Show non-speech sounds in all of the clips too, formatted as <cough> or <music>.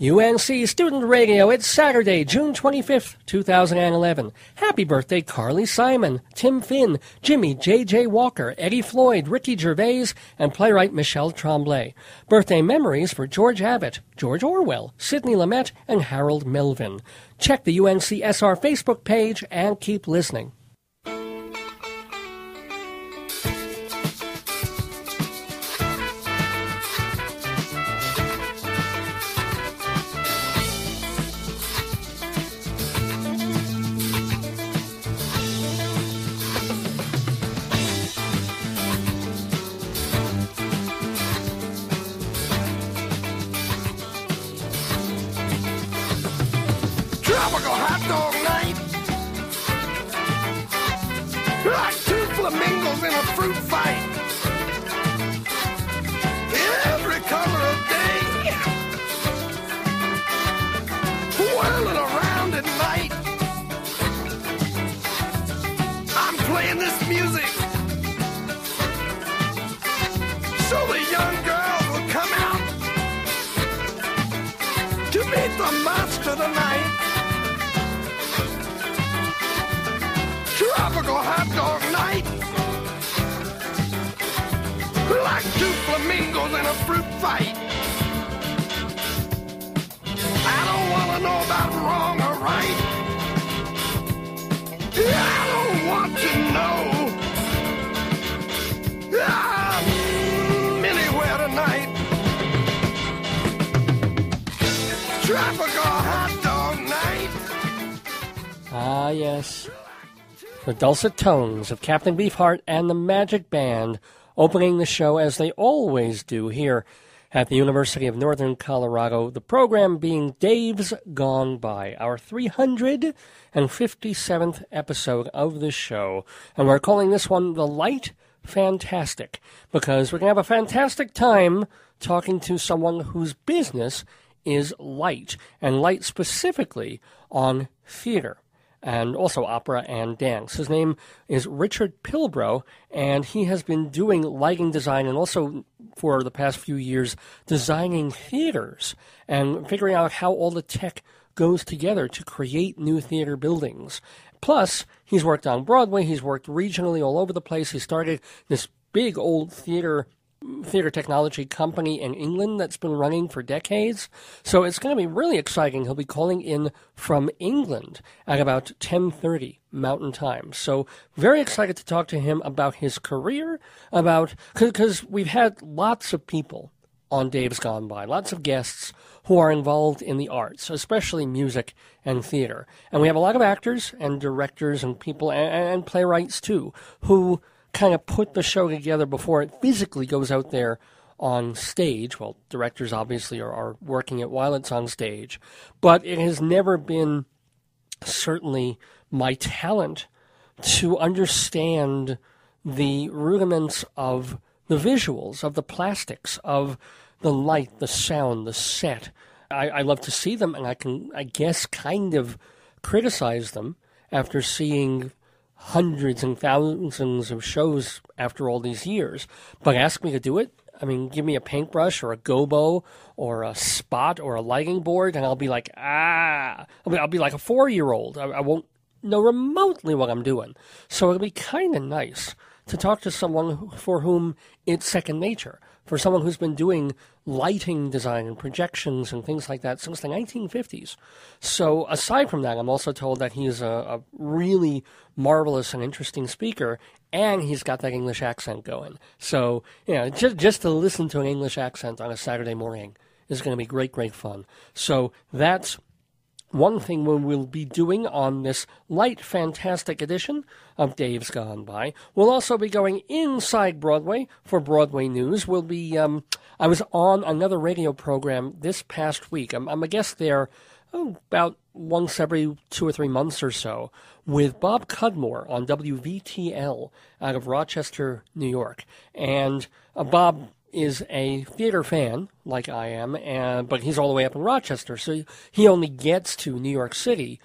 UNC Student Radio. It's Saturday, June 25th, 2011. Happy birthday, Carly Simon, Tim Finn, Jimmy J.J. Walker, Eddie Floyd, Ricky Gervais, and playwright Michel Tremblay. Birthday memories for George Abbott, George Orwell, Sidney Lumet, and Harold Melvin. Check the UNCSR Facebook page and keep listening. Dulcet tones of Captain Beefheart and the Magic Band opening the show as they always do here at the University of Northern Colorado, the program being Dave's Gone By, our 357th episode of the show. And we're calling this one The Light Fantastic because we're going to have a fantastic time talking to someone whose business is light, and light specifically on theater and also opera and dance. His name is Richard Pilbrow, and he has been doing lighting design and also for the past few years designing theaters and figuring out how all the tech goes together to create new theater buildings. Plus, he's worked on Broadway, he's worked regionally all over the place. He started this big old theater theater technology company in England that's been running for decades. So it's going to be really exciting. He'll be calling in from England at about 10:30 Mountain Time. So very excited to talk to him about his career, about because we've had lots of people on Dave's Gone By, lots of guests who are involved in the arts, especially music and theater. And we have a lot of actors and directors and people and, and playwrights too who kind of put the show together before it physically goes out there on stage. Well, directors obviously are, are working it while it's on stage, but it has never been certainly my talent to understand the rudiments of the visuals, of the plastics, of the light, the sound, the set. I, I love to see them, and I can, I guess, kind of criticize them after seeing hundreds and thousands of shows after all these years. But ask me to do it. I mean, give me a paintbrush or a gobo or a spot or a lighting board, and I'll be like, ah, I'll be, I'll be like a four year old. I, I won't know remotely what I'm doing. So it'll be kind of nice to talk to someone for whom it's second nature for someone who's been doing lighting design and projections and things like that since the 1950s. So, aside from that, I'm also told that he's a, a really marvelous and interesting speaker, and he's got that English accent going. So, you know, just, just to listen to an English accent on a Saturday morning is going to be great, great fun. So, that's one thing we will be doing on this light, fantastic edition of Dave's Gone By. We'll also be going inside Broadway for Broadway News. We'll be, um, I was on another radio program this past week. I'm, I'm a guest there oh, about once every two or three months or so with Bob Cudmore on WVTL out of Rochester, New York. And uh, Bob is a theater fan, like I am, and, but he's all the way up in Rochester, so he only gets to New York City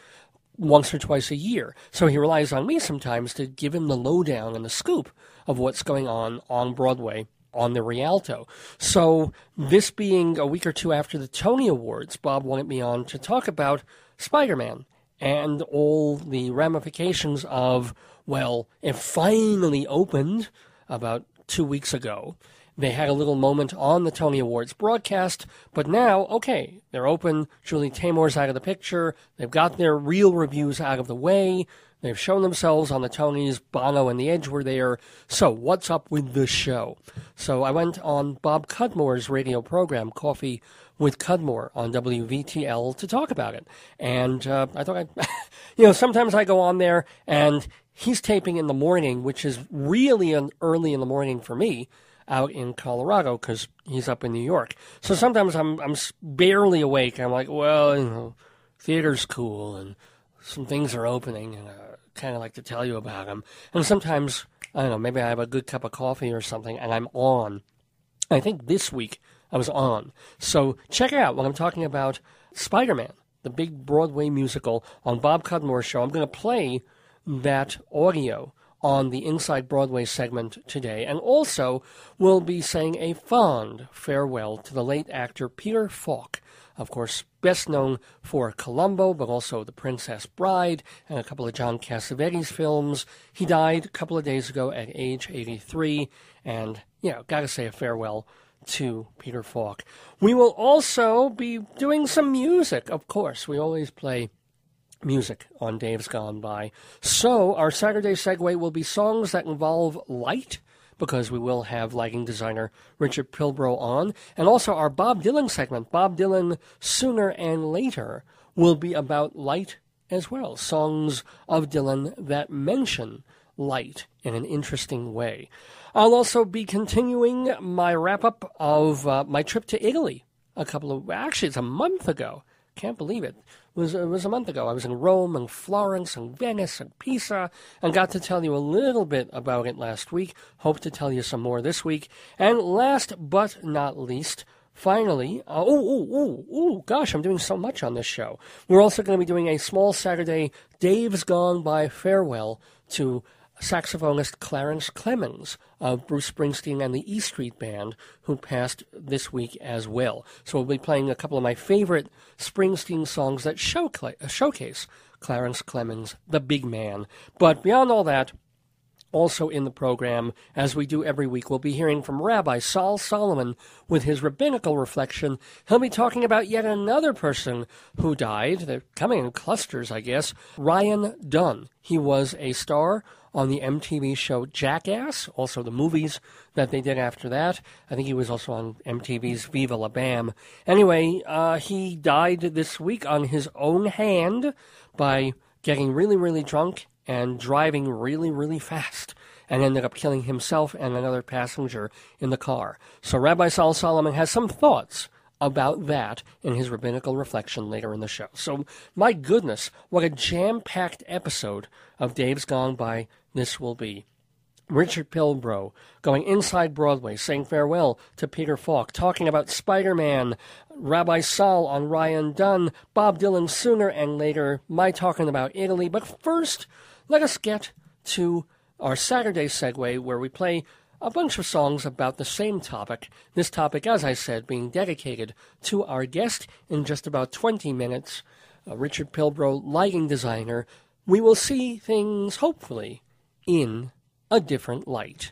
once or twice a year. So he relies on me sometimes to give him the lowdown and the scoop of what's going on on Broadway on the Rialto. So, this being a week or two after the Tony Awards, Bob wanted me on to talk about Spider Man and all the ramifications of, well, it finally opened about two weeks ago. They had a little moment on the Tony Awards broadcast, but now, okay, they're open. Julie Taymor's out of the picture. They've got their real reviews out of the way. They've shown themselves on the Tonys. Bono and The Edge were there. So, what's up with the show? So, I went on Bob Cudmore's radio program, Coffee with Cudmore, on WVTL to talk about it. And uh, I thought, I, <laughs> you know, sometimes I go on there and he's taping in the morning, which is really an early in the morning for me out in Colorado because he's up in New York. So sometimes I'm I'm barely awake. I'm like, well, you know, theater's cool and some things are opening, and I kind of like to tell you about them. And sometimes I don't know, maybe I have a good cup of coffee or something, and I'm on. I think this week I was on. So check it out when I'm talking about Spider-Man, the big Broadway musical on Bob Cudmore's show. I'm going to play that audio on the Inside Broadway segment today, and also will be saying a fond farewell to the late actor Peter Falk, of course, best known for Columbo, but also The Princess Bride and a couple of John Cassavetes films. He died a couple of days ago at age 83, and, you know, gotta say a farewell to Peter Falk. We will also be doing some music, of course. We always play music on Dave's Gone By. So, our Saturday segue will be songs that involve light, because we will have lighting designer Richard Pilbrow on. And also, our Bob Dylan segment, Bob Dylan Sooner and Later, will be about light as well. Songs of Dylan that mention light in an interesting way. I'll also be continuing my wrap up of uh, my trip to Italy a couple of, actually, it's a month ago. Can't believe it was it was a month ago. I was in Rome and Florence and Venice and Pisa and got to tell you a little bit about it last week. Hope to tell you some more this week. And last but not least, finally, uh, oh, oh, oh, oh, gosh, I'm doing so much on this show. We're also going to be doing a small Saturday Dave's Gone by farewell to saxophonist Clarence Clemons of Bruce Springsteen and the E Street Band, who passed this week as well. So we'll be playing a couple of my favorite Springsteen songs that uh, showcase Clarence Clemons, the big man. But beyond all that, also in the program, as we do every week, we'll be hearing from Rabbi Sol Solomon with his rabbinical reflection. He'll be talking about yet another person who died. They're coming in clusters, I guess. Ryan Dunn. He was a star on the MTV show Jackass, also the movies that they did after that. I think he was also on MTV's Viva La Bam. Anyway, uh, he died this week on his own hand by getting really, really drunk and driving really, really fast and ended up killing himself and another passenger in the car. So Rabbi Sol Solomon has some thoughts about that in his rabbinical reflection later in the show. So, my goodness, what a jam packed episode of Dave's Gone By this will be. Richard Pilbrow going inside Broadway, saying farewell to Peter Falk, talking about Spider Man, Rabbi Sol on Ryan Dunn, Bob Dylan sooner and later, my talking about Italy. But first, let us get to our Saturday segue where we play a bunch of songs about the same topic. This topic, as I said, being dedicated to our guest in just about 20 minutes, uh, Richard Pilbrow, lighting designer. We will see things, hopefully, in a different light.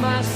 My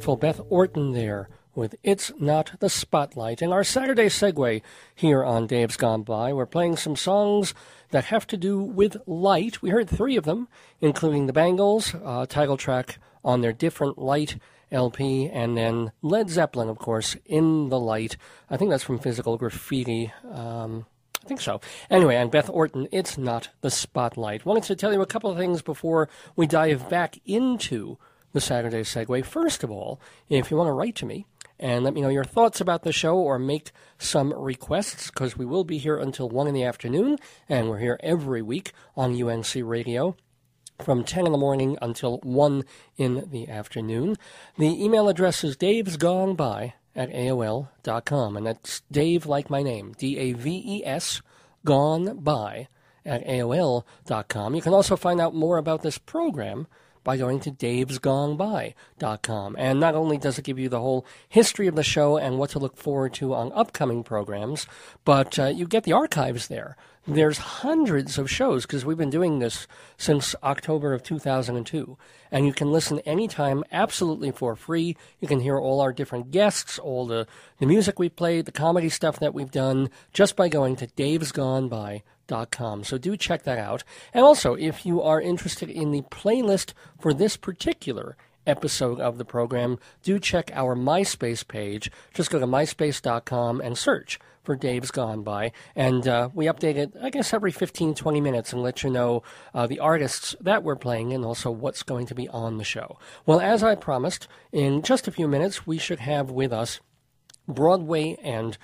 wonderful Beth Orton there with It's Not the Spotlight. In our Saturday segue here on Dave's Gone By, we're playing some songs that have to do with light. We heard three of them, including the Bangles, uh, title track on their Different Light LP, and then Led Zeppelin, of course, In the Light. I think that's from Physical Graffiti. Um, I think so. Anyway, and Beth Orton, It's Not the Spotlight. Wanted to tell you a couple of things before we dive back into the Saturday segue. First of all, if you want to write to me and let me know your thoughts about the show or make some requests, because we will be here until 1 in the afternoon, and we're here every week on UNC Radio from 10 in the morning until 1 in the afternoon. The email address is davesgoneby at AOL.com, and that's Dave like my name, D A V E S, gone by at AOL.com. You can also find out more about this program by going to davesgoneby.com. And not only does it give you the whole history of the show and what to look forward to on upcoming programs, but uh, you get the archives there. There's hundreds of shows because we've been doing this since October of 2002. And you can listen anytime absolutely for free. You can hear all our different guests, all the, the music we played, the comedy stuff that we've done just by going to davesgoneby.com. So do check that out. And also, if you are interested in the playlist for this particular episode of the program, do check our MySpace page. Just go to myspace.com and search for Dave's Gone By. And uh, we update it, I guess, every 15, 20 minutes and let you know uh, the artists that we're playing and also what's going to be on the show. Well, as I promised, in just a few minutes, we should have with us Broadway and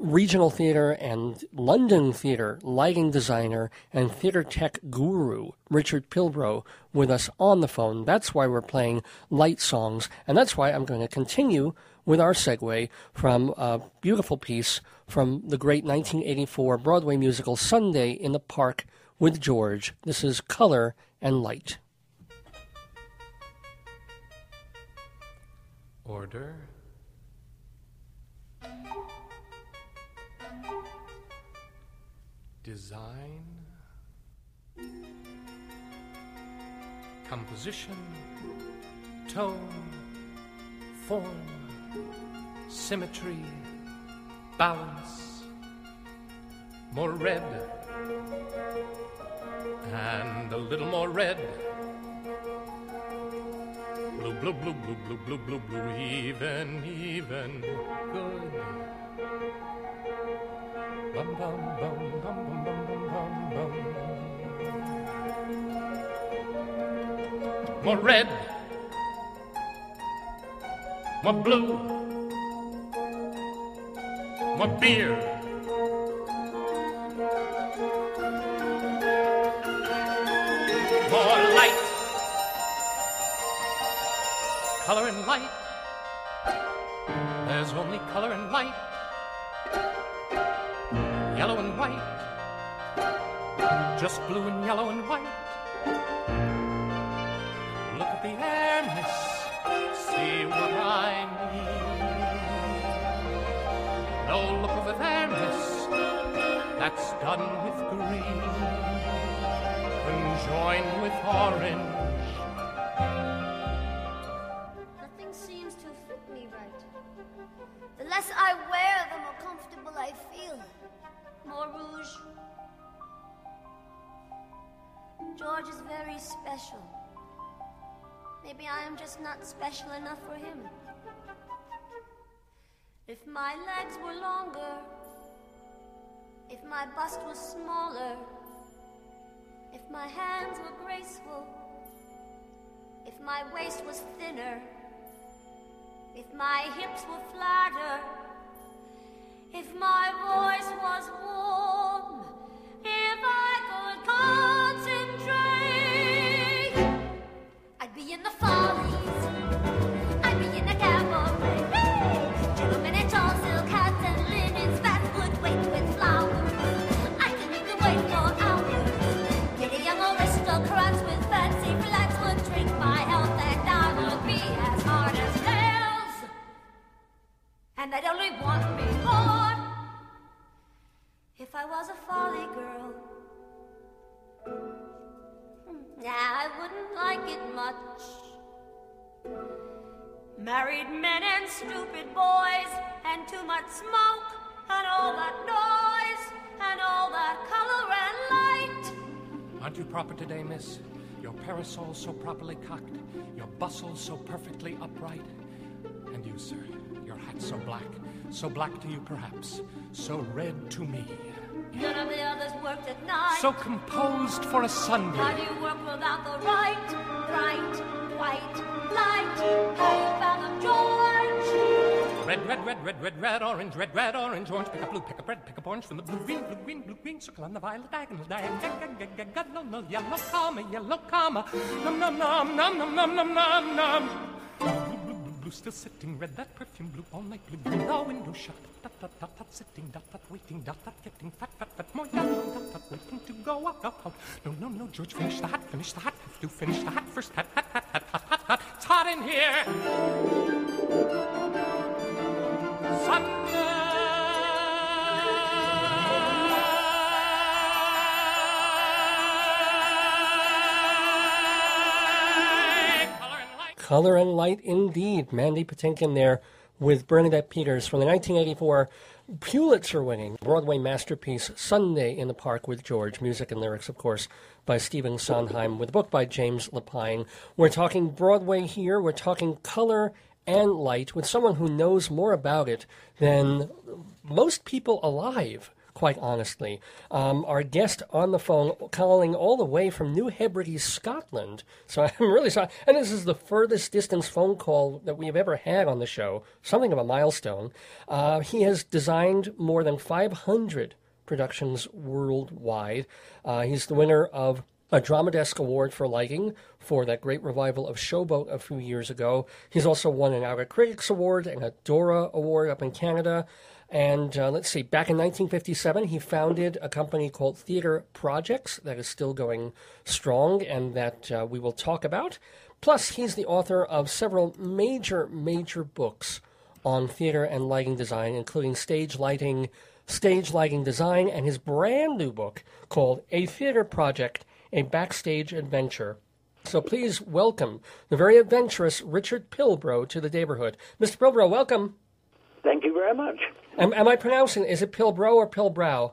regional theater and London theater lighting designer and theater tech guru Richard Pilbrow with us on the phone. That's why we're playing light songs, and that's why I'm going to continue with our segue from a beautiful piece from the great 1984 Broadway musical Sunday in the Park with George. This is Color and Light. Order. Design. Composition. Tone. Form. Symmetry. Balance. More red. And a little more red. Blue, blue, blue, blue, blue, blue, blue, blue, even, even, good. Bum, bum, bum, bum, bum, More red. More blue. More beer. More light. Color and light. There's only color and light. Yellow and white. Just blue and yellow and white. The miss. See what I mean. No, look there, miss. That's done with green. Conjoined with orange. Nothing seems to fit me right. The less I wear, the more comfortable I feel. More rouge. George is very special. Maybe I am just not special enough for him. If my legs were longer, if my bust was smaller, if my hands were graceful, if my waist was thinner, if my hips were flatter, if my voice was warm, if I And they'd only want me more if I was a folly girl. Nah, I wouldn't like it much. Married men and stupid boys, and too much smoke, and all that noise, and all that color and light. Aren't you proper today, miss? Your parasol so properly cocked, your bustle so perfectly upright. And you, sir, so black, so black to you perhaps, so red to me. None of the others worked at night. So composed for a Sunday. How do you work without the right, bright, white light? How you fathom George? Red, red, red, red, red, red, orange, red, red, orange, orange. Pick up blue, pick up red, pick up orange from the blue, green, blue, green, blue, green. Circle on the violet diagonal, diagonal, no, no, yellow comma, yellow comma. Num, num, num, num, num, num, num, num, num. Blue, blue, blue, blue, still sitting red. That perfume blue, all night blue, green. The window shut. dot dot dot sitting dot dot waiting dot dot getting fat fat fat more yellow dot dot waiting to go out out out. No no no, George, finish the hat, finish the hat. Have to finish the hat first. Hat hat hat hat hot hot hot. It's hot in here. Sunday. Color and Light indeed. Mandy Patinkin there with Bernadette Peters from the 1984 Pulitzer winning Broadway masterpiece Sunday in the Park with George. Music and lyrics, of course, by Stephen Sondheim with a book by James Lapine. We're talking Broadway here. We're talking color and light with someone who knows more about it than most people alive quite honestly. Um, our guest on the phone, calling all the way from New Hebrides, Scotland. So <laughs> I'm really sorry. And this is the furthest distance phone call that we have ever had on the show, something of a milestone. Uh, he has designed more than 500 productions worldwide. Uh, he's the winner of a Drama Desk Award for lighting for that great revival of Showboat a few years ago. He's also won an Outer Critics Award and a Dora Award up in Canada. And uh, let's see, back in 1957, he founded a company called Theater Projects that is still going strong and that uh, we will talk about. Plus, he's the author of several major, major books on theater and lighting design, including stage lighting, stage lighting design, and his brand new book called A Theater Project, A Backstage Adventure. So please welcome the very adventurous Richard Pilbrow to the neighborhood. Mr. Pilbrow, welcome. Thank you very much. Am, am I pronouncing? Is it Pilbrow or Pilbrow?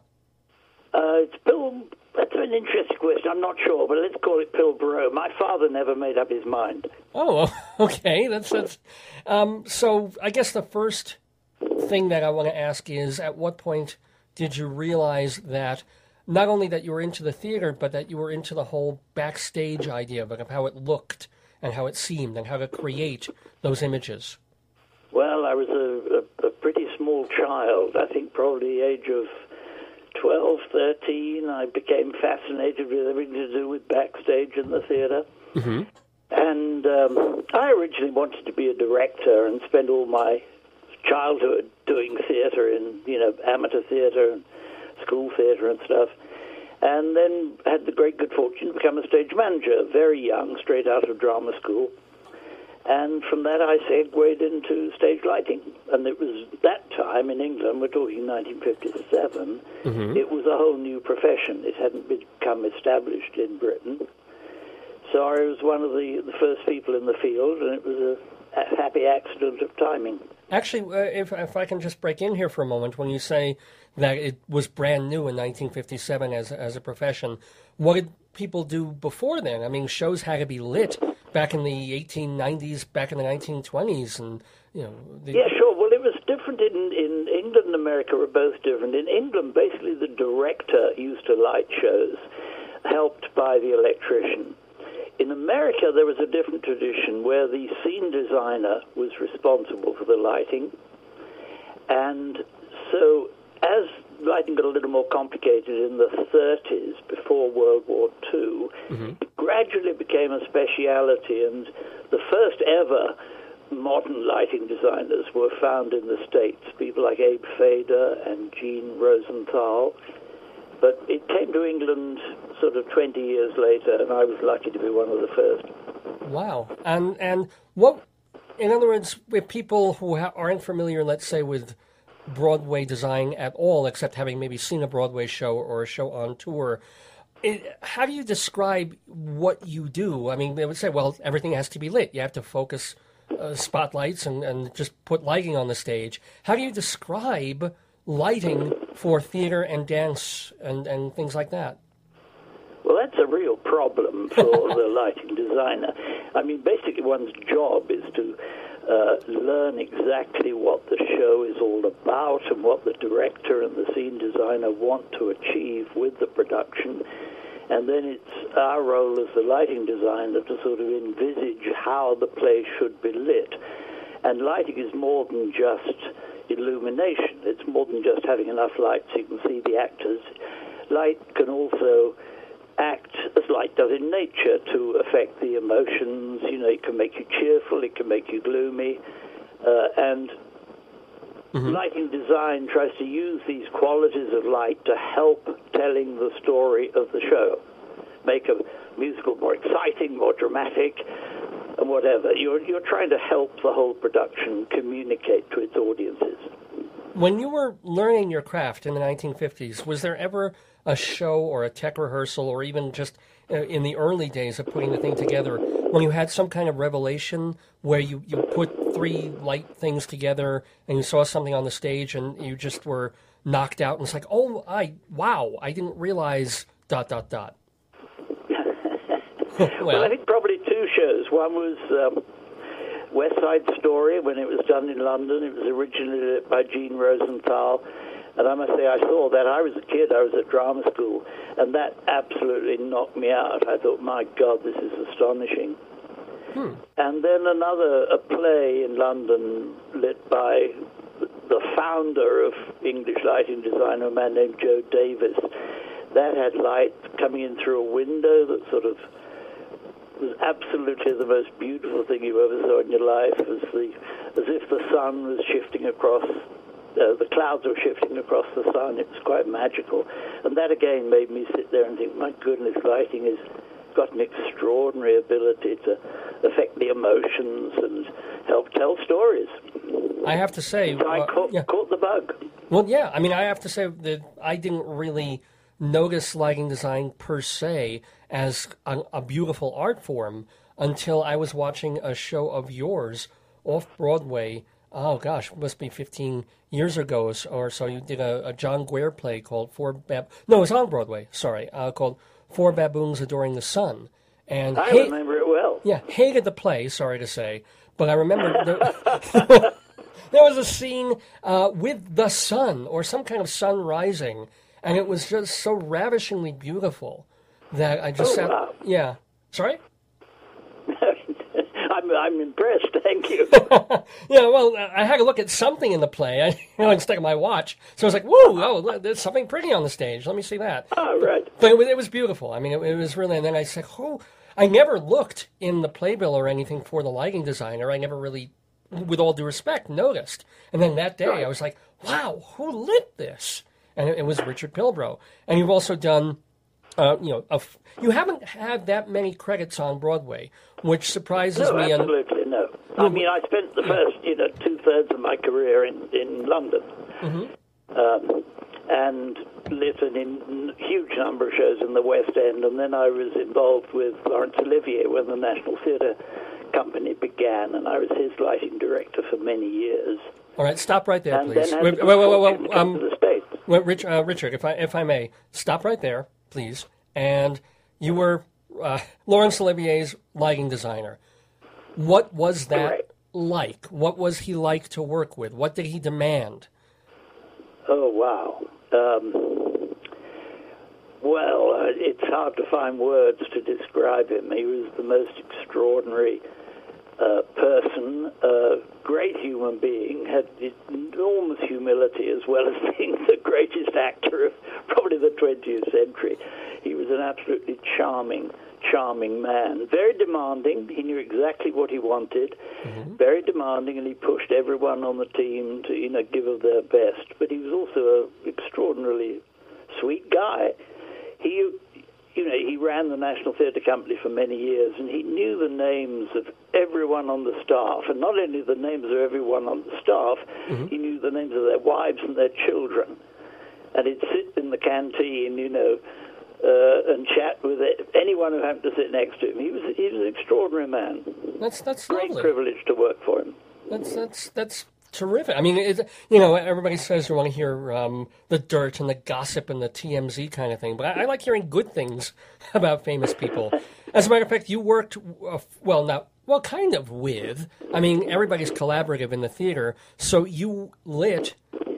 Uh, it's Bill. That's an interesting question. I'm not sure, but let's call it Pilbrow. My father never made up his mind. Oh, <laughs> okay. That's that's. Um, so I guess the first thing that I want to ask is, at what point did you realize that not only that you were into the theater, but that you were into the whole backstage idea of it, of how it looked and how it seemed and how to create those images? Well, I was a, a, small child. I think probably the age of 12, 13. I became fascinated with everything to do with backstage in the theater. Mm-hmm. And um, I originally wanted to be a director and spend all my childhood doing theater in, you know, amateur theater and school theater and stuff. And then had the great good fortune to become a stage manager, very young, straight out of drama school. And from that, I segued into stage lighting. And it was that time in England, we're talking 1957, it was a whole new profession. It hadn't become established in Britain. So I was one of the, the first people in the field, and it was a, a happy accident of timing. Actually, uh, if if I can just break in here for a moment, when you say that it was brand new in 1957 as as a profession, what did people do before then? I mean, shows had to be lit back in the 1890s, back in the 1920s, and you know. The, Yeah, sure. Well, it was different in, in England and America were both different. In England, basically, the director used to light shows, helped by the electrician. In America, there was a different tradition where the scene designer was responsible for the lighting. And so, as lighting got a little more complicated in the 30s, before World War II, mm-hmm. it gradually became a speciality. And the first ever modern lighting designers were found in the States, people like Abe Feder and Jean Rosenthal. But it came to England sort of 20 years later, and I was lucky to be one of the first. Wow. And and what, in other words, with people who ha- aren't familiar, let's say, with Broadway design at all, except having maybe seen a Broadway show or a show on tour, it, how do you describe what you do? I mean, they would say, well, everything has to be lit. You have to focus uh, spotlights and, and just put lighting on the stage. How do you describe lighting for theater and dance and, and things like that? Well, that's a real problem for the lighting designer. I mean, basically, one's job is to uh, learn exactly what the show is all about and what the director and the scene designer want to achieve with the production. And then it's our role as the lighting designer to sort of envisage how the play should be lit. And lighting is more than just illumination, it's more than just having enough light so you can see the actors. Light can also act as light does in nature to affect the emotions. You know, it can make you cheerful, it can make you gloomy, uh, and lighting design tries to use these qualities of light to help telling the story of the show, make a musical more exciting, more dramatic, and whatever. You're you're trying to help the whole production communicate to its audiences. When you were learning your craft in the 1950s, was there ever a show or a tech rehearsal, or even just uh, in the early days of putting the thing together, when you had some kind of revelation where you, you put three light things together and you saw something on the stage and you just were knocked out and it's like, oh, I wow, I didn't realize dot dot dot. <laughs> <laughs> Well, I think probably two shows. One was um, West Side Story when it was done in London. It was originally by Jean Rosenthal. And I must say, I saw that. I was a kid. I was at drama school, and that absolutely knocked me out. I thought, my God, this is astonishing. Hmm. And then another, a play in London lit by the founder of English lighting design, a man named Joe Davis. That had light coming in through a window that sort of was absolutely the most beautiful thing you ever saw in your life. As the as if the sun was shifting across. Uh, the clouds were shifting across the sun. It was quite magical, and that again made me sit there and think, "My goodness, lighting has got an extraordinary ability to affect the emotions and help tell stories." I have to say, So I uh, caught, yeah. caught the bug. Well, yeah. I mean, I have to say that I didn't really notice lighting design per se as a, a beautiful art form until I was watching a show of yours off Broadway. Oh gosh, must be 15 years ago or so. You did a, a John Guare play called Four Bab. No, it was on Broadway. Sorry, uh, called Four Baboons Adoring the Sun. And I hey- remember it well. yeah, hated the play. Sorry to say, but I remember there, <laughs> there was a scene uh, with the sun or some kind of sun rising, and it was just so ravishingly beautiful that I just Oh, sat. wow. Yeah, sorry. I'm, I'm impressed. <laughs> Thank you. <laughs> Yeah, well, I had to look at something in the play, <laughs> I, you know, instead of my watch. So I was like, "Whoa, oh, there's something pretty on the stage. Let me see that." All right. But it was, it was beautiful. I mean, it, it was really. And then I said, "Oh, I never looked in the playbill or anything for the lighting designer. I never really, with all due respect, noticed." And then that day, I was like, "Wow, who lit this?" And it, it was Richard Pilbrow. And you've also done, uh, you know, a f- you haven't had that many credits on Broadway, which surprises No, me. And absolutely no. I mean, I spent the first, you know, two thirds of my career in in London, um, and an in, huge number of shows in the West End, and then I was involved with Laurence Olivier when the National Theatre Company began, and I was his lighting director for many years. all right, stop right there, And please. Wait, wait, wait, wait, um, the States. Rich, uh, Richard, if I if I may, stop right there, please. And you were uh, Laurence Olivier's lighting designer. What was that Correct. like? What was he like to work with? What did he demand? Oh wow. Um, well, uh, it's hard to find words to describe him. He was the most extraordinary uh, person, a great human being, had enormous humility as well as <laughs> being the greatest actor of probably the 20th century. He was an absolutely charming, charming man. Very demanding. He knew exactly what he wanted. Very demanding, and he pushed everyone on the team to, you know, give of their best. But he was also an extraordinarily sweet guy. He, you know, he ran the National Theatre Company for many years, and he knew the names of everyone on the staff, and not only the names of everyone on the staff, he knew the names of their wives and their children. And he'd sit in the canteen, you know, uh, and chat with it, anyone who happened to sit next to him. He was he was an extraordinary man. That's that's Great lovely. privilege to work for him. That's that's that's terrific. I mean, it, you know, everybody says you want to hear um, the dirt and the gossip and the TMZ kind of thing, but I, I like hearing good things <laughs> about famous people. As a matter of fact, you worked uh, well, not well, kind of with. I mean, everybody's collaborative in the theater, so you lit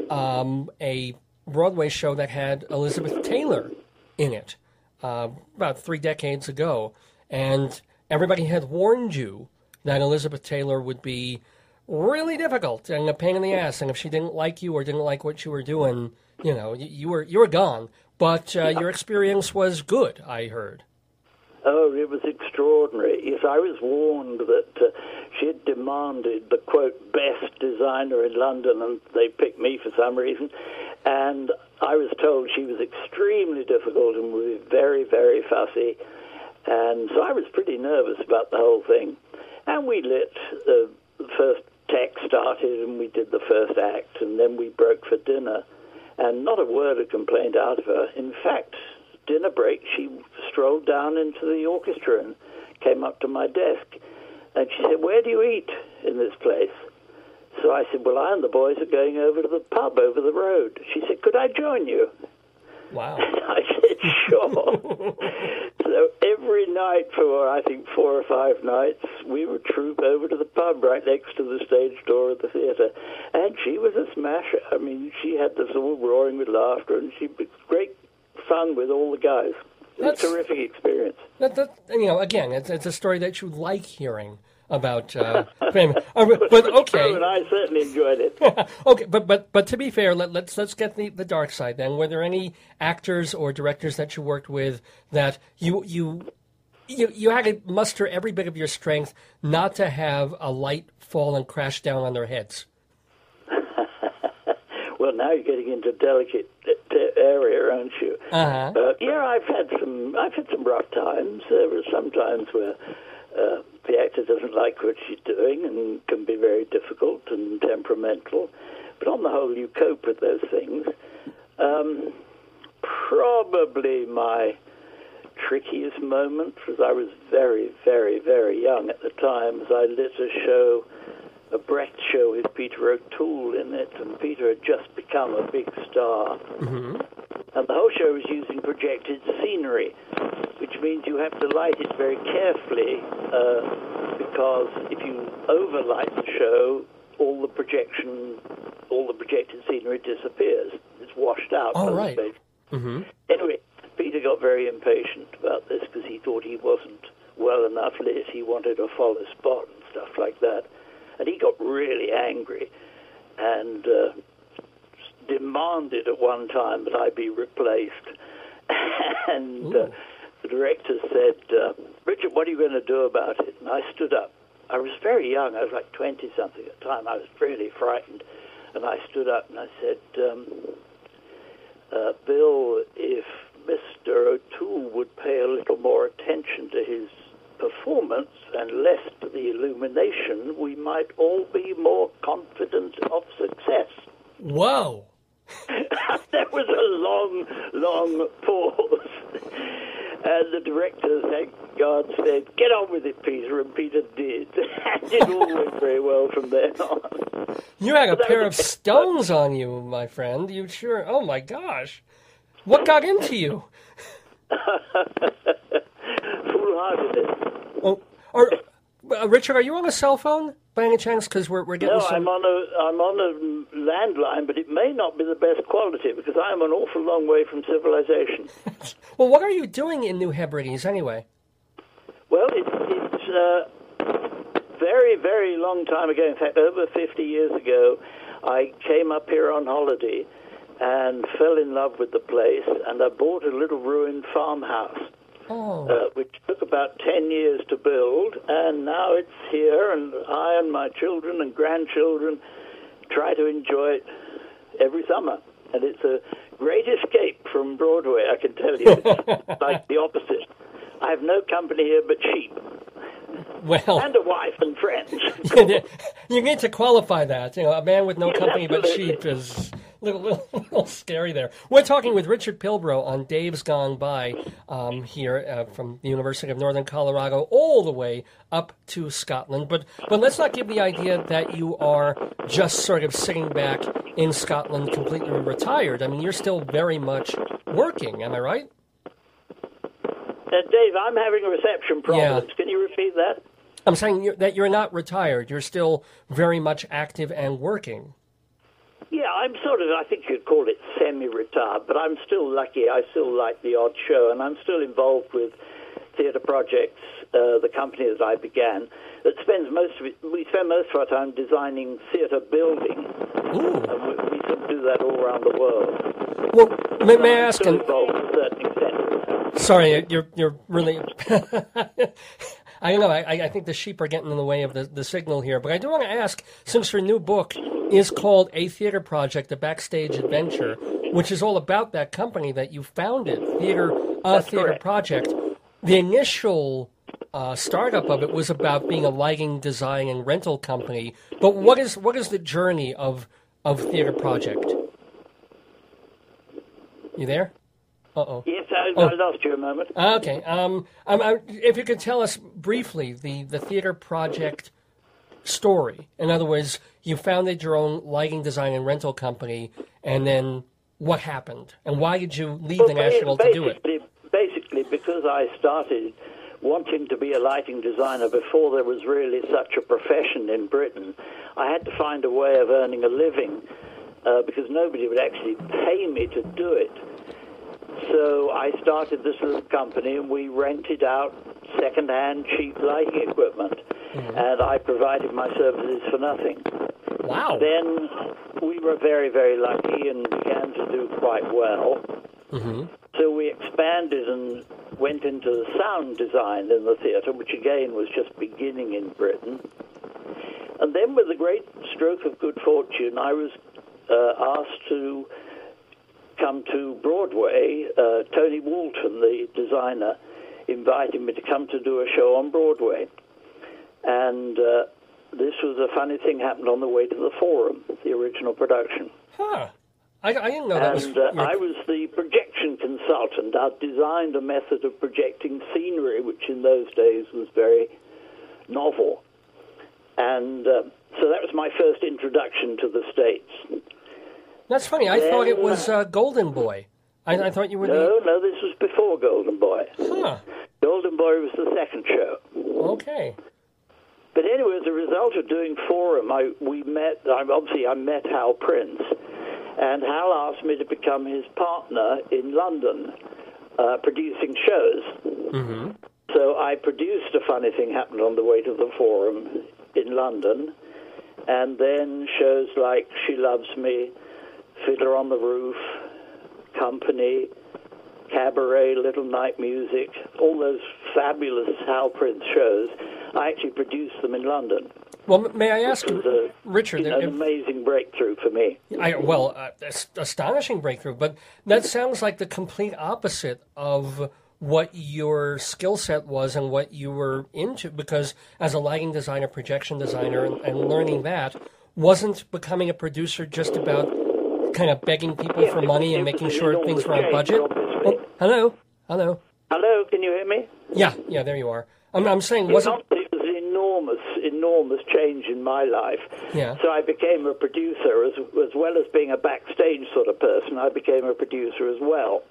um, a Broadway show that had Elizabeth Taylor in it uh, about three decades ago, and everybody had warned you that Elizabeth Taylor would be really difficult and a pain in the ass, and if she didn't like you or didn't like what you were doing, you know, you, you were you were gone. But uh, your experience was good, I heard. Oh, it was extraordinary. Yes, I was warned that uh, she had demanded the quote best designer in London, and they picked me for some reason. And I was told she was extremely difficult and was very, very fussy. And so I was pretty nervous about the whole thing. And we lit the first tech started, and we did the first act, and then we broke for dinner. And not a word of complaint out of her. In fact, dinner break, she strolled down into the orchestra and came up to my desk. And she said, Where do you eat in this place? So I said, Well, I and the boys are going over to the pub over the road. She said, Could I join you? Wow. <laughs> I said, Sure. <laughs> so every night for, I think, four or five nights, we would troop over to the pub right next to the stage door of the theatre. And she was a smasher. I mean, she had us all roaring with laughter, and she was great fun with all the guys. That's- a terrific experience. That, that, you know, again, it's, it's a story that you like hearing about uh, fame. Uh, but, <laughs> okay, And I certainly enjoyed it. <laughs> okay, but but but to be fair, let, let's let's get the, the dark side. Then, were there any actors or directors that you worked with that you you you you had to muster every bit of your strength not to have a light fall and crash down on their heads? <laughs> Well, now you're getting into delicate area, aren't you? Uh-huh. Uh, yeah, I've had some. I've had some rough times. There were some times where uh, the actor doesn't like what she's doing and can be very difficult and temperamental. But on the whole, you cope with those things. Um, probably my trickiest moment was I was very, very, very young at the time. As I lit a show, a Brecht show with Peter O'Toole in it, and Peter had just become a big star. And the whole show was using projected scenery, which means you have to light it very carefully uh, because if you overlight the show, all the projection, all the projected scenery disappears. It's washed out. Oh, the right. stage. Anyway, Peter got very impatient about this because he thought he wasn't well enough lit. He wanted a follow spot and stuff like that. And he got really angry and uh, demanded at one time that I be replaced. <laughs> and uh, the director said, uh, Richard, what are you going to do about it? And I stood up. I was very young. I was like 20 something at the time. I was really frightened. And I stood up and I said, um, uh, Bill, if Mr. O'Toole would pay a little more attention to his performance and less to the illumination, we might all be more confident of success. Wow! <laughs> there was a long, long pause. And the director, thank God, said, Get on with it, Peter. And Peter did. <laughs> and it all went very well from then on. You had a That pair of stones on you, my friend. You sure? Oh my gosh! What got into you? <laughs> Foolhardiness. Oh, or, uh, Richard, are you on a cell phone by any chance? Because we're we're getting No, some. I'm on a I'm on a landline, but it may not be the best quality because I'm an awful long way from civilization. <laughs> Well, what are you doing in New Hebrides anyway? Well, it, it's a very, very long time ago. In fact, over 50 years ago, I came up here on holiday and fell in love with the place, and I bought a little ruined farmhouse. Oh, uh, which took about 10 years to build, and now it's here, and I and my children and grandchildren try to enjoy it every summer. And it's a great escape from Broadway, I can tell you. It's <laughs> like the opposite. I have no company here but sheep, well, and a wife and friends. <laughs> you need to qualify that. You know, a man with no company but sheep is little, <laughs> little, little scary there. We're talking with Richard Pilbrow on Dave's Gone By um, here uh, from the University of Northern Colorado all the way up to Scotland. But but let's not give the idea that you are just sort of sitting back in Scotland completely retired. I mean, you're still very much working. Am I right? Uh, Dave, I'm having a reception problems. Can you repeat that? I'm saying you're, that you're not retired. You're still very much active and working. Yeah, I'm sort of, I think you'd call it semi-retired, but I'm still lucky. I still like the odd show, and I'm still involved with theatre projects, uh, the company that I began, that spends most of it, we spend most of our time designing theatre building. Ooh. And we, we sort of do that all around the world. Well, may, may I ask? Involved to a certain extent. sorry, you're you're really. <laughs> <laughs> I don't know. I, I think the sheep are getting in the way of the, the signal here, but I do want to ask, since your new book is called A Theater Project: A Backstage Adventure, which is all about that company that you founded, Theater A That's Theater correct. Project. The initial uh, startup of it was about being a lighting, design, and rental company. But what is what is the journey of of Theater Project? You there? Uh oh. Yes, I, Oh. I lost you a moment. Okay. Um, um, I, if you could tell us briefly the, the theater project story. In other words, you founded your own lighting design and rental company, and then what happened, and why did you leave the National to do it? basically- Basically, because I started wanting to be a lighting designer before there was really such a profession in Britain, I had to find a way of earning a living uh, because nobody would actually pay me to do it. So I started this little company, and we rented out second-hand cheap lighting equipment, Mm-hmm. and I provided my services for nothing. Wow. Then we were very, very lucky and began to do quite well. So we expanded and went into the sound design in the theatre, which again was just beginning in Britain. And then, with a great stroke of good fortune, I was uh, asked to come to Broadway. Uh, Tony Walton, the designer, invited me to come to do a show on Broadway. And uh, this was a funny thing happened on the way to the Forum, the original production. Huh. I, I didn't know that was. And uh, I was the projection consultant. I designed a method of projecting scenery, which in those days was very novel. And uh, so that was my first introduction to the States. That's funny. I thought it was uh, Golden Boy. I, I thought you were No, no, this was before Golden Boy. Huh. Golden Boy was the second show. Okay. But anyway, as a result of doing Forum, I we met. I, obviously, I met Hal Prince, and Hal asked me to become his partner in London, uh, producing shows. Mm-hmm. So I produced a funny thing happened on the way to the Forum in London, and then shows like She Loves Me, Fiddler on the Roof, Company, Cabaret, Little Night Music, all those fabulous Hal Prince shows. I actually produced them in London. Well, may I ask It was you, a, Richard? an if- amazing breakthrough for me. I, well, uh, astonishing breakthrough, but that sounds like the complete opposite of what your skill set was and what you were into. Because as a lighting designer, projection designer, and, and learning that, wasn't becoming a producer just about kind of begging people Yeah, for money and making sure things were on budget? Oh, hello, hello. Hello, can you hear me? Yeah, yeah, there you are. I'm, I'm saying, It wasn't it was an enormous, enormous change in my life. Yeah. So I became a producer as, as well as being a backstage sort of person. I became a producer as well.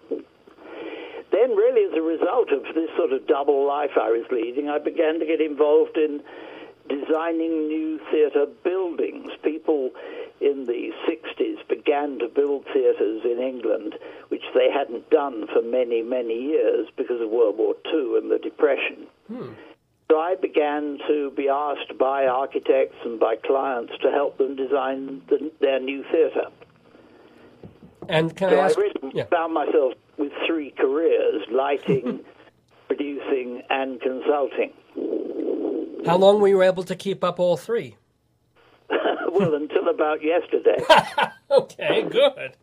Then, really, as a result of this sort of double life I was leading, I began to get involved in designing new theatre buildings. People in the 60s began to build theatres in England, which they hadn't done for many, many years because of World War II and the Depression. Hmm. So I began to be asked by architects and by clients to help them design the, their new theatre. and can So I I ask? really Yeah. found myself with three careers lighting, <laughs> producing, and consulting. How long were you able to keep up all three? Well, until about yesterday. <laughs> Okay, good.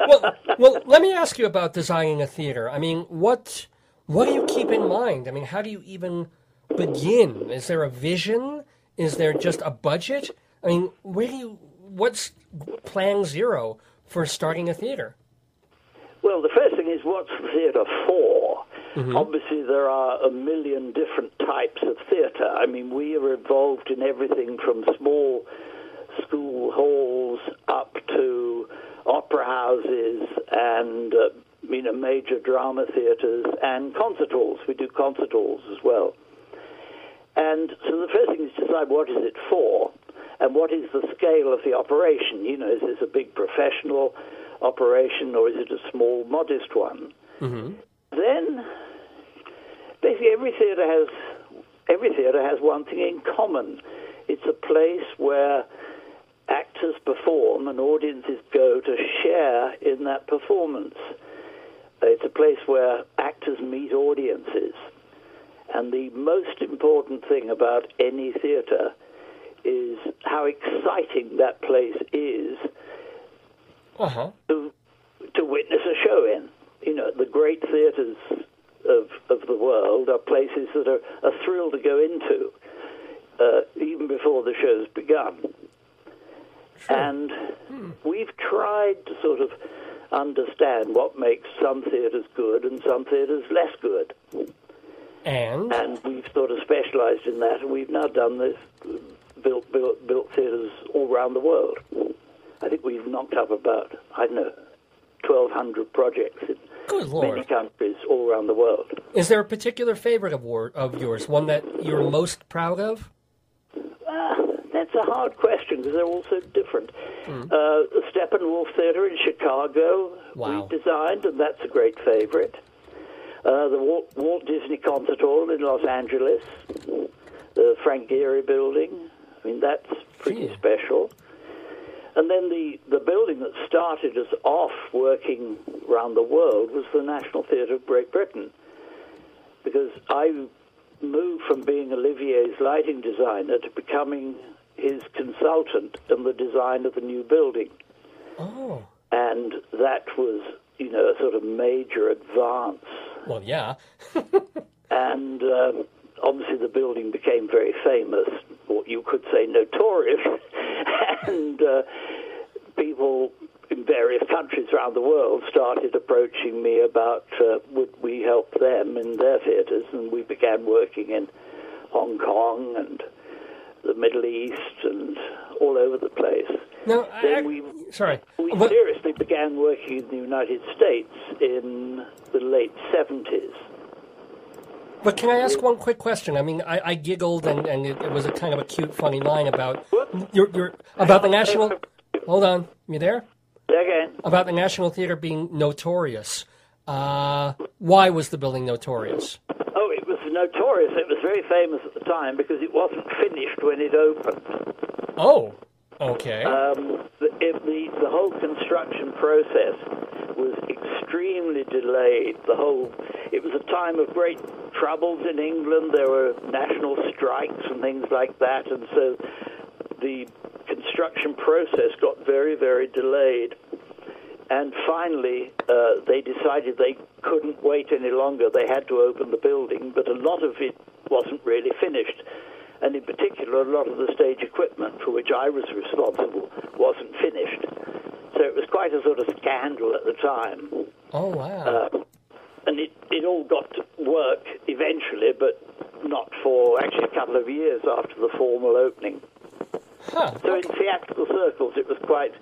Well, well, let me ask you about designing a theater. I mean, what what do you keep in mind? I mean, how do you even begin? Is there a vision? Is there just a budget? I mean, where do you? What's plan zero for starting a theater? Well, the first thing is what's the theatre for? Mm-hmm. Obviously, there are a million different types of theatre. I mean, we are involved in everything from small school halls up to opera houses and uh, you know major drama theatres and concert halls. We do concert halls as well. And so the first thing is to decide what is it for, and what is the scale of the operation. You know, is this a big professional operation or is it a small, modest one? Then, basically, every theatre has every theatre has one thing in common. It's a place where actors perform and audiences go to share in that performance. It's a place where actors meet audiences. And the most important thing about any theatre is how exciting that place is Uh huh. to, to witness a show in. You know, the great theatres of, of the world are places that are a thrill to go into, uh, even before the show's begun. And hmm. we've tried to sort of understand what makes some theatres good and some theatres less good. And And we've sort of specialised in that, and we've now done this, built, built, built theatres all around the world. I think we've knocked up about, I don't know, 1,200 projects in good many lord, countries all around the world. is there a particular favorite award of yours, one that you're most proud of? That's a hard question because they're all so different. Hmm. Uh, the Steppenwolf Theatre in Chicago Wow. we designed, and that's a great favorite. Uh, the Walt, Walt Disney Concert Hall in Los Angeles, the Frank Gehry Building. I mean, that's pretty Gee. special. And then the, the building that started us off working around the world was the National Theatre of Great Britain. Because I moved from being Olivier's lighting designer to becoming his consultant in the design of the new building. Oh, And that was, you know, a sort of major advance. well, yeah. <laughs> And um, obviously the building became very famous, or you could say notorious. <laughs> and uh, people in various countries around the world started approaching me about uh, would we help them in their theatres, and we began working in Hong Kong and the Middle East and all over the place. No, Then I- we sorry. we But- seriously began working in the United States in the late 70s. But can I ask one quick question? I mean, I, I giggled and, and it, it was a kind of a cute, funny line about your, your about the national. Hold on, you there? Again, About the National Theater being notorious. Uh, why was the building notorious? It was notorious. It was very famous at the time because it wasn't finished when it opened. Oh, okay. Um, the, it, the, the whole construction process was extremely delayed. The whole it was a time of great troubles in England. There were national strikes and things like that, and so the construction process got very, very delayed. And finally, uh, they decided they couldn't wait any longer. They had to open the building, but a lot of it wasn't really finished. And in particular, a lot of the stage equipment for which I was responsible wasn't finished. So it was quite a sort of scandal at the time. oh, wow. Uh, and it, it all got to work eventually, but not for actually a couple of years after the formal opening. huh. So in theatrical circles, it was quite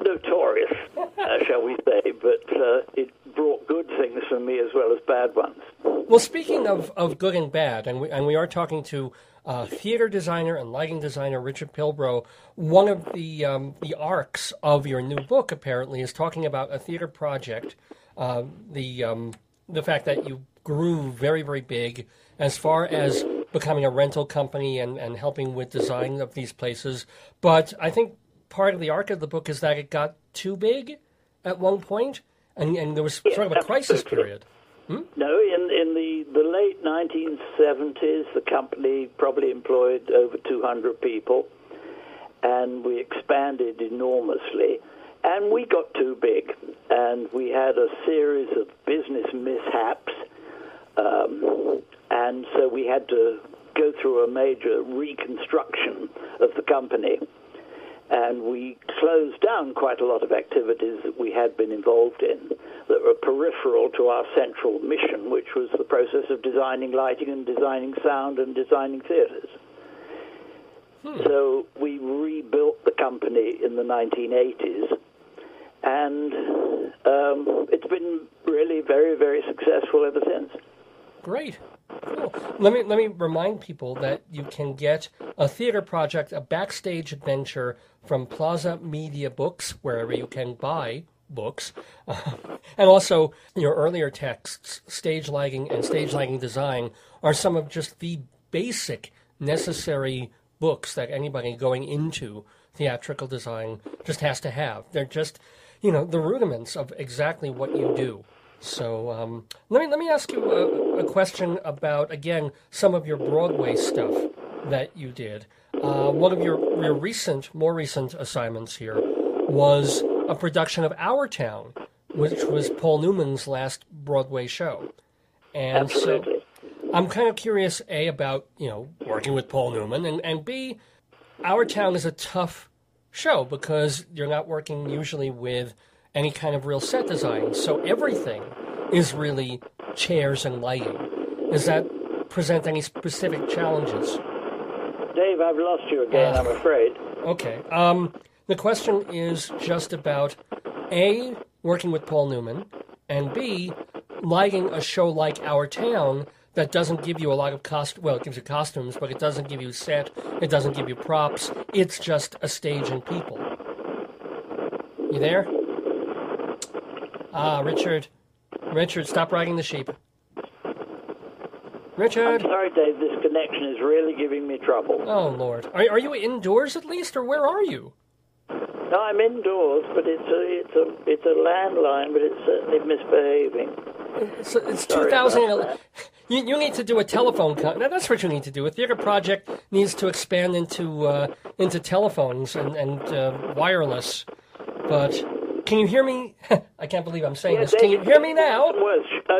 notorious, uh, shall we say, but uh, it brought good things for me as well as bad ones. Well, speaking of, of good and bad, and we, and we are talking to uh, theater designer and lighting designer Richard Pilbrow. One of the um, the arcs of your new book apparently is talking about a theater project. Uh, the um, the fact that you grew very very big as far as becoming a rental company and, and helping with design of these places. But I think part of the arc of the book is that it got too big at one point, and, and there was sort of a crisis period. No, in in the, the late 1970s, the company probably employed over 200 people, and we expanded enormously. And we got too big, and we had a series of business mishaps, um, and so we had to go through a major reconstruction of the company. And we closed down quite a lot of activities that we had been involved in that were peripheral to our central mission, which was the process of designing lighting and designing sound and designing theaters. So we rebuilt the company in the 1980s, and um, it's been really very, very successful ever since. Great. Cool. Let me let me remind people that you can get a theater project, a backstage adventure from Plasa Media Books, wherever you can buy books, <laughs> and also your earlier texts, stage lighting and stage lighting design, are some of just the basic necessary books that anybody going into theatrical design just has to have. They're just, you know, the rudiments of exactly what you do. So um, let me let me ask you a, a question about again some of your Broadway stuff that you did. Uh, one of your your recent, more recent assignments here was a production of Our Town, which was Paul Newman's last Broadway show. And Absolutely. so I'm kind of curious, A, about, you know, working with Paul Newman, and, and B, Our Town is a tough show because you're not working usually with any kind of real set design. So everything is really chairs and lighting. Does that present any specific challenges? Dave, I've lost you again, Uh. I'm afraid. Okay. Um, the question is just about A, working with Paul Newman, and B, lighting a show like Our Town that doesn't give you a lot of cost. Well, it gives you costumes, but it doesn't give you set. It doesn't give you props. It's just a stage and people. You there? Ah, Richard. Richard, stop riding the sheep. Richard. I'm Sorry, Dave, this connection is really giving me trouble. Oh Lord. Are are you indoors at least, or where are you? No, I'm indoors, but it's a it's a it's a landline, but it's certainly misbehaving. It's, it's Sorry 2011. <laughs> You, you need to do a telephone. Con- now, that's what you need to do. A theater project needs to expand into uh, into telephones and and uh, wireless. But can you hear me? <laughs> I can't believe I'm saying this. Can you hear me now? Sh- uh,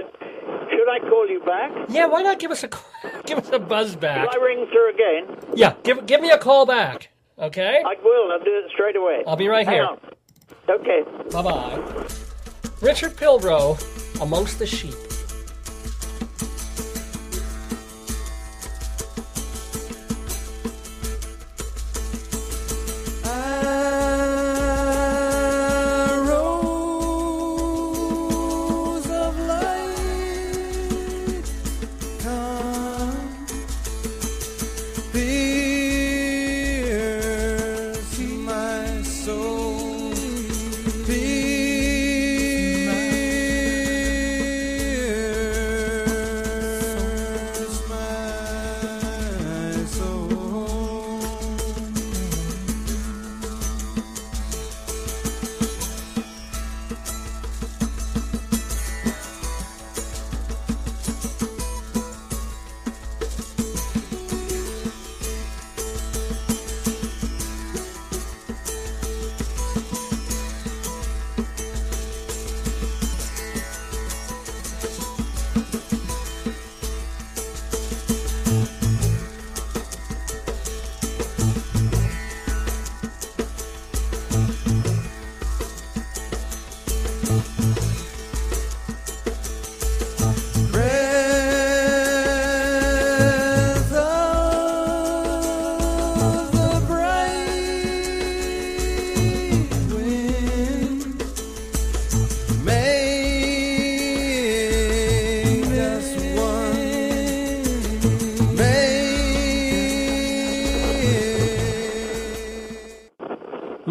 should I call you back? Yeah. Why not give us a <laughs> give us a buzz back? I ring through again? Yeah. Give give me a call back. Okay. I will. I'll do it straight away. I'll be right Hang here. on. Okay. Bye bye. Richard Pilbrow, amongst the sheep.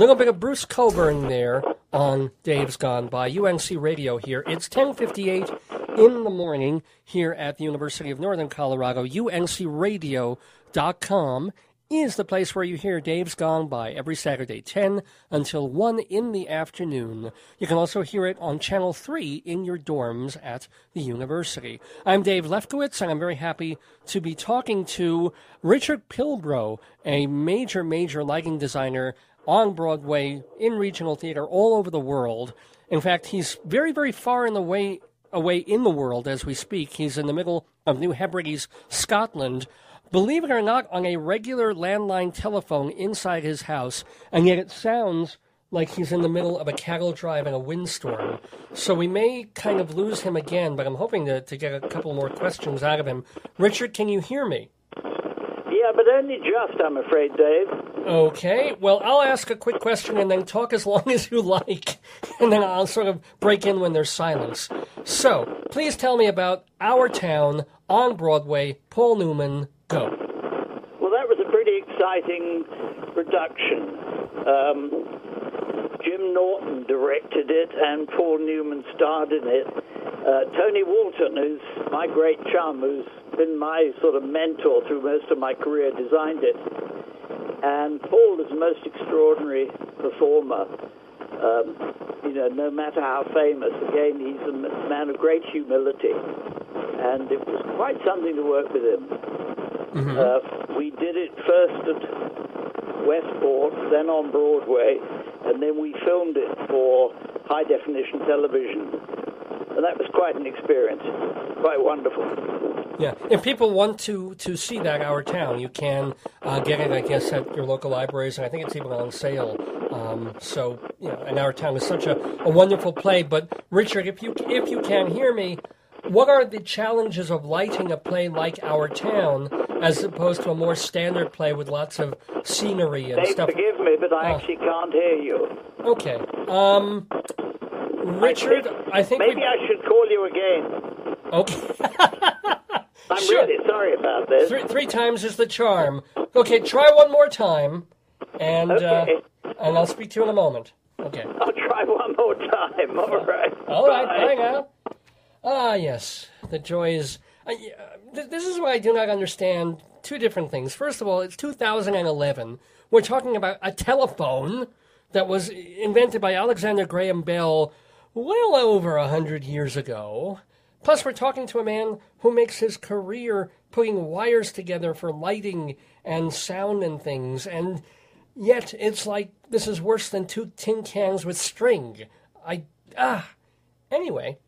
Little bit of Bruce Cockburn there on Dave's Gone By. UNC Radio here. It's 1058 in the morning here at the University of Northern Colorado. UNCradio.com is the place where you hear Dave's Gone By every Saturday, 10 until 1 in the afternoon. You can also hear it on Channel 3 in your dorms at the university. I'm Dave Lefkowitz, and I'm very happy to be talking to Richard Pilbrow, a major, major lighting designer on Broadway, in regional theater, all over the world. In fact, he's very, very far in the way away in the world as we speak. He's in the middle of New Hebrides, Scotland. Believe it or not, on a regular landline telephone inside his house, and yet it sounds like he's in the middle of a cattle drive and a windstorm. So we may kind of lose him again, but I'm hoping to, to get a couple more questions out of him. Richard, can you hear me? Yeah, but only just, I'm afraid, Dave. Okay, well, I'll ask a quick question and then talk as long <laughs> as you like, and then I'll sort of break in when there's silence. So, please tell me about Our Town on Broadway, Paul Newman, go. Well, that was a pretty exciting production. Um, Jim Naughton directed it, and Paul Newman starred in it. Uh, Tony Walton, who's my great chum, who's been my sort of mentor through most of my career, designed it. And Paul is the most extraordinary performer. Um, you know, no matter how famous, again, he's a man of great humility. And it was quite something to work with him. Uh, we did it first at Westport, then on Broadway, and then we filmed it for high definition television. And that was quite an experience, quite wonderful. Yeah, if people want to, to see that Our Town, you can uh, get it, I guess, at your local libraries, and I think it's even on sale. Um, so, you know, and Our Town is such a, a wonderful play. But Richard, if you if you can hear me, what are the challenges of lighting a play like Our Town as opposed to a more standard play with lots of scenery and Dave, stuff? forgive me, but I Oh. actually can't hear you. Okay, um, Richard, I think Maybe we- I should call you again. okay. <laughs> I'm Sure. really sorry about this. three, three times is the charm. Okay, try one more time, and Okay. uh, and I'll speak to you in a moment. Okay. I'll try one more time. All right. All right, Bye. bye now. Ah, yes, the joy is. uh, this is why I do not understand two different things. First of all, it's 2011. We're talking about a telephone that was invented by Alexander Graham Bell well over a hundred years ago. Plus, we're talking to a man who makes his career putting wires together for lighting and sound and things, and yet it's like this is worse than two tin cans with string. I ah. Anyway,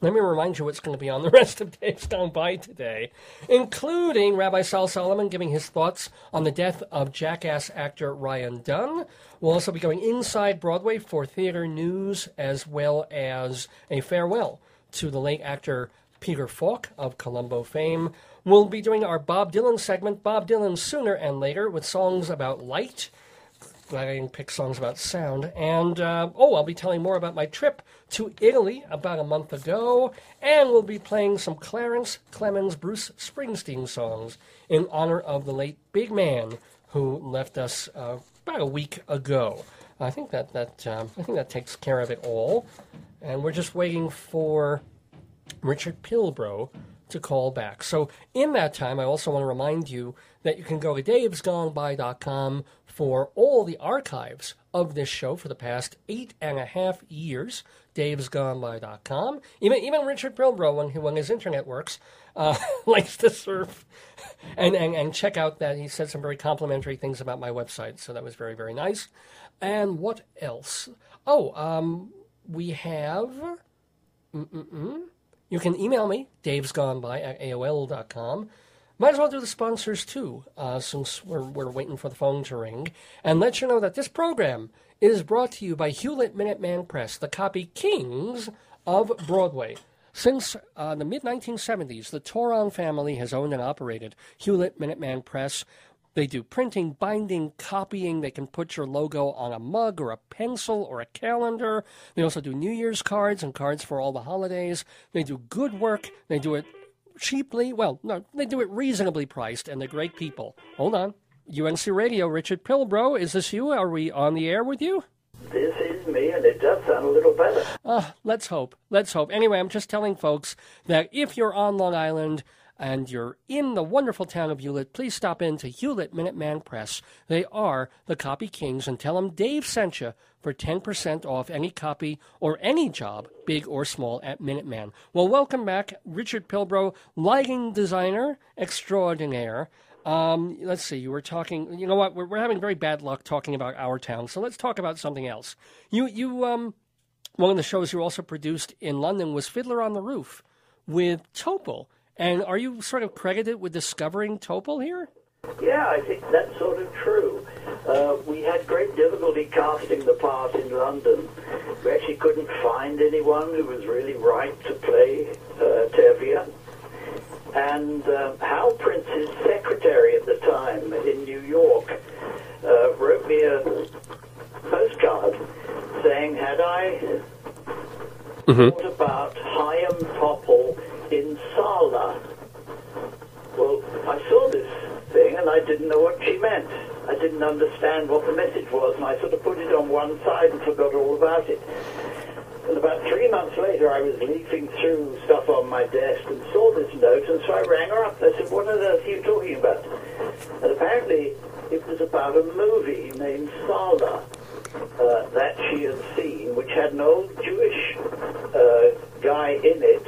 let me remind you what's going to be on the <laughs> rest of Dave's Gone By today, including Rabbi Sol Solomon giving his thoughts on the death of jackass actor Ryan Dunn. We'll also be going inside Broadway for theater news as well as a farewell to the late actor Peter Falk of Columbo fame. We'll be doing our Bob Dylan segment, Bob Dylan Sooner and Later, with songs about light. I didn't pick songs about sound. And, uh, oh, I'll be telling more about my trip to Italy about a month ago. And we'll be playing some Clarence Clemons Bruce Springsteen songs in honor of the late big man who left us uh, about a week ago. I think that, that, um, I think that takes care of it all. And we're just waiting for Richard Pilbrow to call back. So, in that time, I also want to remind you that you can go to davesgoneby.com for all the archives of this show for the past eight and a half years. davesgoneby.com. Even even Richard Pilbrow, when, he- when his internet works, uh, <laughs> likes to surf and, and, and check out that. He said some very complimentary things about my website, so that was very, very nice. And what else? Oh, um, we have. You can email me, davesgoneby at AOL.com. Might as well do the sponsors too, uh, since we're, we're waiting for the phone to ring, and let you know that this program is brought to you by Hewlett Minuteman Press, the copy kings of Broadway. Since uh, the mid 1970s, the Toron family has owned and operated Hewlett Minuteman Press. They do printing, binding, copying. They can put your logo on a mug or a pencil or a calendar. They also do New Year's cards and cards for all the holidays. They do good work. They do it cheaply. Well, no, they do it reasonably priced, and they're great people. Hold on. UNC Radio, Richard Pilbrow, is this you? Are we on the air with you? This is me, and it does sound a little better. Uh, let's hope. Let's hope. Anyway, I'm just telling folks that if you're on Long Island and you're in the wonderful town of Hewlett, please stop in to Hewlett Minuteman Press. They are the copy kings, and tell them Dave sent you for 10% off any copy or any job, big or small, at Minuteman. Well, welcome back, Richard Pilbrow, lighting designer extraordinaire. Um, let's see. You were talking. You know what? We're, we're having very bad luck talking about our town. So let's talk about something else. You you um one of the shows you also produced in London was Fiddler on the Roof with Topol. And are you sort of credited with discovering Topol here? Yeah, I think that's sort of true. Uh, we had great difficulty casting the part in London. We actually couldn't find anyone who was really right to play uh, Tevye. And uh, Hal Prince's secretary at the time in New York uh, wrote me a postcard saying, had I thought about Chaim Topol in Sallah? Well, I saw this thing and I didn't know what she meant. I didn't understand what the message was, and I sort of put it on one side and forgot all about it. And about three months later, I was leafing through stuff on my desk and saw this note, and so I rang her up. I said, "What on earth are you talking about?" And apparently, it was about a movie named Sallah uh, that she had seen, which had an old Jewish uh, guy in it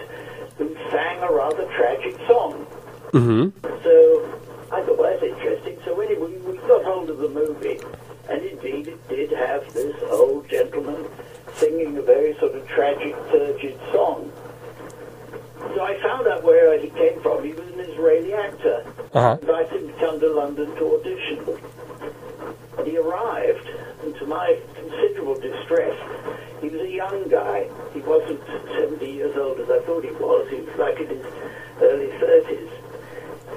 sang a rather tragic song. Mm-hmm. So I thought, well, that's interesting. So anyway, we got hold of the movie, and indeed it did have this old gentleman singing a very sort of tragic, turgid song. So I found out where he came from. He was an Israeli actor. Uh-huh. Invited him to come to London to audition. He arrived, and to my considerable distress, he was a young guy. He wasn't 70 years old as I thought he was. He was like in his early 30s.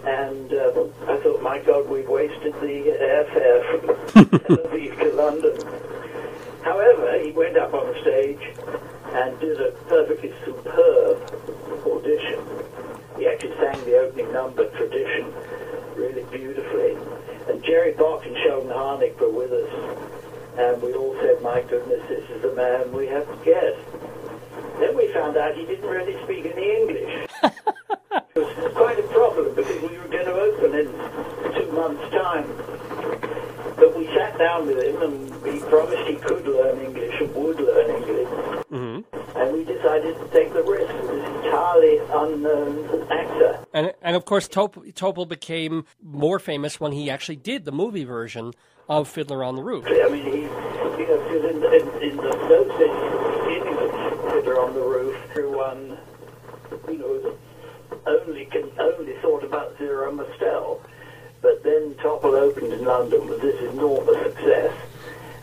And um, I thought, my God, we've wasted the airfare from <laughs> Tel Aviv to London. However, he went up on the stage and did a perfectly superb audition. He actually sang the opening number, Tradition, really beautifully. And Jerry Bock and Sheldon Harnick were with us. And we all said, my goodness, this is the man we have to get. Then we found out he didn't really speak any English. <laughs> it was quite a problem because we were going to open in two months' time. But we sat down with him and he promised he could learn English and would learn English. Mm-hmm. And we decided to take the risk with this entirely unknown actor. And and of course, Top- Topol became more famous when he actually did the movie version of Fiddler on the Roof. I mean, he, you know, in, in, in the those days, beginning of Fiddler on the Roof, everyone, you know, only can only thought about Zero Mostel. But then Topol opened in London with this enormous success,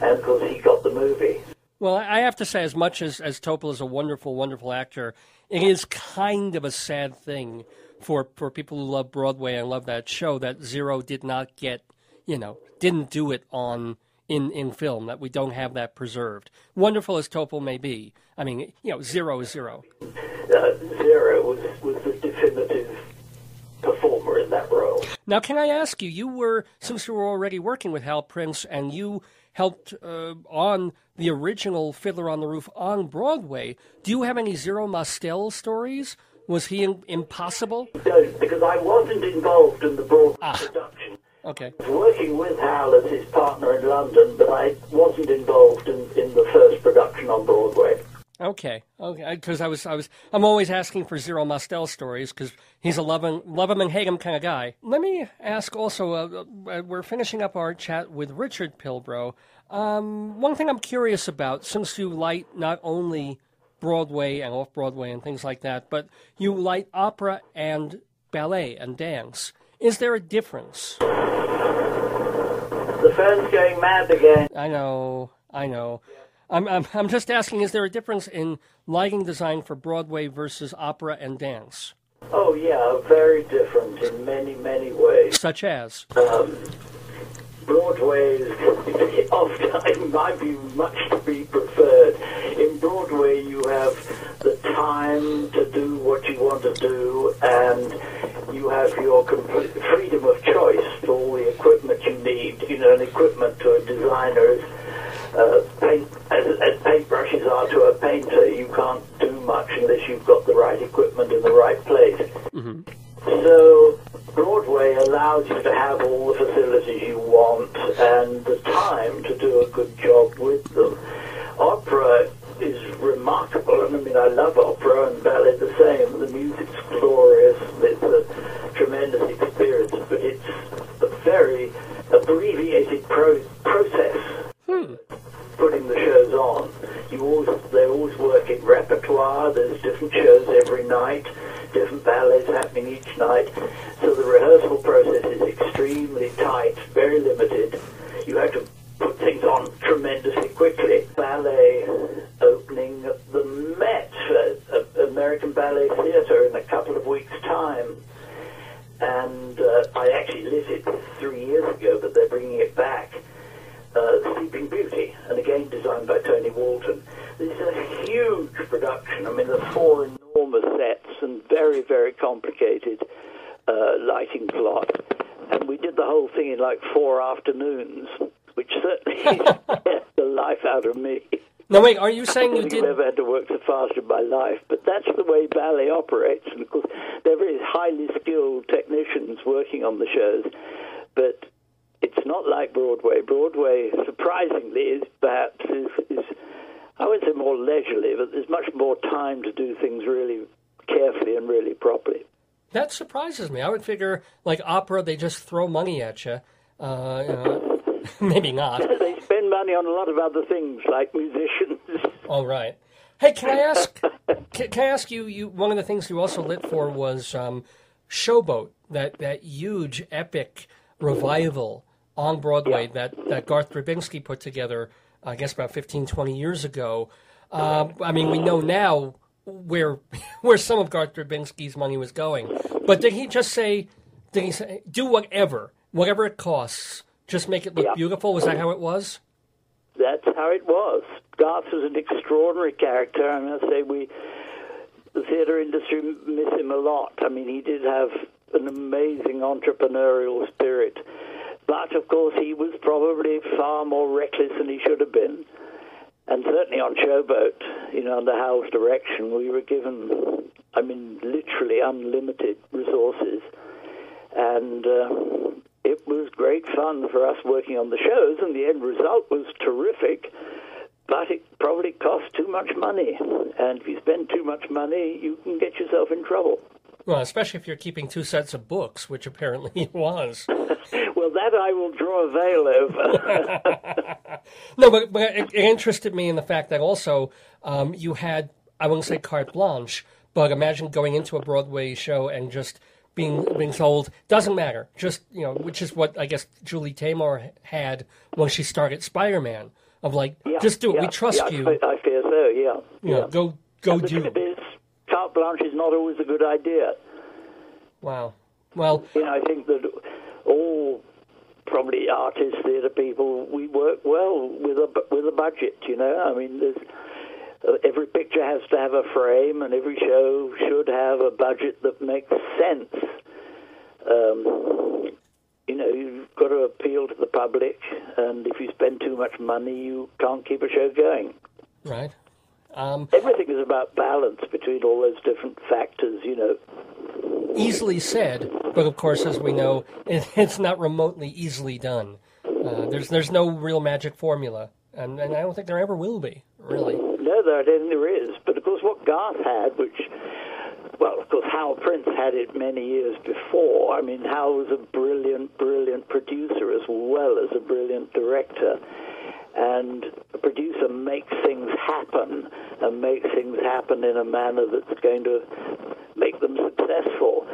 and of course he got the movie. Well, I have to say, as much as, as Topol is a wonderful, wonderful actor, it is kind of a sad thing for, for people who love Broadway and love that show that Zero did not get, you know, didn't do it on in, in film, that we don't have that preserved. Wonderful as Topol may be. I mean, you know, Zero is Zero. Uh, Zero was, was the definitive performer in that role. Now, can I ask you, you were, since you were already working with Hal Prince and you helped uh, on the original Fiddler on the Roof on Broadway, do you have any Zero Mostel stories? Was he in, impossible? No, because I wasn't involved in the Broadway production. Okay. I was working with Hal as his partner in London, but I wasn't involved in, in the first production on Broadway. Okay, okay. Because I was, I was, I'm always asking for Zero Mostel stories because he's a love him, love him and hate him kind of guy. Let me ask also. Uh, uh, we're finishing up our chat with Richard Pilbrow. Um, one thing I'm curious about, since you light not only Broadway and off Broadway and things like that, but you light opera and ballet and dance. Is there a difference? The phone's going mad again. I know, I know. I'm, I'm, I'm just asking, is there a difference in lighting design for Broadway versus opera and dance? Oh, yeah, very different in many, many ways. Such as? Um, Broadway is, <laughs> time my view, much to be preferred. In Broadway, you have the time to do what you want to do, and you have your complete freedom of choice for all the equipment you need. You know, an equipment to a designer is uh, paint, as, as paintbrushes are to a painter. You can't do much unless you've got the right equipment in the right place. So Broadway allows you to have all the facilities you want and the time to do a good job with them. Opera is remarkable, and I mean I love opera and ballet the same. The music's glorious, it's a tremendous experience, but it's a very abbreviated pro- process hmm. putting the shows on. You always they always work in repertoire. There's different shows every night, different ballets happening each night. So the rehearsal process is extremely tight, very limited. You have to put things on tremendously quickly. Ballet opening the Met, uh, uh, American Ballet Theatre, in a couple of weeks' time. And uh, I actually lit it three years ago, but they're bringing it back uh, Sleeping Beauty, and again designed by Tony Walton. This is a huge production. I mean, there's four enormous sets and very, very complicated uh, lighting plot. And we did the whole thing in like four afternoons, which certainly <laughs> scared the life out of me. No, wait, are you saying you did? I've ever had to work so fast in my life, but that's the way ballet operates. And of course, they're very highly skilled technicians working on the shows. But it's not like Broadway. Broadway, surprisingly, is perhaps is, is I would say more leisurely, but there's much more time to do things really carefully and really properly. That surprises me. I would figure, like opera, they just throw money at you. Uh, you know, <laughs> maybe not. <laughs> they spend money on a lot of other things, like musicians. <laughs> All right. Hey, can I ask? Can, can I ask you? You one of the things you also lit for was um, Showboat, that that huge epic revival on Broadway that that Garth Drabinsky put together. I guess about 15, 20 years ago. Um, I mean, we know now where <laughs> where some of Garth Drabinsky's money was going. But did he just say? Did he say do whatever, whatever it costs, just make it look Yeah. beautiful? Was that how it was? That's how it was. Garth was an extraordinary character. I must say, we the theatre industry miss him a lot. I mean, he did have an amazing entrepreneurial spirit, but of course, he was probably far more reckless than he should have been. And certainly on Showboat, you know, under Hal's direction, we were given, I mean, literally unlimited resources. And uh, it was great fun for us working on the shows, and the end result was terrific. But it probably cost too much money. And if you spend too much money, you can get yourself in trouble. Well, especially if you're keeping two sets of books, which apparently <laughs> he was. <laughs> Well, that I will draw a veil over. <laughs> No, but, but it, it interested me in the fact that also um, you had, I wouldn't say carte blanche, but imagine going into a Broadway show and just being being told, doesn't matter, just, you know, which is what I guess Julie Taymor had when she started Spider Man, of like, Yeah, just do it, we trust yeah, you, I, I fear so, yeah. you yeah. know, go, go do. is, carte blanche is not always a good idea. Wow. Well, You know, I think that all probably artists, theatre people, we work well with a with a budget. You know, I mean, there's uh, every picture has to have a frame, and every show should have a budget that makes sense. Um, you know, you've got to appeal to the public, and if you spend too much money, you can't keep a show going. right. Um, Everything is about balance between all those different factors. You know, easily said, but of course, as we know, <laughs> it, it's not remotely easily done. Uh, there's there's no real magic formula, and, and I don't think there ever will be. Really, No, there, I don't think there is. But of course, what Garth had, which, well, of course, Hal Prince had it many years before. I mean, Hal was a brilliant, brilliant producer as well as a brilliant director. And a producer makes things happen and makes things happen in a manner that's going to make them successful.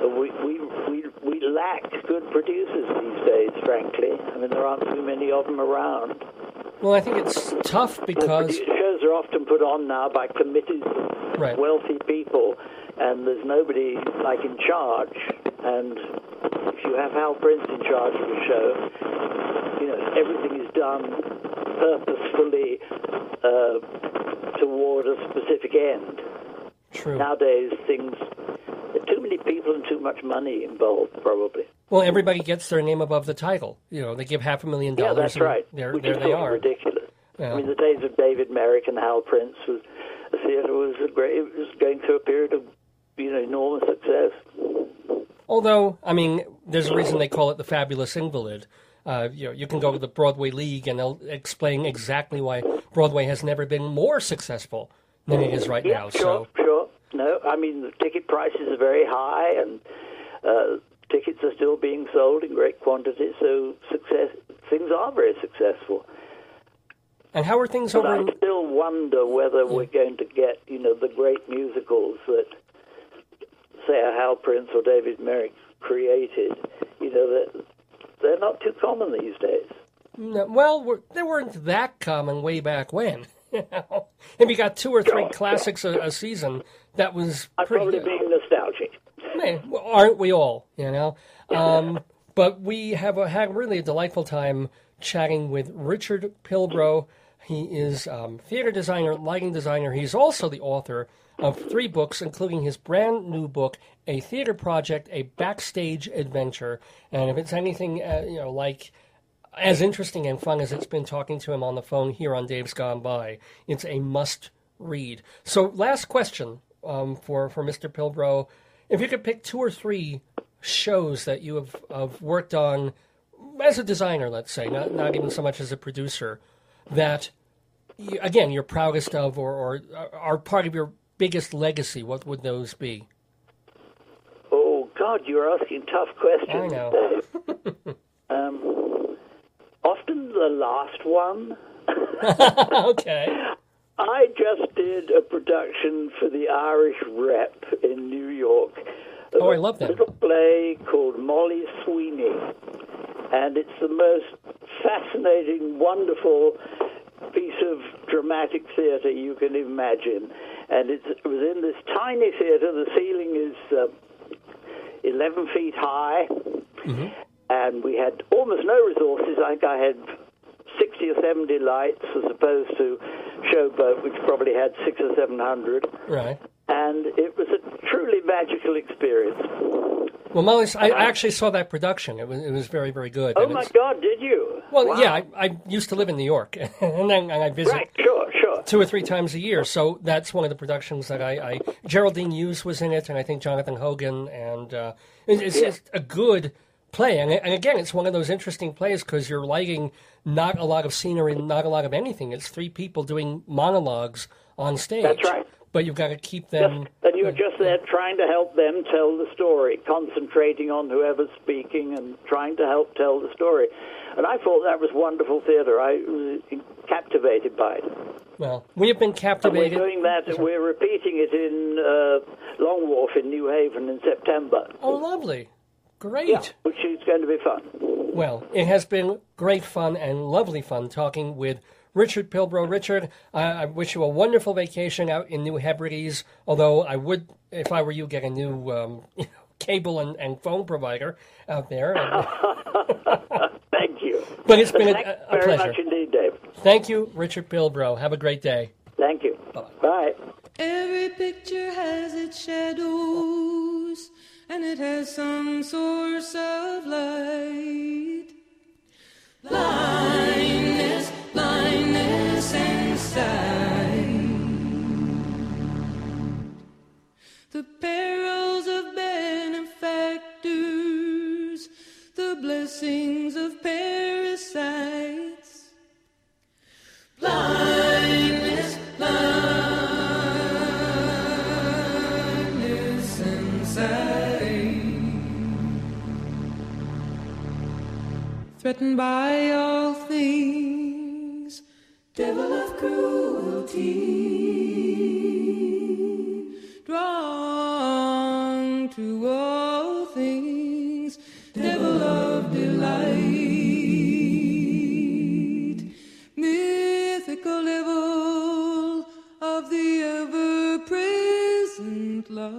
We, we, we, we lack good producers these days, frankly. I mean, there aren't too many of them around. well, I think it's tough because shows are often put on now by committees of Right. wealthy people, and there's nobody like in charge. And if you have Hal Prince in charge of a show, you know everything is done purposefully uh, toward a specific end. true. Nowadays, things there are too many people and too much money involved, probably. Well, everybody gets their name above the title. You know, they give half a million dollars. Yeah, that's right. There, Which there is they are. ridiculous. Yeah. I mean, the days of David Merrick and Hal Prince was the theatre was a great. It was going through a period of you know enormous success. Although, I mean, there's a reason they call it the Fabulous Invalid. Uh, you know, you can go to the Broadway League and they'll explain exactly why Broadway has never been more successful than it is right Yeah, now. sure, So, sure. No, I mean the ticket prices are very high, and uh, tickets are still being sold in great quantities. So success things are very successful. and how are things But over I still wonder whether we're going to get, you know, the great musicals that, say, a Hal Prince or David Merrick created. You know, that they're not too common these days. No, well, we're, they weren't that common way back when. You <laughs> know, if you got two or three classics a, a season, that was I'm pretty probably good. being nostalgic. Man, well, aren't we all? You know, um, <laughs> but we have a, had really a delightful time chatting with Richard Pilbrow. He is um, theater designer, lighting designer. He's also the author of three books, including his brand new book, A Theater Project: A Backstage Adventure. And if it's anything, uh, you know, like as interesting and fun as it's been talking to him on the phone here on Dave's Gone By, it's a must read. So, last question um, for for Mr. Pilbrow: If you could pick two or three shows that you have, have worked on as a designer, let's say, not not even so much as a producer, that again you're proudest of, or, or are part of your biggest legacy? What would those be? Oh God, you're asking tough questions. I know. <laughs> Um, often the last one. <laughs> okay. I just did a production for the Irish Rep in New York. Oh, I love that. Little play called Molly Sweeney, and it's the most fascinating, wonderful piece of dramatic theatre you can imagine. And it was in this tiny theatre. The ceiling is uh, 11 feet high, and we had almost no resources. I think I had 60 or 70 lights as opposed to Showboat, which probably had six or 700. Right. And it was a truly magical experience. Well, Molly, I actually saw that production. It was it was very very good. Oh my God, did you? Well, Wow. yeah, I, I used to live in New York, <laughs> and then I visit Right, sure, sure. two or three times a year. So that's one of the productions that I, I Geraldine Hughes was in it, and I think Jonathan Hogan, and uh, it- it's just a good play. And, and again, it's one of those interesting plays because you're lighting not a lot of scenery, not a lot of anything. It's three people doing monologues on stage. That's right. But you've got to keep them. And you're just there trying to help them tell the story, concentrating on whoever's speaking and trying to help tell the story. And I thought that was wonderful theatre. I was captivated by it. Well, we have been And we're captivated. doing that, we're repeating it in uh, Long Wharf in New Haven in September. Oh, lovely. Great. Yeah, which is going to be fun. Well, it has been great fun and lovely fun talking with Richard Pilbrow. Richard, I I wish you a wonderful vacation out in New Hebrides. Although I would, if I were you, get a new um, <laughs> you know, cable and, and phone provider out there. <laughs> Thank you. But it's been a, Thanks a, a very pleasure. much indeed, Dave. Thank you, Richard Pilbrow. Have a great day. Thank you. Bye. Every picture has its shadows, and it has some source of light. Blindness, blindness, sight. The perils of benefactors, the blessings of parasites. Blindness, blindness, and sight. Threatened by all things, devil of cruelty. Drawn to all things, devil of delight. Mythical devil of the ever present loves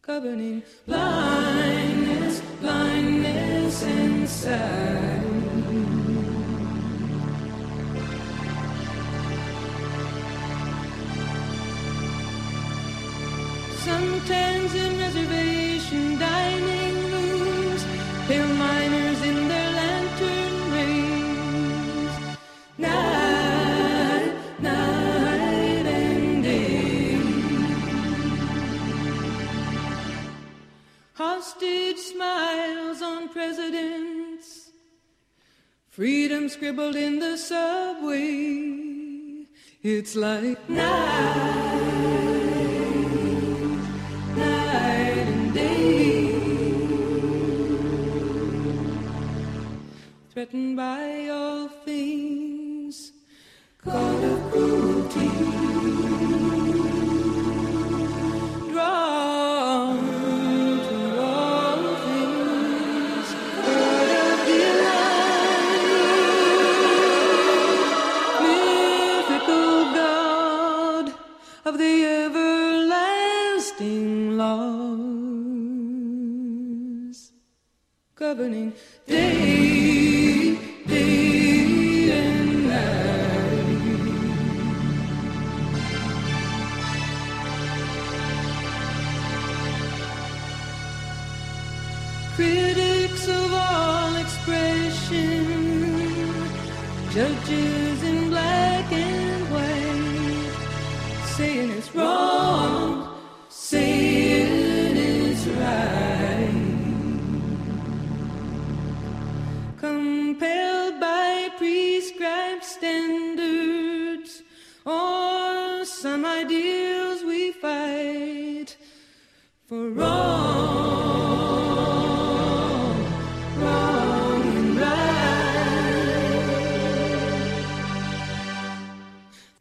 governing blindness, blindness inside. Sometimes Freedom scribbled in the subway. It's like night, night and day. Threatened by all things, God of cruelty. Governing. Day,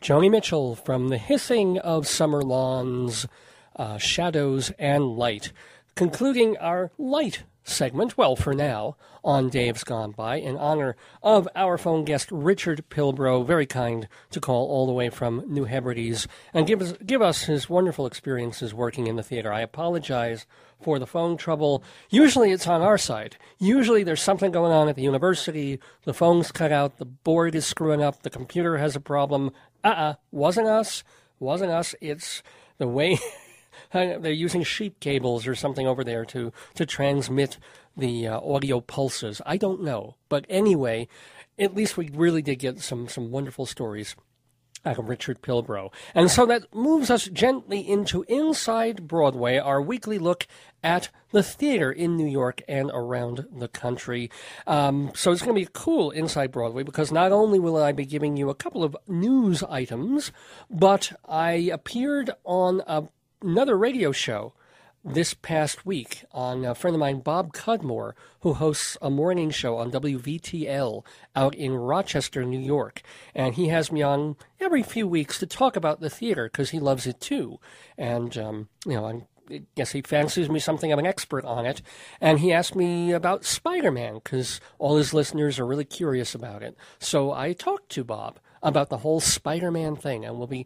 Joni Mitchell from the hissing of summer lawns, uh, shadows and light, concluding our light segment, well, for now, on Dave's Gone By, in honor of our phone guest, Richard Pilbrow, very kind to call all the way from New Hebrides and give us, give us his wonderful experiences working in the theater. I apologize for the phone trouble. Usually it's on our side. Usually there's something going on at the university, the phone's cut out, the board is screwing up, the computer has a problem. Uh-uh, wasn't us, wasn't us. It's the way <laughs> they're using sheep cables or something over there to to transmit the uh, audio pulses. I don't know, but anyway, at least we really did get some some wonderful stories out of Richard Pilbrow. And so that moves us gently into Inside Broadway, our weekly look at the theater in New York and around the country. Um, so it's going to be cool Inside Broadway because not only will I be giving you a couple of news items, but I appeared on a another radio show this past week on a friend of mine, Bob Cudmore, who hosts a morning show on WVTL out in Rochester, New York. And he has me on every few weeks to talk about the theater because he loves it too. And, um, you know, I'm I guess he fancies me something of an expert on it. And he asked me about Spider Man because all his listeners are really curious about it. So I talked to Bob about the whole Spider Man thing, and we'll be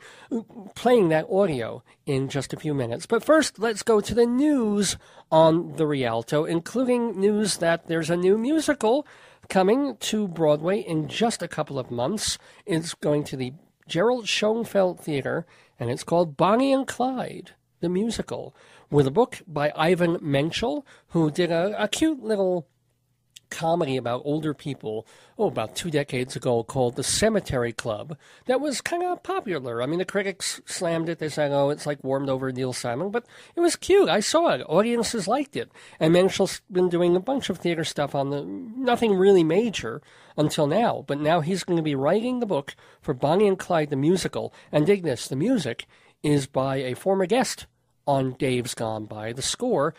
playing that audio in just a few minutes. But first, let's go to the news on the Rialto, including news that there's a new musical coming to Broadway in just a couple of months. It's going to the Gerald Schoenfeld Theater, and it's called Bonnie and Clyde, the musical, with a book by Ivan Menchel, who did a, a cute little comedy about older people, oh, about two decades ago called The Cemetery Club that was kind of popular. I mean, the critics slammed it. They said, oh, it's like warmed over Neil Simon, but it was cute. I saw it. Audiences liked it. And Menchel's been doing a bunch of theater stuff on the, nothing really major until now, but now he's going to be writing the book for Bonnie and Clyde the musical. And dig this, the music is by a former guest on Dave's Gone By. The score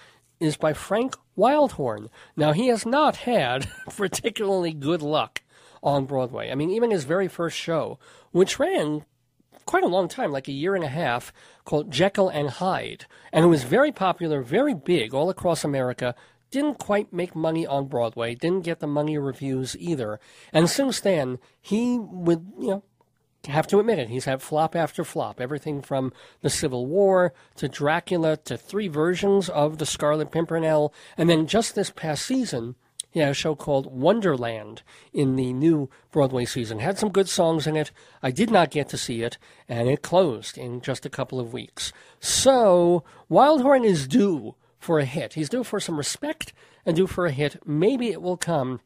is by Frank Wildhorn. Now, he has not had <laughs> particularly good luck on Broadway. I mean, even his very first show, which ran quite a long time, like a year and a half, called Jekyll and Hyde. And it was very popular, very big all across America. Didn't quite make money on Broadway, didn't get the money reviews either. And since then, he would, you know, have to admit it, he's had flop after flop. Everything from the Civil War to Dracula to three versions of the Scarlet Pimpernel. And then just this past season, he had a show called Wonderland in the new Broadway season. Had some good songs in it. I did not get to see it, and it closed in just a couple of weeks. So, Wildhorn is due for a hit. He's due for some respect and due for a hit. Maybe it will come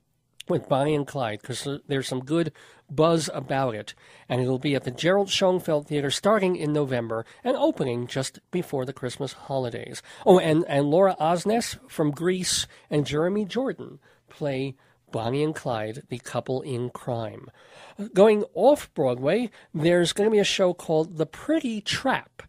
with Bonnie and Clyde because there's some good buzz about it. And it'll be at the Gerald Schoenfeld Theater starting in November and opening just before the Christmas holidays. Oh, and, and Laura Osnes from Grease and Jeremy Jordan play Bonnie and Clyde, the couple in crime. Going off Broadway, there's going to be a show called The Pretty Trap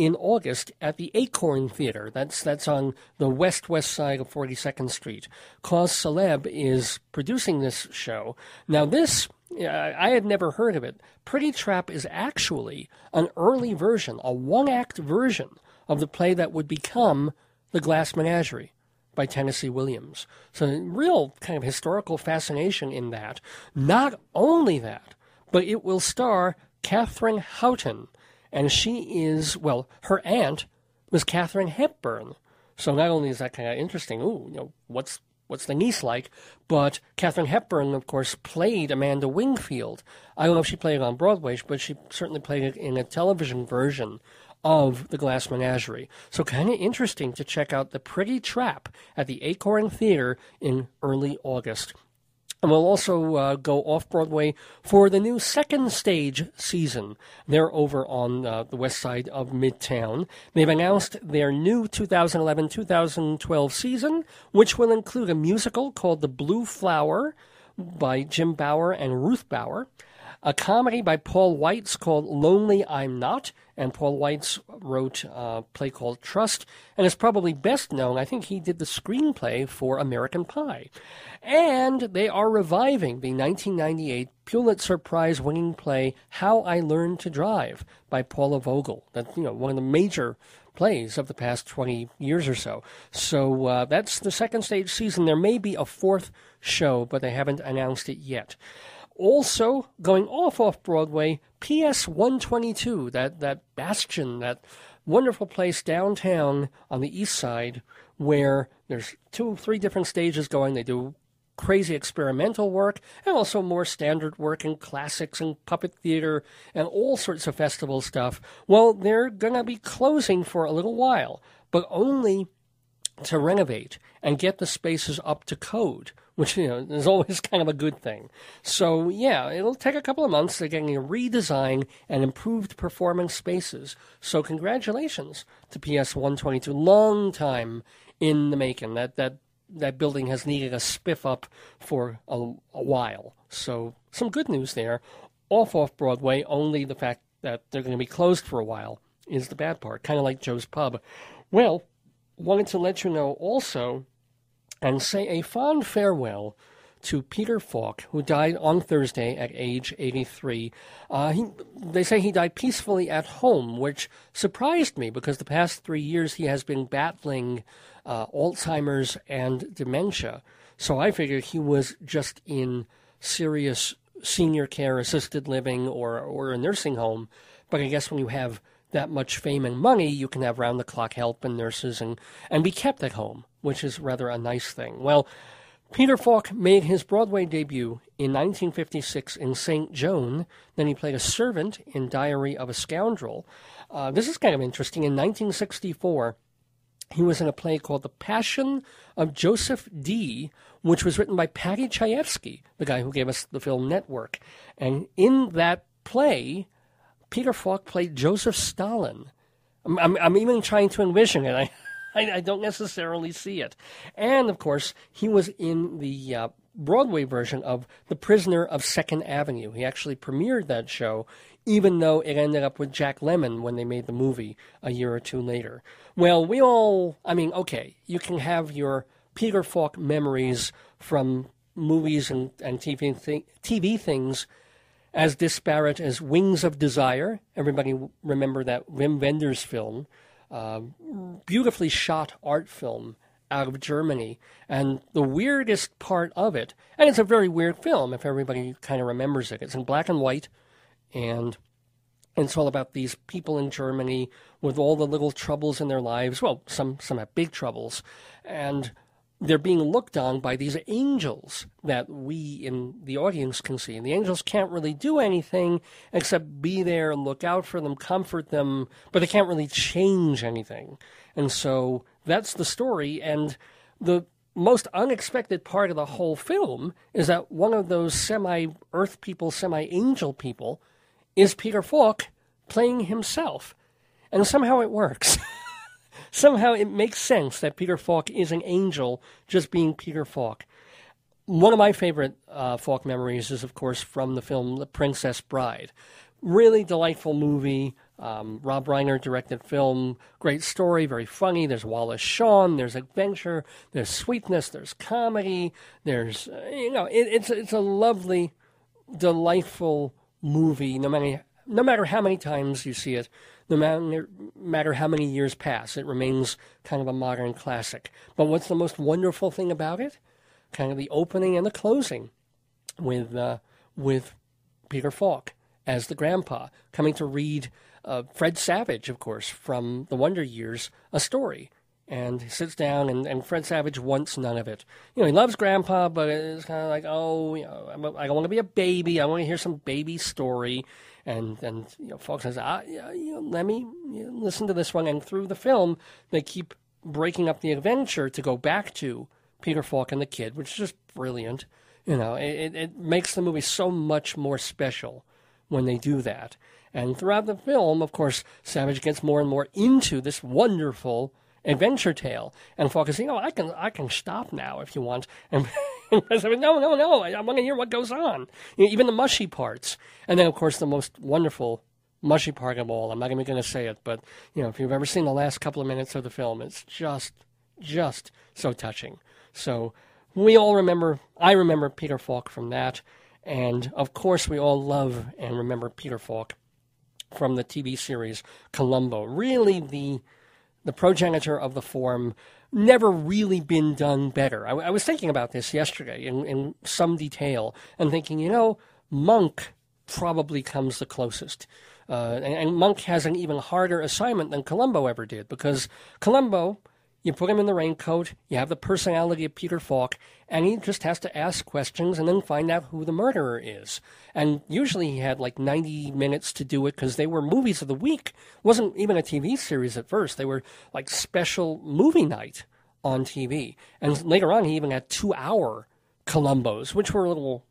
in August at the Acorn Theater. That's that's on the west west side of 42nd Street. Cause Celeb is producing this show. Now this uh, I had never heard of it. Pretty Trap is actually an early version, a one act version of the play that would become The Glass Menagerie by Tennessee Williams. So, real kind of historical fascination in that. Not only that, but it will star Katherine Houghton, and she is, well, her aunt was Katharine Hepburn. So not only is that kind of interesting, ooh, you know, what's what's the niece like? But Katharine Hepburn, of course, played Amanda Wingfield. I don't know if she played it on Broadway, but she certainly played it in a television version of The Glass Menagerie. So kind of interesting to check out The Pretty Trap at the Acorn Theater in early August. And we'll also uh, go off Broadway for the new second stage season. They're over on uh, the west side of Midtown. They've announced their new 2011 2012 season, which will include a musical called The Blue Flower by Jim Bauer and Ruth Bauer. A comedy by Paul Weitz called Lonely I'm Not. And Paul Weitz wrote a play called Trust, and is probably best known. I think he did the screenplay for American Pie. And they are reviving the 1998 Pulitzer Prize winning play How I Learned to Drive by Paula Vogel. That's you know one of the major plays of the past 20 years or so. So uh, that's the second stage season. There may be a fourth show, but they haven't announced it yet. Also, going off off Broadway, PS 122, that, that bastion, that wonderful place downtown on the east side where there's two, three different stages going. They do crazy experimental work and also more standard work in classics and puppet theater and all sorts of festival stuff. Well, they're going to be closing for a little while, but only to renovate and get the spaces up to code, which you know is always <laughs> kind of a good thing. So yeah, it'll take a couple of months. They're getting a redesign and improved performance spaces. So congratulations to PS 122. Long time in the making. That that that building has needed a spiff up for a, a while. So some good news there. Off off Broadway, only the fact that they're going to be closed for a while is the bad part, kind of like Joe's Pub. Well, wanted to let you know also and say a fond farewell to Peter Falk, who died on Thursday at age 83. Uh, he, they say he died peacefully at home, which surprised me because the past three years he has been battling uh, Alzheimer's and dementia. So I figured he was just in serious senior care, assisted living, or, or a nursing home. But I guess when you have that much fame and money, you can have round the clock help and nurses and, and be kept at home, which is rather a nice thing. Well, Peter Falk made his Broadway debut in 1956 in St. Joan. Then he played a servant in Diary of a Scoundrel. Uh, this is kind of interesting. In 1964, he was in a play called The Passion of Joseph D., which was written by Paddy Chayefsky, the guy who gave us the film Network. And in that play, Peter Falk played Joseph Stalin. I'm, I'm, I'm even trying to envision it. I, I, I, don't necessarily see it. And of course, he was in the uh, Broadway version of The Prisoner of Second Avenue. He actually premiered that show, even though it ended up with Jack Lemmon when they made the movie a year or two later. Well, we all, I mean, okay, you can have your Peter Falk memories from movies and, and TV, th- TV things as disparate as Wings of Desire. Everybody remember that Wim Wenders film, uh, beautifully shot art film out of Germany. And the weirdest part of it, and it's a very weird film if everybody kind of remembers it, it's in black and white, and it's all about these people in Germany with all the little troubles in their lives. Well, some, some have big troubles. And they're being looked on by these angels that we in the audience can see. And the angels can't really do anything except be there and look out for them, comfort them, but they can't really change anything. And so that's the story. And the most unexpected part of the whole film is that one of those semi earth people, semi angel people, is Peter Falk playing himself. And somehow it works. <laughs> somehow it makes sense that Peter Falk is an angel just being Peter Falk. One of my favorite uh, Falk memories is, of course, from the film The Princess Bride. Really delightful movie. Um, Rob Reiner directed film. Great story, very funny. There's Wallace Shawn. There's adventure. There's sweetness. There's comedy. There's you know, it, it's it's a lovely, delightful movie. No matter no matter how many times you see it, no matter, matter how many years pass, it remains kind of a modern classic. But what's the most wonderful thing about it? Kind of the opening and the closing with, uh, with Peter Falk as the grandpa coming to read uh, Fred Savage, of course, from the Wonder Years, a story. And he sits down, and, and Fred Savage wants none of it. You know, he loves Grandpa, but it's kind of like, oh, you know, I don't want to be a baby. I want to hear some baby story and and you know, Falk says, ah, you know, let me listen to this one. And through the film, they keep breaking up the adventure to go back to Peter Falk and the kid, which is just brilliant. You know, it, it makes the movie so much more special when they do that. And throughout the film, of course, Savage gets more and more into this wonderful adventure tale. And Falk is saying, "Oh, I can, I can stop now if you want." And <laughs> <laughs> I said, no, no, no. I, I want to hear what goes on. You know, even the mushy parts. And then, of course, the most wonderful mushy part of all. I'm not even going to say it, but you know, if you've ever seen the last couple of minutes of the film, it's just, just so touching. So we all remember. I remember Peter Falk from that, and of course, we all love and remember Peter Falk from the TV series Columbo. Really, the the progenitor of the form. Never really been done better. I, I was thinking about this yesterday in, in some detail and thinking, you know, Monk probably comes the closest. Uh, and, and Monk has an even harder assignment than Columbo ever did because Columbo, you put him in the raincoat, you have the personality of Peter Falk, and he just has to ask questions and then find out who the murderer is. And usually he had like 90 minutes to do it because they were movies of the week. It wasn't even a TV series at first. They were like special movie night on TV. And later on, he even had two hour Columbos, which were a little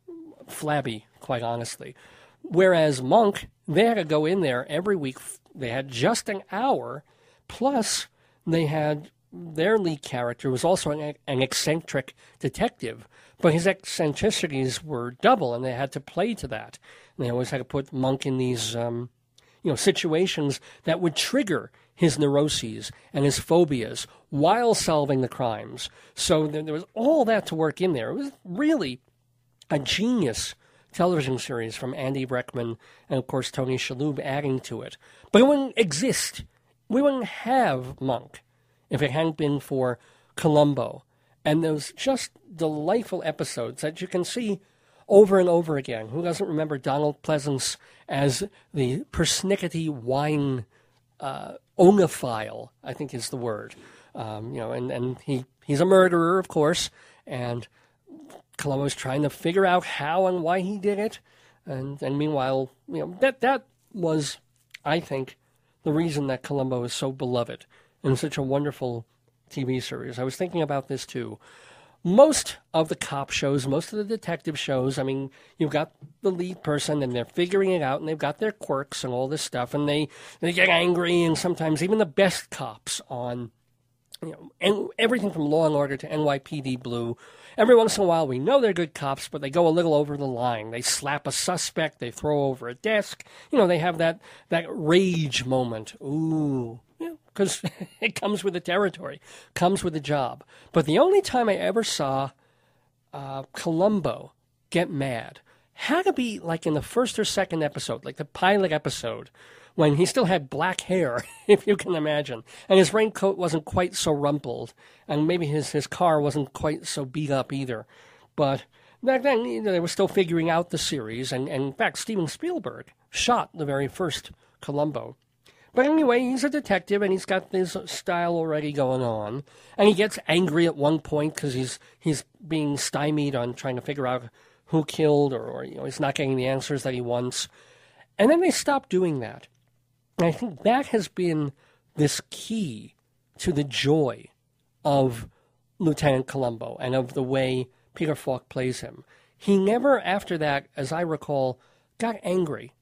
flabby, quite honestly. Whereas Monk, they had to go in there every week. They had just an hour, plus they had their lead character was also an, an eccentric detective, but his eccentricities were double, and they had to play to that. And they always had to put Monk in these, um, you know, situations that would trigger his neuroses and his phobias while solving the crimes. So there, there was all that to work in there. It was really a genius television series from Andy Breckman and, of course, Tony Shalhoub adding to it. But it wouldn't exist. We wouldn't have Monk if it hadn't been for Columbo and those just delightful episodes that you can see over and over again. Who doesn't remember Donald Pleasence as the persnickety wine uh, oenophile? I think is the word. Um, you know, and, and he, he's a murderer, of course, and Columbo's trying to figure out how and why he did it. And, and meanwhile, you know, that, that was, I think, the reason that Columbo is so beloved and such a wonderful TV series. I was thinking about this too. Most of the cop shows, most of the detective shows, I mean, you've got the lead person and they're figuring it out and they've got their quirks and all this stuff and they, they get angry and sometimes even the best cops on you know, and everything from Law and Order to NYPD Blue. Every once in a while, we know they're good cops, but they go a little over the line. They slap a suspect, they throw over a desk. You know, they have that that rage moment. Ooh, because <laughs> it comes with the territory, comes with the job. But the only time I ever saw uh, Columbo get mad had to be like in the first or second episode, like the pilot episode, when he still had black hair, <laughs> if you can imagine, and his raincoat wasn't quite so rumpled, and maybe his, his car wasn't quite so beat up either. But back then, you know, they were still figuring out the series, and, and in fact, Steven Spielberg shot the very first Columbo. But anyway, he's a detective and he's got this style already going on. And he gets angry at one point because he's he's being stymied on trying to figure out who killed or, or you know he's not getting the answers that he wants. And then they stop doing that. And I think that has been this key to the joy of Lieutenant Columbo and of the way Peter Falk plays him. He never, after that, as I recall, got angry.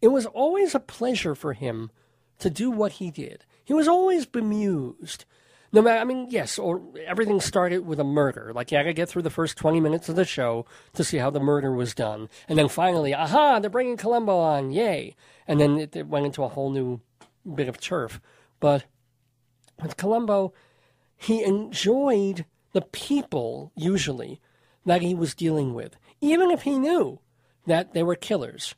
It was always a pleasure for him to do what he did. He was always bemused. No matter, I mean, yes, or everything started with a murder. Like you had to get through the first 20 minutes of the show to see how the murder was done. And then finally, aha, they're bringing Columbo on, yay. And then it, it went into a whole new bit of turf. But with Columbo, he enjoyed the people, usually, that he was dealing with, even if he knew that they were killers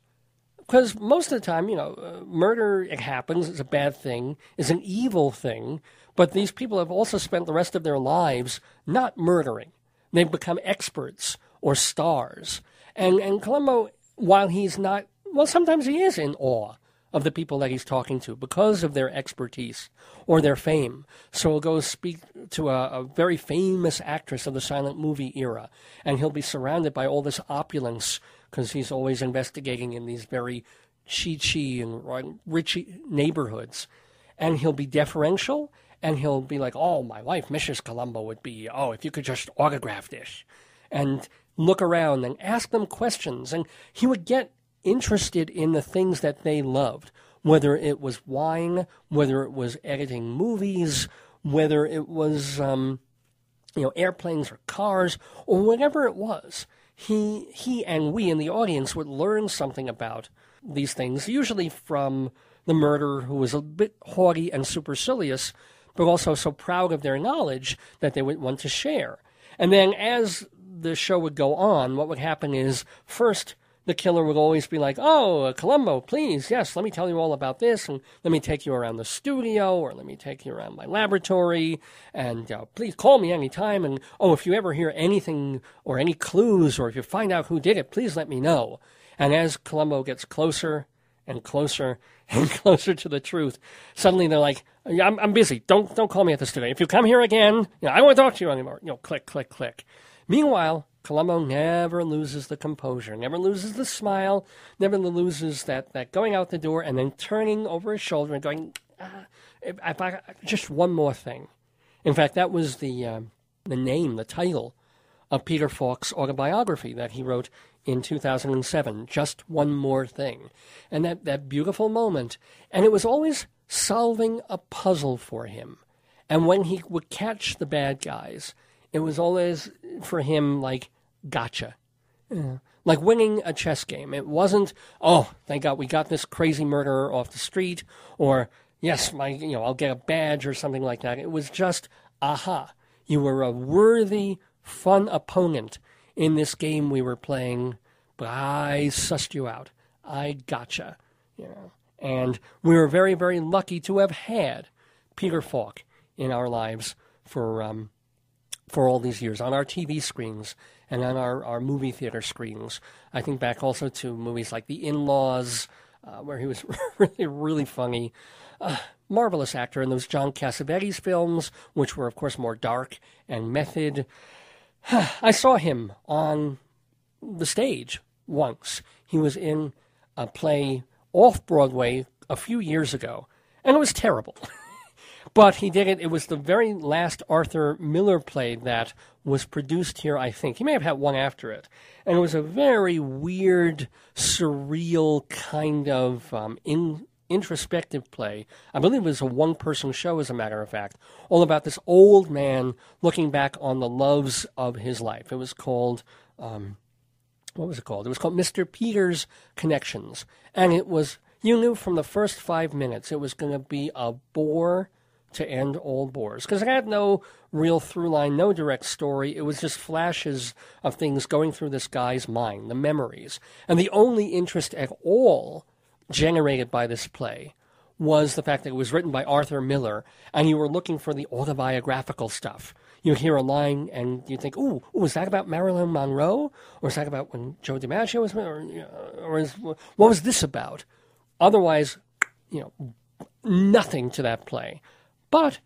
because most of the time, you know, uh, murder it happens. It's a bad thing. It's an evil thing. But these people have also spent the rest of their lives not murdering. They've become experts or stars. And and Columbo, while he's not, well, sometimes he is in awe of the people that he's talking to because of their expertise or their fame. So he'll go speak to a, a, very famous actress of the silent movie era, and he'll be surrounded by all this opulence because he's always investigating in these very chi-chi and rich neighborhoods. And he'll be deferential, and he'll be like, oh, my wife, Mrs. Columbo, would be, oh, if you could just autograph this. And look around and ask them questions. And he would get interested in the things that they loved, whether it was wine, whether it was editing movies, whether it was um, you know, airplanes or cars or whatever it was, he he and we in the audience would learn something about these things, usually from the murderer who was a bit haughty and supercilious, but also so proud of their knowledge that they would want to share. And then as the show would go on, what would happen is first the killer would always be like, "Oh, uh, Columbo, please, yes, let me tell you all about this, and let me take you around the studio, or let me take you around my laboratory, and uh, please call me anytime. And oh, if you ever hear anything or any clues, or if you find out who did it, please let me know." And as Columbo gets closer and closer <laughs> and closer to the truth, suddenly they're like, "I'm, I'm busy. Don't don't call me at the studio. If you come here again, you know, I won't talk to you anymore." You know, click, click, click. Meanwhile, Columbo never loses the composure, never loses the smile, never loses that, that going out the door and then turning over his shoulder and going, ah, if, I, just one more thing. In fact, that was the, uh, the name, the title of Peter Falk's autobiography that he wrote in 2007, Just One More Thing. And that, that beautiful moment. And it was always solving a puzzle for him. And when he would catch the bad guys, it was always for him like gotcha. Yeah. Like winning a chess game. It wasn't, oh, thank God we got this crazy murderer off the street, or yes, my, you know, I'll get a badge or something like that. It was just, aha, you were a worthy, fun opponent in this game we were playing, but I sussed you out. I gotcha. You know. And we were very, very lucky to have had Peter Falk in our lives for um, for all these years on our TV screens and on our, our movie theater screens. I think back also to movies like The In Laws, uh, where he was <laughs> really, really funny. Uh, marvelous actor in those John Cassavetes films, which were, of course, more dark and method. <sighs> I saw him on the stage once. He was in a play off Broadway a few years ago, and it was terrible. <laughs> But he did it. It was the very last Arthur Miller play that was produced here, I think. He may have had one after it. And it was a very weird, surreal kind of um, in, introspective play. I believe it was a one person show, as a matter of fact, all about this old man looking back on the loves of his life. It was called. Um, what was it called? It was called Mr. Peters Connections. And it was, you knew from the first five minutes it was going to be a bore to end all bores because it had no real through line, no direct story. It was just flashes of things going through this guy's mind, the memories. And the only interest at all generated by this play was the fact that it was written by Arthur Miller and you were looking for the autobiographical stuff. You hear a line and you think, ooh, is that about Marilyn Monroe? Or is that about when Joe DiMaggio was, or, or is, what was this about? Otherwise, you know, nothing to that play. But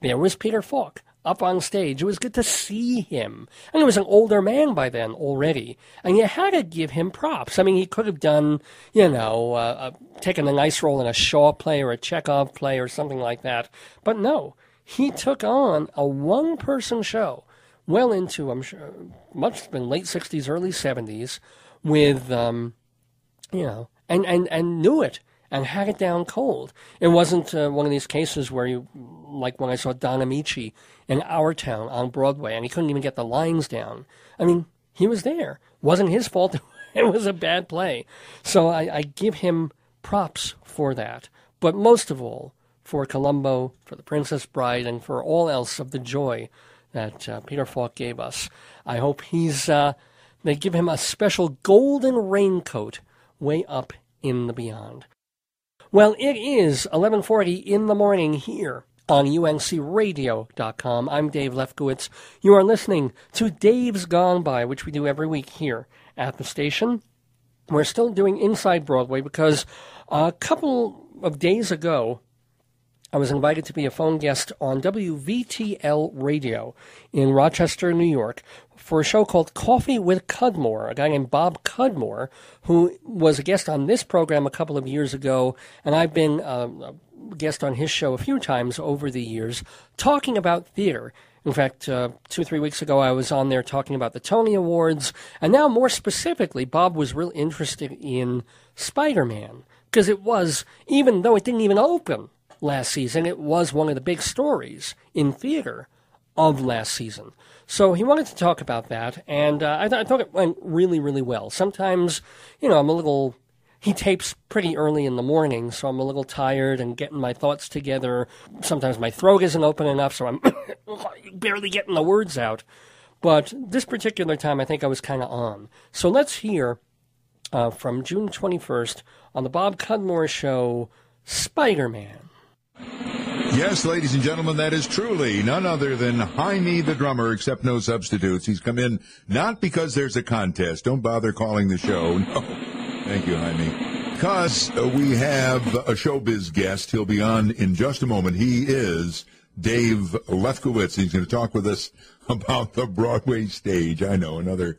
there was Peter Falk up on stage. It was good to see him. And he was an older man by then already. And you had to give him props. I mean, he could have done, you know, uh, uh, taken a nice role in a Shaw play or a Chekhov play or something like that. But no, he took on a one person show well into, I'm sure, have been late 60s, early 70s with, um, you know, and, and, and knew it and had it down cold. It wasn't uh, one of these cases where you, like when I saw Don Ameche in Our Town on Broadway, and he couldn't even get the lines down. I mean, he was there. wasn't his fault. <laughs> it was a bad play. So I, I give him props for that. But most of all, for Columbo, for The Princess Bride, and for all else of the joy that uh, Peter Falk gave us. I hope he's, uh, they give him a special golden raincoat way up in the beyond. Well, it is 11:40 in the morning here on uncradio.com. I'm Dave Lefkowitz. You are listening to Dave's Gone By, which we do every week here at the station. We're still doing Inside Broadway because a couple of days ago, I was invited to be a phone guest on WVTL Radio in Rochester, New York, for a show called Coffee with Cudmore, a guy named Bob Cudmore, who was a guest on this program a couple of years ago, and I've been uh, a guest on his show a few times over the years, talking about theater. In fact, uh, two or three weeks ago, I was on there talking about the Tony Awards, and now more specifically, Bob was real interested in Spider Man, because it was, even though it didn't even open last season, it was one of the big stories in theater of last season. So he wanted to talk about that, and uh, I, th- I thought it went really, really well. Sometimes, you know, I'm a little. He tapes pretty early in the morning, so I'm a little tired and getting my thoughts together. Sometimes my throat isn't open enough, so I'm <coughs> barely getting the words out. But this particular time, I think I was kind of on. So let's hear uh, from June 21st on the Bob Cudmore Show Spider Man. Yes, ladies and gentlemen, that is truly none other than Jaime the drummer, except no substitutes. He's come in not because there's a contest. Don't bother calling the show. No. Thank you, Jaime. Because uh, we have a showbiz guest. He'll be on in just a moment. He is Dave Lefkowitz. He's going to talk with us <laughs> about the Broadway stage. I know, another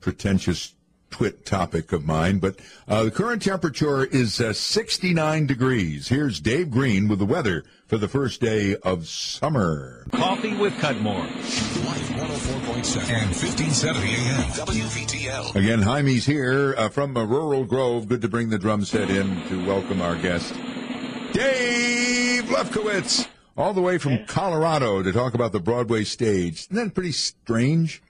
pretentious twit topic of mine, but uh, the current temperature is uh, 69 degrees. Here's Dave Green with the weather for the first day of summer. Coffee with Cudmore. Life 104.7 and 1570 AM. WVTL. Again, Jaime's here uh, from a Rural Grove. Good to bring the drum set in to welcome our guest, Dave Lefkowitz, all the way from Colorado to talk about the Broadway stage. Isn't that pretty strange?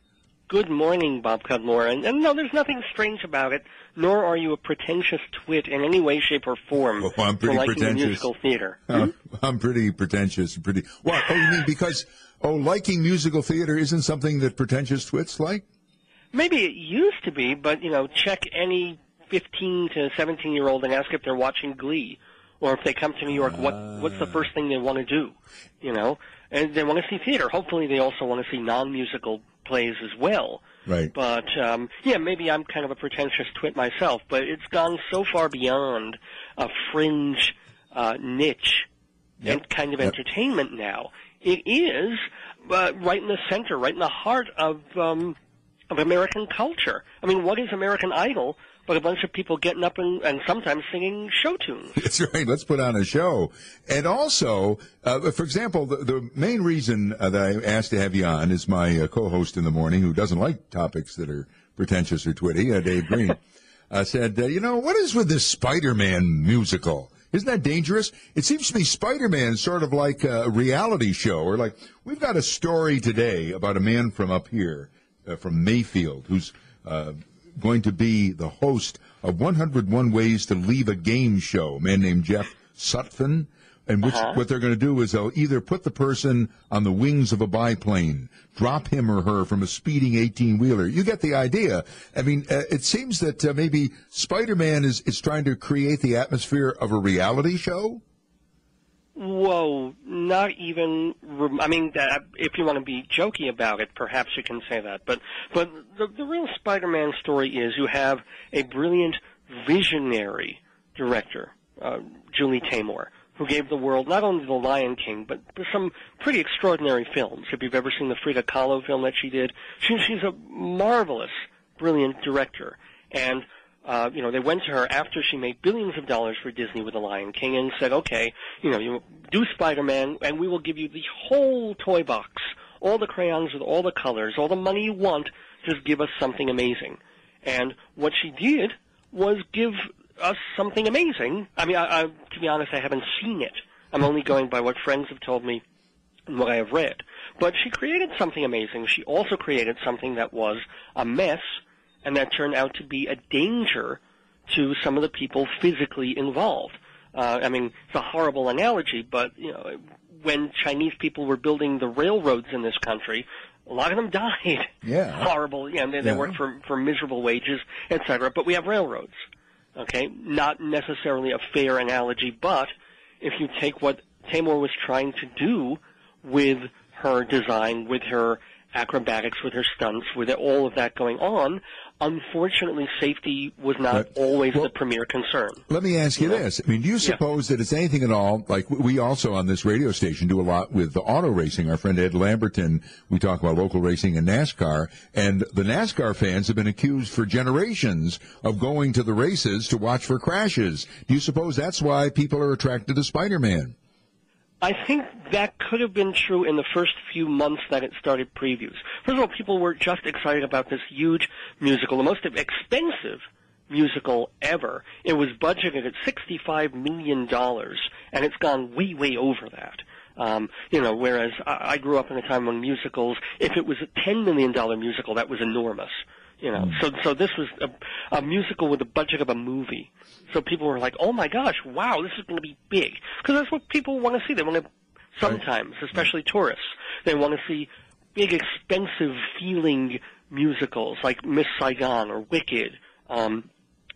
Good morning, Bob Cudmore. And, and no, there's nothing strange about it, nor are you a pretentious twit in any way, shape, or form Oh, I'm for pretty liking pretentious. musical theater. Uh, I'm pretty pretentious. and Pretty. What? Oh, you mean because oh, liking musical theater isn't something that pretentious twits like? Maybe it used to be, but you know, check any 15 to 17 year old and ask if they're watching Glee, or if they come to New York, what what's the first thing they want to do? You know, and they want to see theater. Hopefully, they also want to see non-musical plays as well. Right. But um, yeah, maybe I'm kind of a pretentious twit myself, but it's gone so far beyond a fringe uh, niche Yep. and kind of Yep. entertainment now. It is uh, right in the center, right in the heart of um, of American culture. I mean, what is American Idol but a bunch of people getting up and, and sometimes singing show tunes? That's right. Let's put on a show. And also, uh, for example, the, the main reason uh, that I asked to have you on is my uh, co-host in the morning, who doesn't like topics that are pretentious or twitty, uh, Dave Green, <laughs> uh, said, uh, "You know, what is with this Spider-Man musical?" Isn't that dangerous? It seems to me Spider-Man is sort of like a reality show, or like we've got a story today about a man from up here, uh, from Mayfield, who's uh, going to be the host of 101 Ways to Leave a Game Show. A man named Jeff Sutphen. And which, what they're going to do is they'll either put the person on the wings of a biplane, drop him or her from a speeding 18 wheeler. You get the idea. I mean, uh, it seems that uh, maybe Spider-Man is, is trying to create the atmosphere of a reality show. Whoa, not even. I mean, if you want to be jokey about it, perhaps you can say that. But but the, the real Spider-Man story is you have a brilliant, visionary director, uh, Julie Taymor, who gave the world not only The Lion King, but, but some pretty extraordinary films. If you've ever seen the Frida Kahlo film that she did, she, she's a marvelous, brilliant director. And uh, you know, they went to her after she made billions of dollars for Disney with The Lion King and said, okay, you know, you do Spider-Man and we will give you the whole toy box, all the crayons with all the colors, all the money you want, just give us something amazing. And what she did was give us something amazing. I mean, I, I, to be honest, I haven't seen it. I'm only going by what friends have told me and what I have read. But she created something amazing. She also created something that was a mess and that turned out to be a danger to some of the people physically involved. Uh, I mean, it's a horrible analogy, but you know, when Chinese people were building the railroads in this country, a lot of them <laughs> died. Yeah. horrible. You know, they, they Yeah. worked for for miserable wages, etc. But we have railroads. Okay, not necessarily a fair analogy, but if you take what Taymor was trying to do with her design, with her acrobatics, with her stunts, with all of that going on, unfortunately, safety was not But- always well- the premier concern. Let me ask you this. I mean, do you suppose that it's anything at all, like we also on this radio station do a lot with the auto racing. Our friend Ed Lamberton, we talk about local racing and NASCAR, and the NASCAR fans have been accused for generations of going to the races to watch for crashes. Do you suppose that's why people are attracted to Spider-Man? I think that could have been true in the first few months that it started previews. First of all, people were just excited about this huge musical, the most expensive musical ever. It was budgeted at $65 million, and it's gone way, way over that. Um, you know, whereas I, I grew up in a time when musicals, if it was a ten million dollar musical, that was enormous. You know, so so this was a, a musical with the budget of a movie. So people were like, "Oh my gosh, wow, this is going to be big," because that's what people want to see. They want to sometimes, especially tourists, they want to see big, expensive feeling musicals like Miss Saigon or Wicked. Um,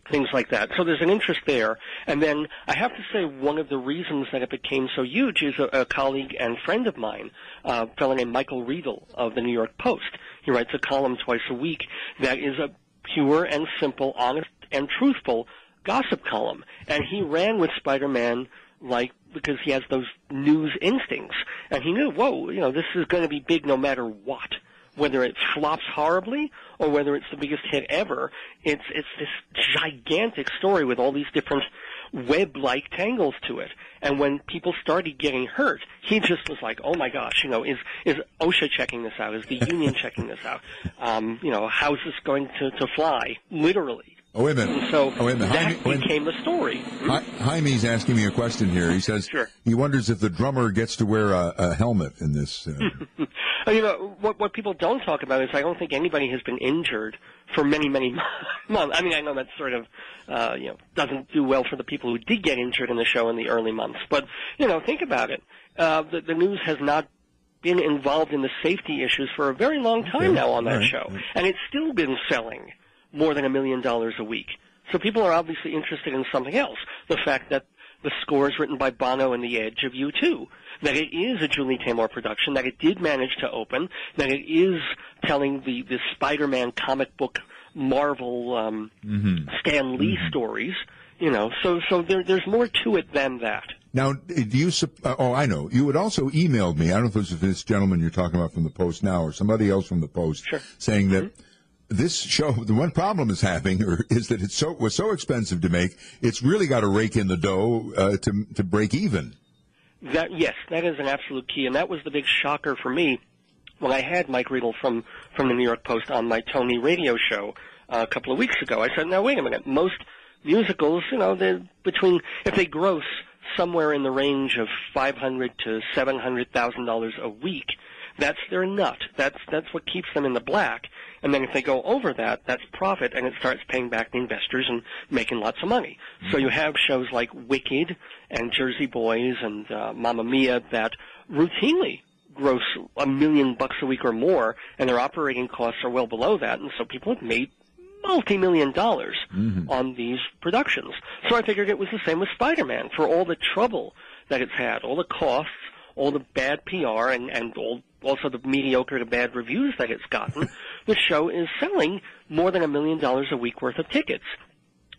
things like that. So there's an interest there. And then I have to say one of the reasons that it became so huge is a, a colleague and friend of mine, uh, a fellow named Michael Riedel of the New York Post. He writes a column twice a week that is a pure and simple, honest and truthful gossip column. And he ran with Spider-Man like because he has those news instincts. And he knew, whoa, you know, this is going to be big no matter what whether it flops horribly or whether it's the biggest hit ever, it's it's this gigantic story with all these different web-like tangles to it. And when people started getting hurt, he just was like, "Oh my gosh, you know, is is OSHA checking this out? Is the union <laughs> checking this out? Um, you know, how's this going to to fly? Literally." Oh, wait a minute. So oh, wait a minute. that Jaime, became the story. Hi- Jaime's asking me a question here. He says Sure. he wonders if the drummer gets to wear a, a helmet in this. Uh, <laughs> Uh, You know what? What people don't talk about is I don't think anybody has been injured for many, many <laughs> months. I mean, I know that sort of, uh, you know, doesn't do well for the people who did get injured in the show in the early months. But you know, think about it. Uh, the, the news has not been involved in the safety issues for a very long time now on that right. show, and it's still been selling more than a million dollars a week. So people are obviously interested in something else. The fact that the score is written by Bono and the Edge of U2, that it is a Julie Taymor production, that it did manage to open, that it is telling the, the Spider-Man comic book Marvel um, Stan Lee stories. You know, so so there, there's more to it than that. now, do you? Uh, oh, I know. You had also emailed me. I don't know if it was this gentleman you're talking about from the Post now or somebody else from the Post, Sure. saying that. This show, the one problem is having, is that it's so was so expensive to make. It's really got to rake in the dough uh, to to break even. That yes, that is an absolute key, and that was the big shocker for me when I had Mike Riedel from from the New York Post on my Tony radio show uh, a couple of weeks ago. I said, "Now wait a minute. Most musicals, you know, they're between if they gross somewhere in the range of five hundred to seven hundred thousand dollars a week, that's their nut. That's that's what keeps them in the black. And then if they go over that, that's profit, and it starts paying back the investors and making lots of money. So you have shows like Wicked and Jersey Boys and uh, Mamma Mia that routinely gross a million bucks a week or more, and their operating costs are well below that, and so people have made multi-million dollars on these productions. So I figured it was the same with Spider-Man for all the trouble that it's had, all the costs, all the bad PR, and and all, also the mediocre to bad reviews that it's gotten. <laughs> the show is selling more than a million dollars a week worth of tickets.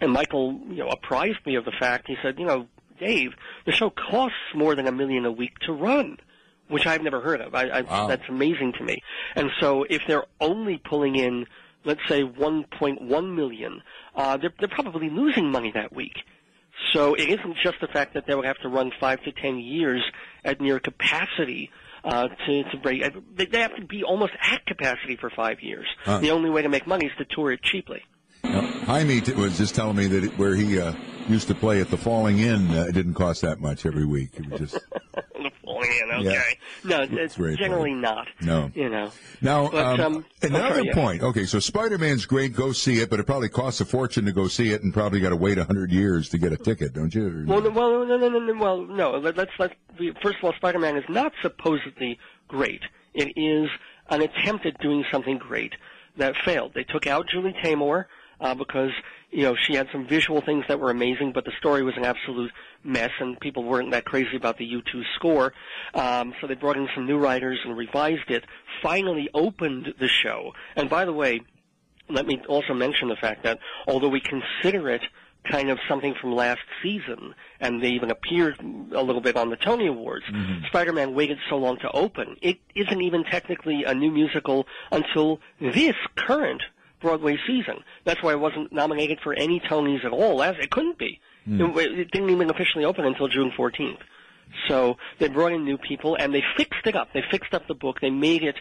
And Michael, you know, apprised me of the fact. He said, you know, Dave, the show costs more than a million a week to run, which I've never heard of. I, I, Wow. That's amazing to me. And so if they're only pulling in, let's say, 1.1 million, uh, they're, they're probably losing money that week. So it isn't just the fact that they would have to run five to ten years at near capacity uh, to to break. uh, They they have to be almost at capacity for five years. Huh. The only way to make money is to tour it cheaply. Now, Jaime t- was just telling me that it, where he uh, used to play at the Falling Inn, uh, it didn't cost that much every week. It was just <laughs> the falling in, Yeah. okay. No, it's very generally funny. not. No. You know. now But, um, um, I'm another sorry, yeah. point. Okay, so Spider-Man's great. Go see it, but it probably costs a fortune to go see it, and probably got to wait a hundred years to get a ticket, don't you? Well, no, well, no, no, no, no, well, no. Let, let's let's. be- First of all, Spider-Man is not supposedly great. It is an attempt at doing something great that failed. They took out Julie Taymor uh, because you know she had some visual things that were amazing, but the story was an absolute mess, and people weren't that crazy about the U2 score. Um, so they brought in some new writers and revised it. Finally, opened the show. And by the way, let me also mention the fact that although we consider it kind of something from last season, and they even appeared a little bit on the Tony Awards, Spider-Man waited so long to open. It isn't even technically a new musical until this current Broadway season. That's why it wasn't nominated for any Tonys at all. Last it couldn't be. Hmm. It, it didn't even officially open until June 14th. So they brought in new people and they fixed it up. They fixed up the book. They made it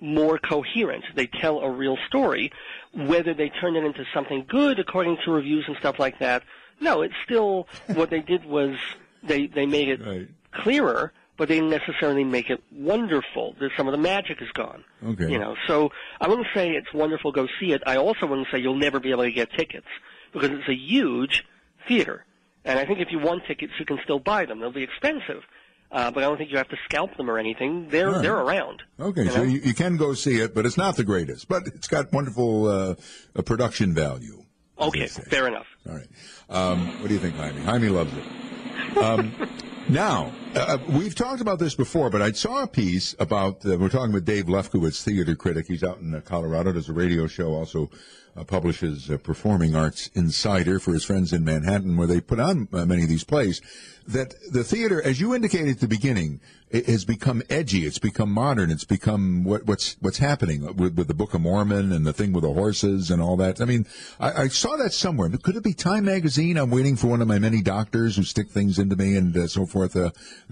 more coherent. They tell a real story. Whether they turn it into something good according to reviews and stuff like that, no, it's still what they did was they they made it <laughs> Right. clearer, but they didn't necessarily make it wonderful. There's, some of the magic is gone. Okay. You know, so I wouldn't say it's wonderful. Go see it. I also wouldn't say you'll never be able to get tickets because it's a huge theater, and I think if you want tickets, you can still buy them. They'll be expensive, uh, but I don't think you have to scalp them or anything. They're Right. they're around. Okay, You so you, you can go see it, but it's not the greatest. But it's got wonderful uh, uh, production value. Okay, fair enough. All right. Um, what do you think, Jaime? Jaime loves it. Um, <laughs> now, uh, we've talked about this before, but I saw a piece about, uh, we're talking with Dave Lefkowitz, theater critic. He's out in uh, Colorado, does a radio show, also uh, publishes uh, Performing Arts Insider for his friends in Manhattan, where they put on uh, many of these plays. That the theater, as you indicated at the beginning, has become edgy. It's become modern. It's become what, what's what's happening with, with the Book of Mormon and the thing with the horses and all that. I mean, I, I saw that somewhere. Could it be Time Magazine? I'm waiting for one of my many doctors who stick things into me and uh, so forth.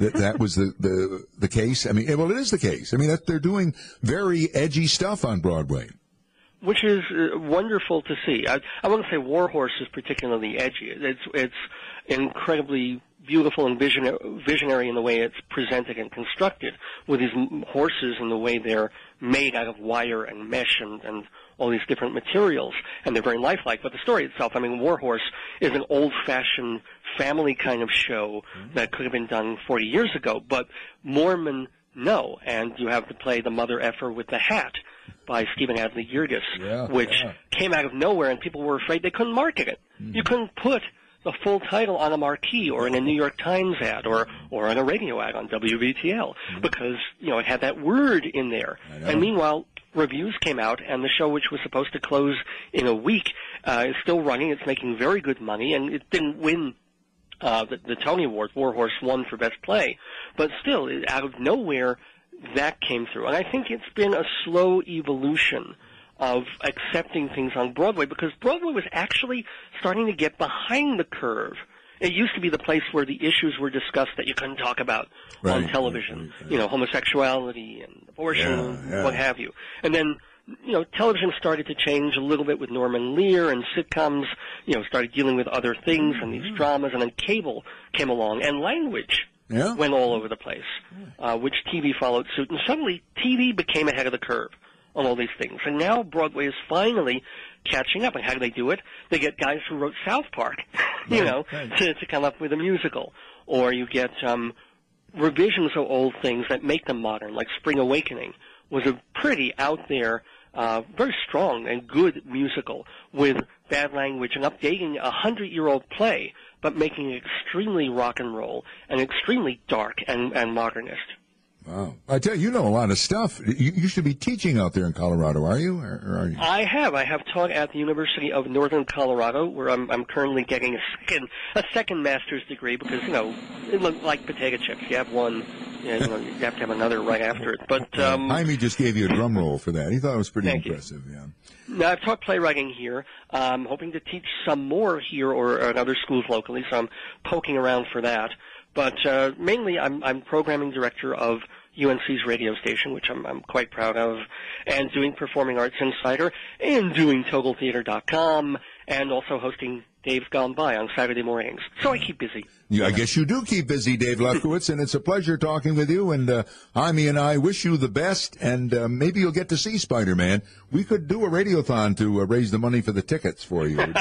That that was the, the the case. I mean, eh, well, it is the case. I mean, that they're doing very edgy stuff on Broadway. which is uh, wonderful to see. I, I wouldn't say Warhorse is particularly edgy. It's it's incredibly beautiful and visionary in the way it's presented and constructed, with these horses and the way they're made out of wire and mesh and, and all these different materials, and they're very lifelike. But the story itself, I mean, Warhorse is an old-fashioned family kind of show that could have been done 40 years ago, but Mormon no, and you have to play the mother effer with the hat by Stephen Adly Guirgis, Yeah, which yeah. came out of nowhere, and people were afraid they couldn't market it. Mm-hmm. You couldn't put the full title on a marquee or in a New York Times ad or or on a radio ad on WVTL because you know it had that word in there. Mm-hmm. And meanwhile, reviews came out, and the show, which was supposed to close in a week, uh, is still running. It's making very good money, and it didn't win uh, the, the Tony Award. Warhorse won for Best Play, but still, it, out of nowhere, that came through. And I think it's been a slow evolution of accepting things on Broadway because Broadway was actually starting to get behind the curve. It used to be the place where the issues were discussed that you couldn't talk about on television. right, right. You know, homosexuality and abortion, Yeah, and yeah. what have you. And then, you know, television started to change a little bit with Norman Lear and sitcoms, you know, started dealing with other things and Mm-hmm. these dramas, and then cable came along, and language Yeah. went all over the place, uh, which TV followed suit, and suddenly TV became ahead of the curve on all these things. And now Broadway is finally catching up. And how do they do it? They get guys who wrote South Park, <laughs> you know, right. to, to come up with a musical. Or you get um, revisions of old things that make them modern, like Spring Awakening was a pretty out there, uh, very strong and good musical with bad language and updating a hundred-year-old play, but making it extremely rock and roll and extremely dark and, and modernist. Wow. I tell you, you know a lot of stuff. You, you should be teaching out there in Colorado, are you? Or, or are you? I have. I have taught at the University of Northern Colorado, where I'm, I'm currently getting a second a second master's degree because you know it looks like potato chips. You have one, you know, you have to have another right after it. But um, Jaime just gave you a drum roll for that. He thought it was pretty Thank you. impressive. Yeah. Now, I've taught playwriting here. I'm hoping to teach some more here or at other schools locally, so I'm poking around for that. But uh, mainly, I'm, I'm programming director of UNC's radio station, which I'm, I'm quite proud of, and doing Performing Arts Insider, and doing TotalTheater.com, and also hosting Dave's Gone By on Saturday mornings. So I keep busy. You, I guess you do keep busy, Dave Lefkowitz, and it's a pleasure talking with you. And uh, Jaime and I wish you the best, and uh, maybe you'll get to see Spider-Man. We could do a radiothon to uh, raise the money for the tickets for you. Would,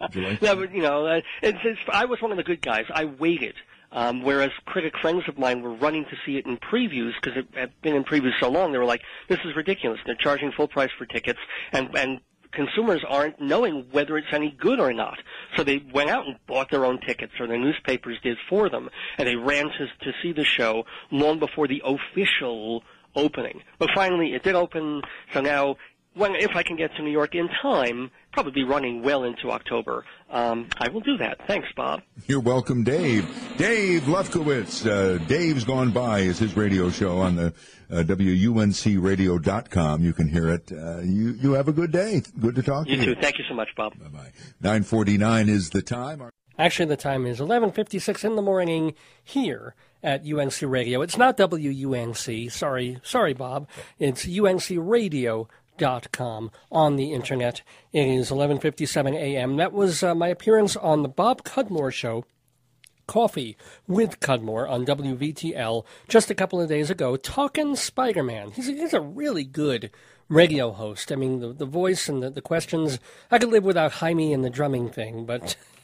would you like <laughs> No, but you know, uh, it's, it's, I was one of the good guys. I waited. Um, whereas critic friends of mine were running to see it in previews because it had been in previews so long, they were like, "This is ridiculous. They're charging full price for tickets, and and consumers aren't knowing whether it's any good or not." So they went out and bought their own tickets, or their newspapers did for them, and they ran to to see the show long before the official opening. But finally, it did open. So now, when if I can get to New York in time, probably be running well into October. Um, I will do that. Thanks, Bob. You're welcome, Dave. Dave Lefkowitz. Uh, Dave's Gone By is his radio show on the uh, WUNCradio.com. You can hear it. Uh, you you have a good day. Good to talk You to you. too. Thank you so much, Bob. Bye-bye. Nine forty nine is the time. Actually, the time is 11:56 in the morning here at UNC Radio. It's not WUNC. Sorry, sorry, Bob. It's UNCRadio.com on the internet. It is 11:57 a.m. That was uh, my appearance on the Bob Cudmore show Coffee with Cudmore on WVTL just a couple of days ago, talking Spider Man. He's, he's a really good radio host. I mean, the, the voice and the, the questions, I could live without Jaime and the drumming thing, but <laughs>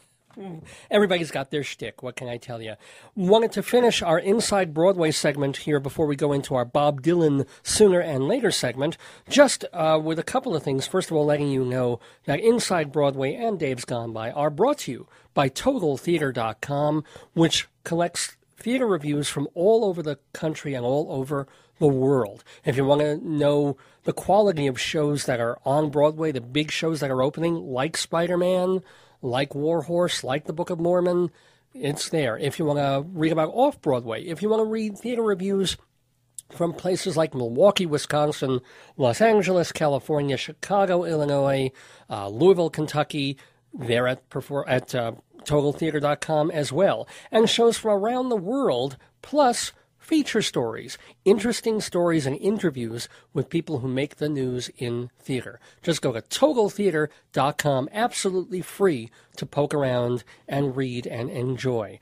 everybody's got their shtick. What can I tell you? Wanted to finish our Inside Broadway segment here before we go into our Bob Dylan Sooner and Later segment, just uh, with a couple of things. First of all, letting you know that Inside Broadway and Dave's Gone By are brought to you by TotalTheater.com, which collects theater reviews from all over the country and all over the world. If you want to know the quality of shows that are on Broadway, the big shows that are opening, like Spider Man, like Warhorse, like the Book of Mormon, it's there. If you want to read about off Broadway, if you want to read theater reviews from places like Milwaukee, Wisconsin, Los Angeles, California, Chicago, Illinois, uh, Louisville, Kentucky, they're at, at uh, TotalTheater.com as well. And shows from around the world, plus feature stories, interesting stories and interviews with people who make the news in theater. Just go to totaltheater.com, absolutely free to poke around and read and enjoy.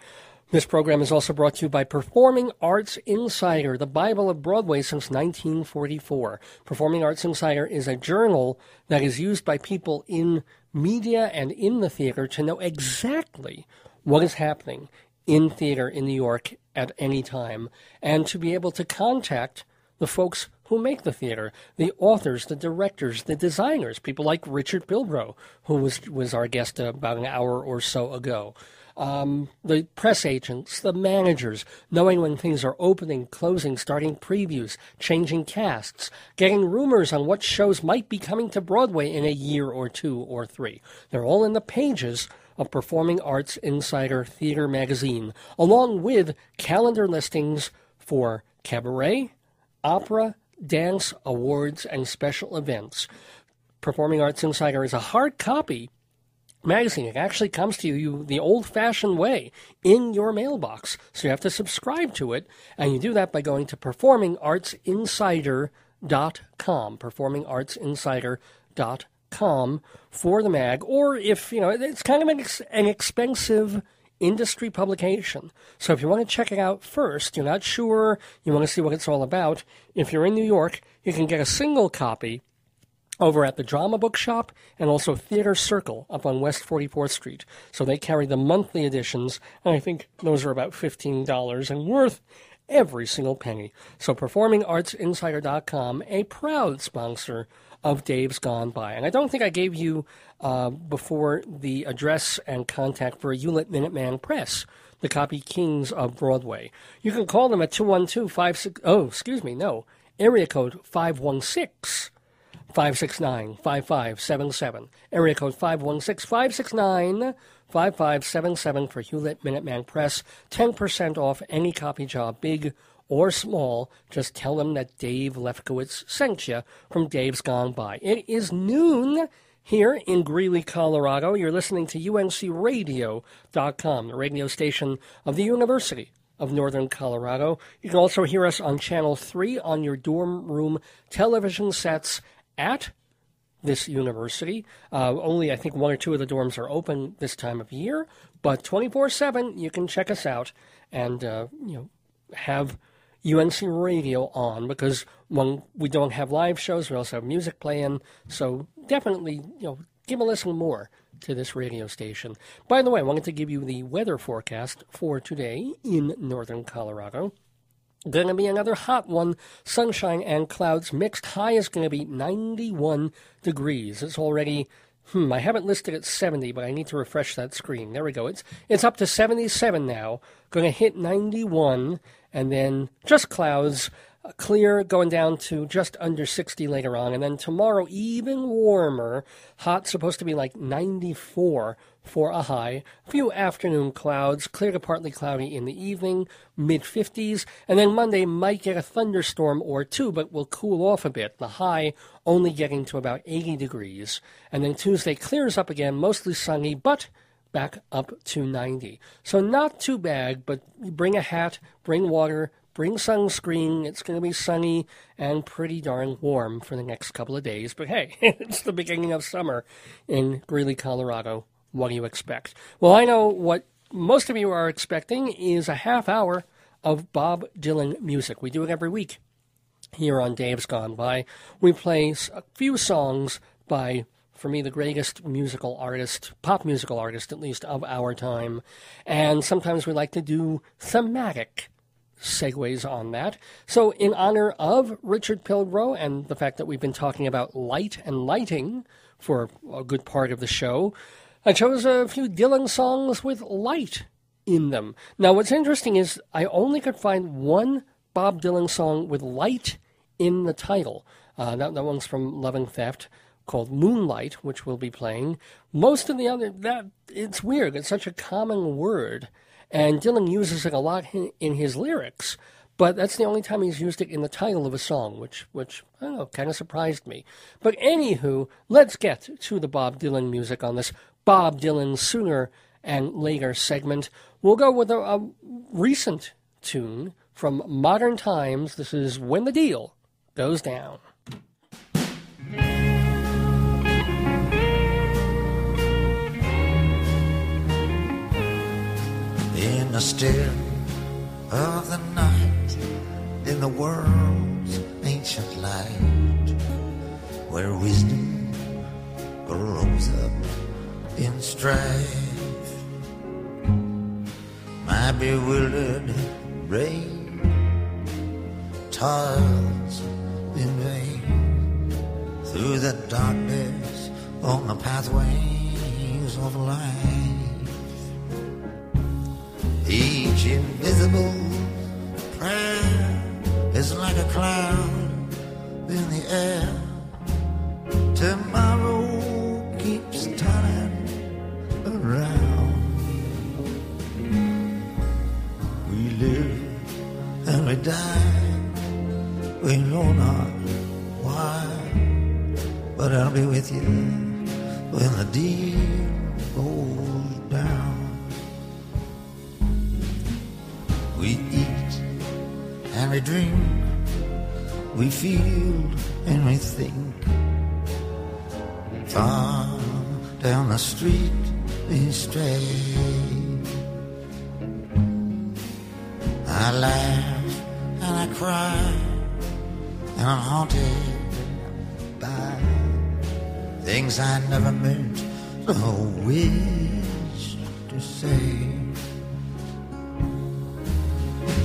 This program is also brought to you by Performing Arts Insider, the Bible of Broadway since 1944. Performing Arts Insider is a journal that is used by people in media and in the theater to know exactly what is happening in theater in New York at any time and to be able to contact the folks who make the theater, the authors, the directors, the designers, people like Richard Pilbrow, who was, was our guest about an hour or so ago. Um, the press agents, the managers, knowing when things are opening, closing, starting previews, changing casts, getting rumors on what shows might be coming to Broadway in a year or two or three. They're all in the pages of Performing Arts Insider Theater magazine, along with calendar listings for cabaret, opera, dance, awards, and special events. Performing Arts Insider is a hard copy magazine. It actually comes to you the old fashioned way in your mailbox. So you have to subscribe to it, and you do that by going to performingartsinsider.com. Performingartsinsider.com for the mag, or if, you know, it's kind of an, ex- an expensive industry publication. So if you want to check it out first, you're not sure, you want to see what it's all about, if you're in New York, you can get a single copy over at the Drama Bookshop and also Theater Circle up on West 44th Street. So they carry the monthly editions, and I think those are about $15 and worth every single penny. So performingartsinsider.com, a proud sponsor of Dave's Gone By. And I don't think I gave you uh, before the address and contact for Hewlett Minuteman Press, the copy kings of Broadway. You can call them at 212 56 oh, excuse me, no, area code 516 569 5577. Area code 516 569 5577 for Hewlett Minuteman Press. 10% off any copy job, big or small. Just tell them that Dave Lefkowitz sent you from Dave's Gone By. It is noon here in Greeley, Colorado. You're listening to UNCRadio.com, the radio station of the University of Northern Colorado. You can also hear us on Channel 3 on your dorm room television sets at this university. Uh, only, I think, one or two of the dorms are open this time of year, but 24 7, you can check us out and, uh, you know, have UNC Radio on because when we don't have live shows, we also have music playing. So definitely, you know, give a listen more to this radio station. By the way, I wanted to give you the weather forecast for today in northern Colorado. Going to be another hot one. Sunshine and clouds mixed. High is going to be 91 degrees. It's already, hmm, I haven't listed at 70, but I need to refresh that screen. There we go. It's, it's up to 77 now. Going to hit 91 and then just clouds. uh, Clear going down to just under 60 later on. And then tomorrow, even warmer. Hot, supposed to be like 94 for a high. A few afternoon clouds, clear to partly cloudy in the evening, mid 50s. And then Monday might get a thunderstorm or two, but will cool off a bit. The high only getting to about 80 degrees. And then Tuesday clears up again, mostly sunny, but back up to 90. So not too bad, but bring a hat, bring water, bring sunscreen. It's going to be sunny and pretty darn warm for the next couple of days. But hey, <laughs> it's the beginning of summer in Greeley, Colorado. What do you expect? Well, I know what most of you are expecting is a half hour of Bob Dylan music. We do it every week here on Dave's Gone By. We play a few songs by, for me, the greatest musical artist, pop musical artist at least, of our time. And sometimes we like to do thematic segues on that. So, in honor of Richard Pilbrow and the fact that we've been talking about light and lighting for a good part of the show, I chose a few Dylan songs with light in them. Now, what's interesting is I only could find one Bob Dylan song with light in the title. Uh, that, that one's from Love and Theft called Moonlight, which we'll be playing. Most of the other, that it's weird. It's such a common word. And Dylan uses it a lot in, his lyrics, but that's the only time he's used it in the title of a song, which, which I don't know, kind of surprised me. But anywho, let's get to the Bob Dylan music on this Bob Dylan Sooner and Later segment. We'll go with a, a recent tune from Modern Times. This is When the Deal Goes Down. The still of the night, in the world's ancient light, where wisdom grows up in strife. My bewildered brain toils in vain through the darkness on the pathways of life. Each invisible prayer is like a cloud in the air. Tomorrow keeps turning around. We live and we die. We know not why, but I'll be with you when the deal goes and we dream, we feel and we think. Far down the street we stray. I laugh and I cry and I'm haunted by things I never meant or wish to say.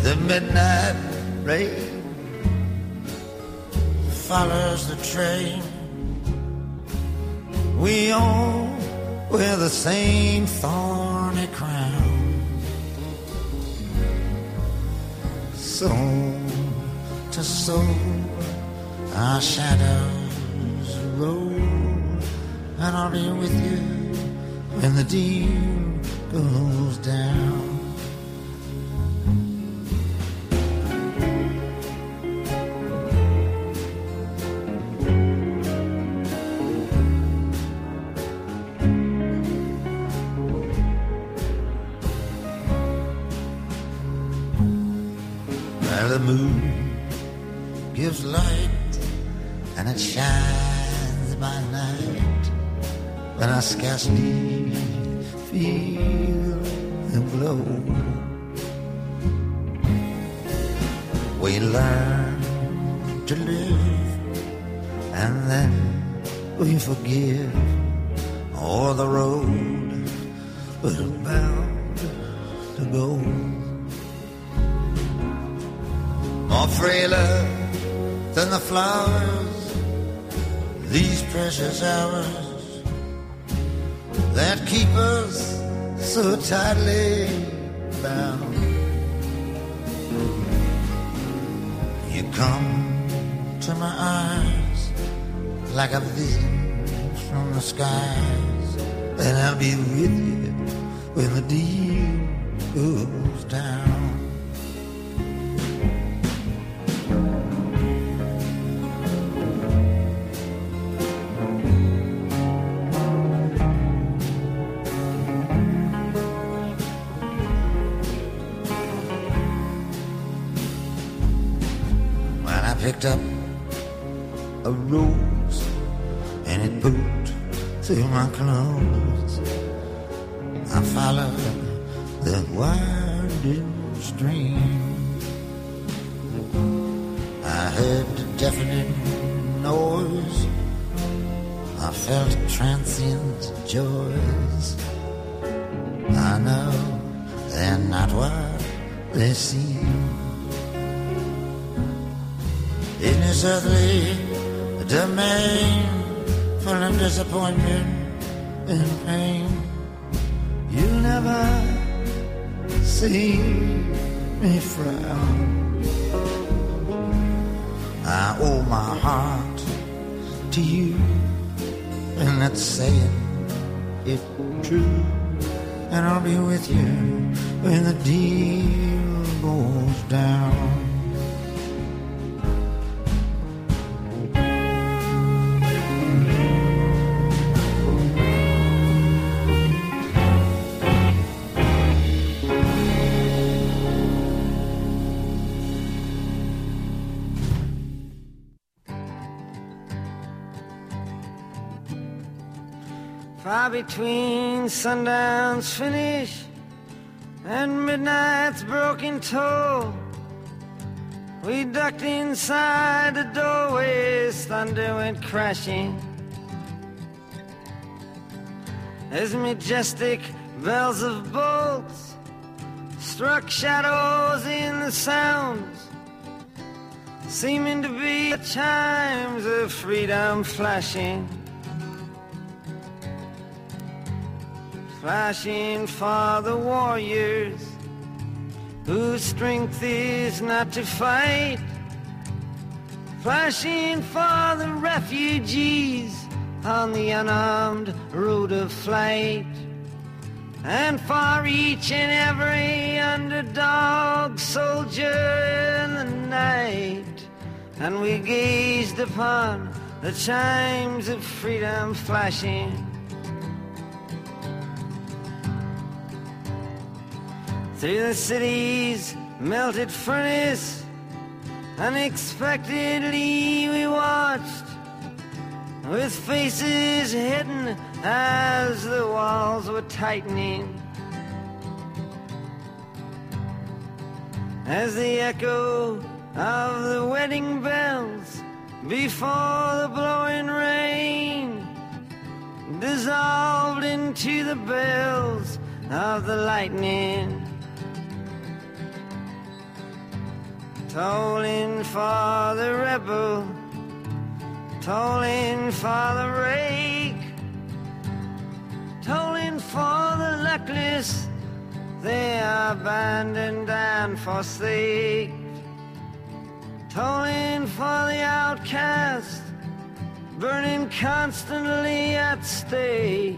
The midnight rain follows the train. We all wear the same thorny crown. Soul to soul, our shadows roll, and I'll be with you when the deal goes down. Scarcely feel the glow. We learn to live and then we forgive all the road we're bound to go more frailer than the flowers, these precious hours so tightly bound. You come to my eyes like a vision from the skies, and I'll be with you when the deal goes down. Seem. In this earthly domain, full of disappointment and pain, you'll never see me frown. I owe my heart to you, and that's saying it true. And I'll be with you when the deal goes down. Far between sundown's finish and midnight's broken toll. We ducked inside the doorways, thunder went crashing. As majestic bells of bolts struck shadows in the sounds, seeming to be the chimes of freedom flashing. Flashing for the warriors whose strength is not to fight, flashing for the refugees on the unarmed road of flight, and for each and every underdog soldier in the night. And we gazed upon the chimes of freedom flashing. Through the city's melted furnace, unexpectedly we watched, with faces hidden as the walls were tightening. As the echo of the wedding bells before the blowing rain dissolved into the bells of the lightning. Tolling for the rebel, tolling for the rake, tolling for the luckless, they are abandoned and forsake. Tolling for the outcast, burning constantly at stake.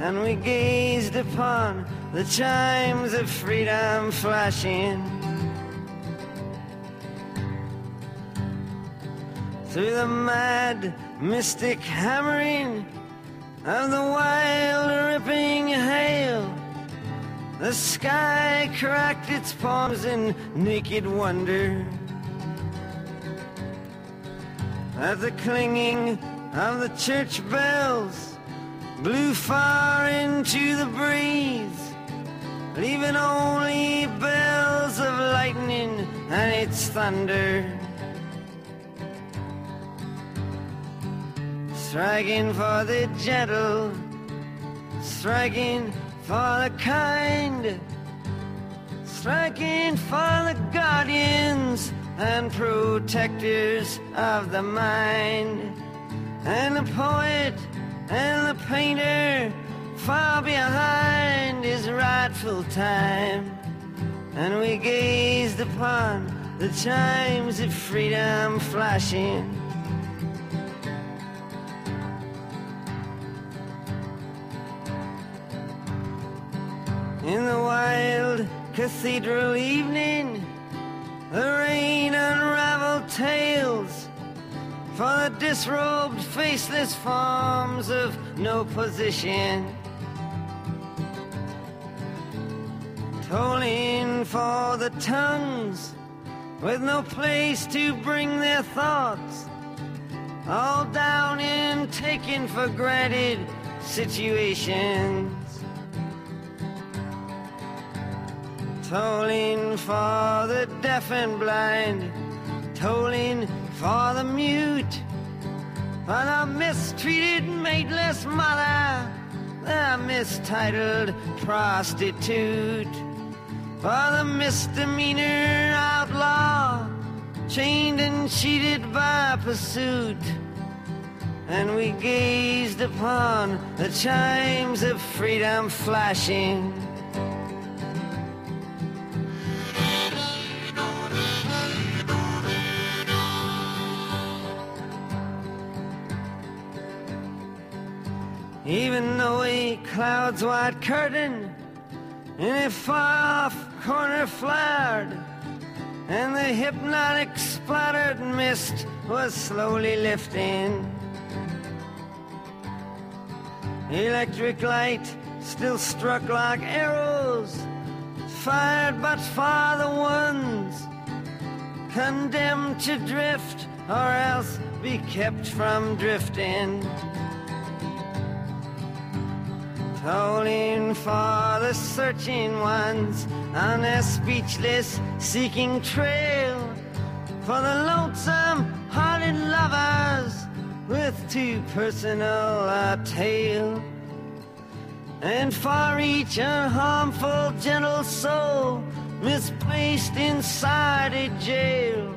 And we gazed upon the chimes of freedom flashing. Through the mad, mystic hammering of the wild, ripping hail. The sky cracked its palms in naked wonder. As the clinging of the church bells blew far into the breeze, leaving only bells of lightning and its thunder. Striking for the gentle, striking for the kind, striking for the guardians and protectors of the mind, and the poet and the painter far behind his rightful time. And we gazed upon the chimes of freedom flashing. In the wild cathedral evening, the rain unraveled tales for the disrobed, faceless forms of no position. Tolling for the tongues with no place to bring their thoughts, all down in taken for granted situations. Tolling for the deaf and blind, tolling for the mute, for the mistreated mateless mother, the mistitled prostitute, for the misdemeanor outlaw, chained and cheated by pursuit. And we gazed upon the chimes of freedom flashing. Even though a cloud's white curtain in a far off corner flared, and the hypnotic splattered mist was slowly lifting. Electric light still struck like arrows, fired but for the ones condemned to drift or else be kept from drifting. Tolling for the searching ones on their speechless seeking trail. For the lonesome hearted lovers with too personal a tale. And for each unharmful gentle soul misplaced inside a jail.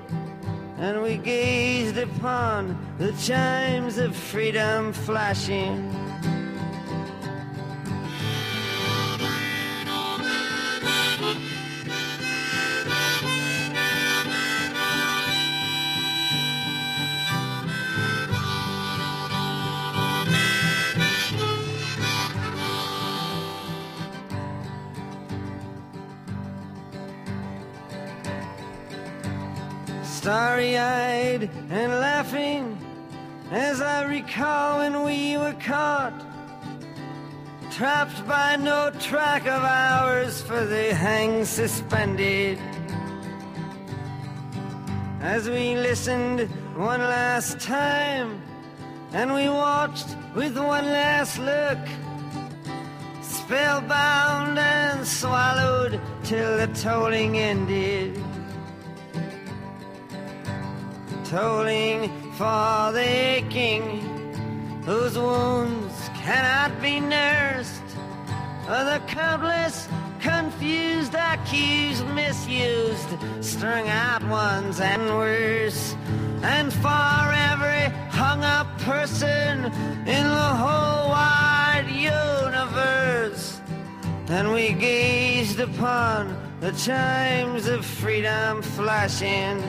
And we gazed upon the chimes of freedom flashing. Starry eyed and laughing as I recall when we were caught. Trapped by no track of ours, for they hang suspended. As we listened one last time, and we watched with one last look, spellbound and swallowed till the tolling ended tolling for the aching whose wounds cannot be nursed. The countless confused, accused, misused, strung out ones and worse. And for every hung up person in the whole wide universe. And we gazed upon the chimes of freedom flashing.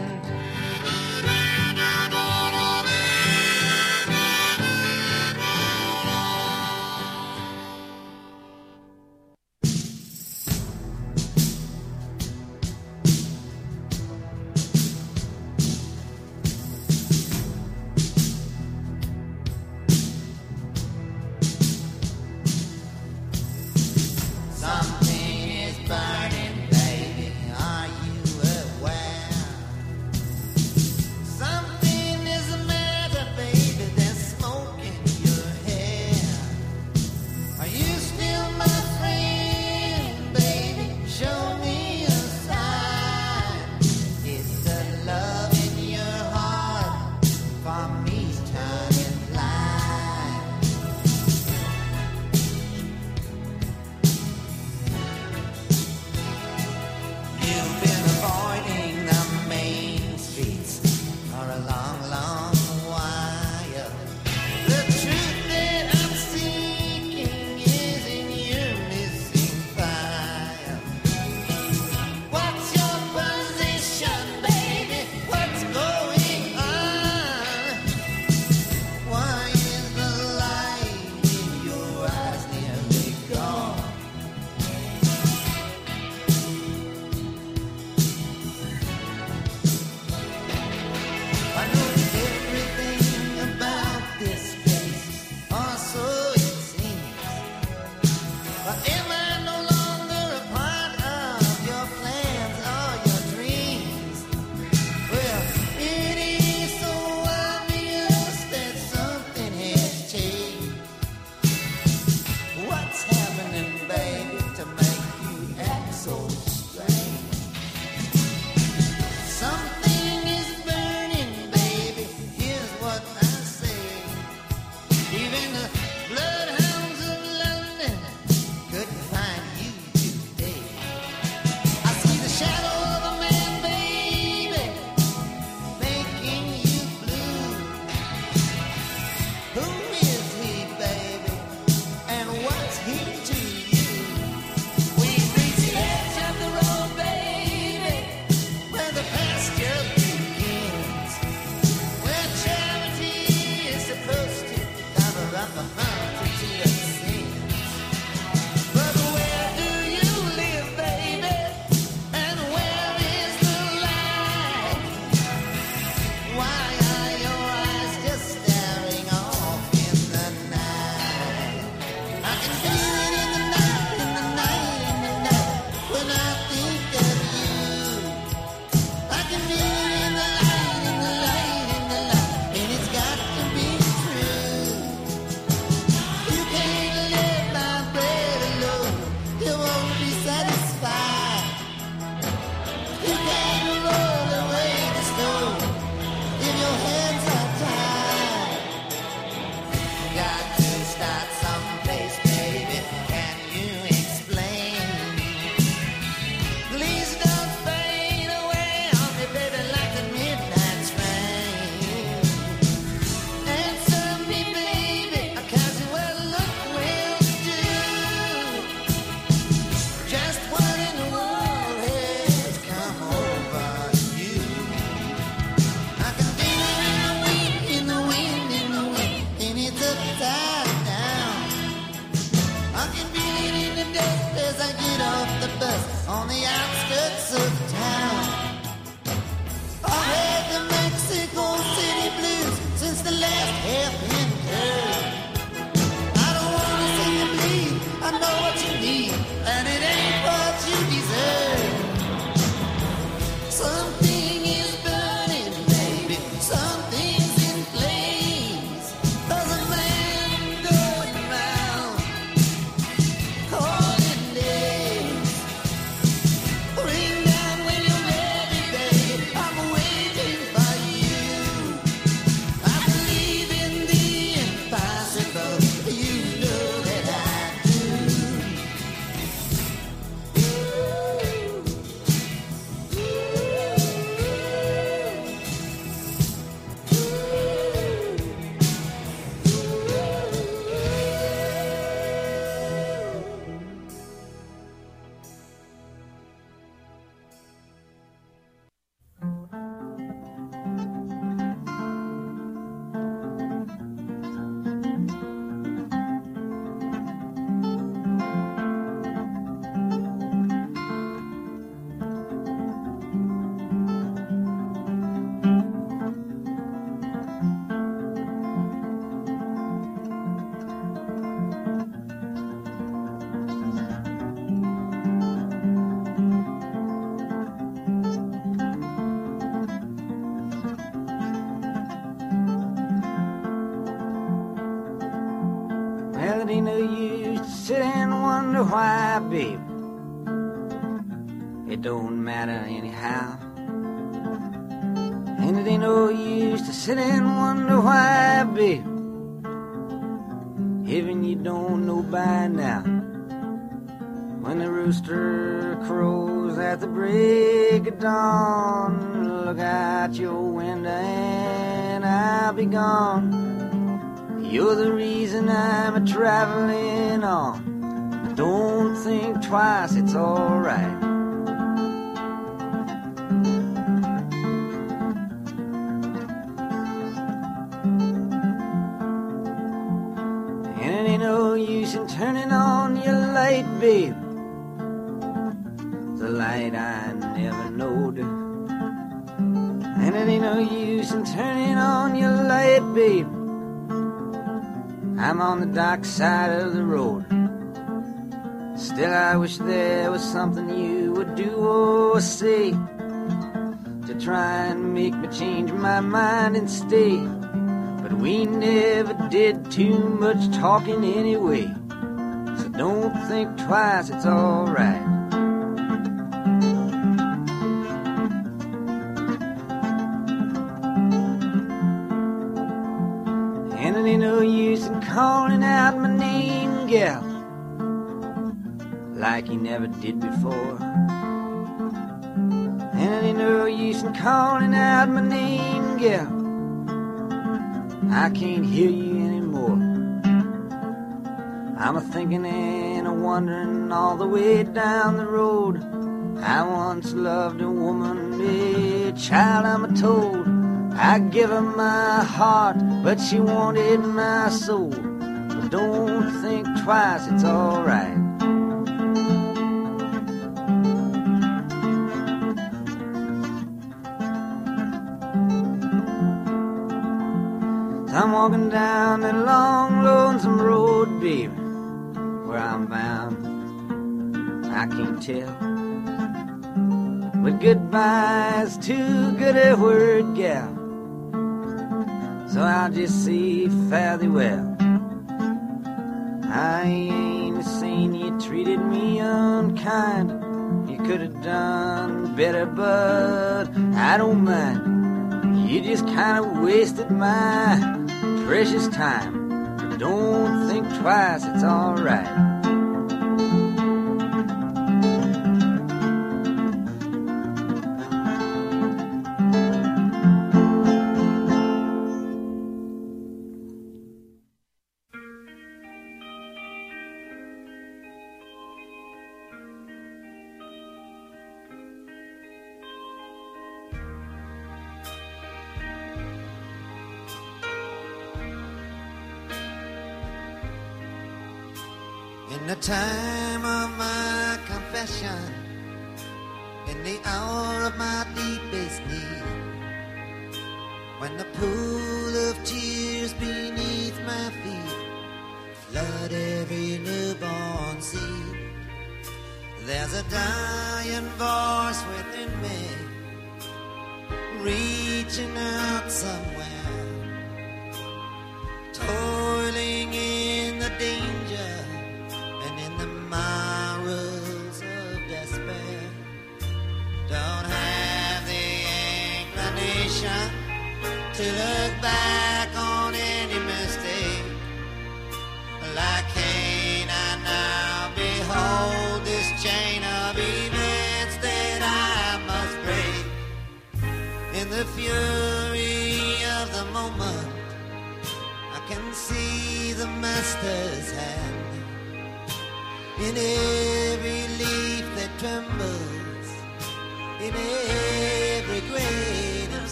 Side of the road. Still, I wish there was something you would do or say to try and make me change my mind and stay. But we never did too much talking anyway. So don't think twice, it's alright. Calling out my name, gal, like he never did before. And it ain't no use in calling out my name, gal. I can't hear you anymore. I'm a thinking and a wondering all the way down the road. I once loved a woman, a child I'm a told. I give her my heart, but she wanted my soul. But don't think twice, it's alright. I'm walking down that long, lonesome road, baby, where I'm bound. I can't tell. But goodbye's too good a word, gal. So I'll just say fare thee well. I ain't saying you treated me unkind. You could have done better, but I don't mind. You just kind of wasted my precious time. But don't think twice, it's alright.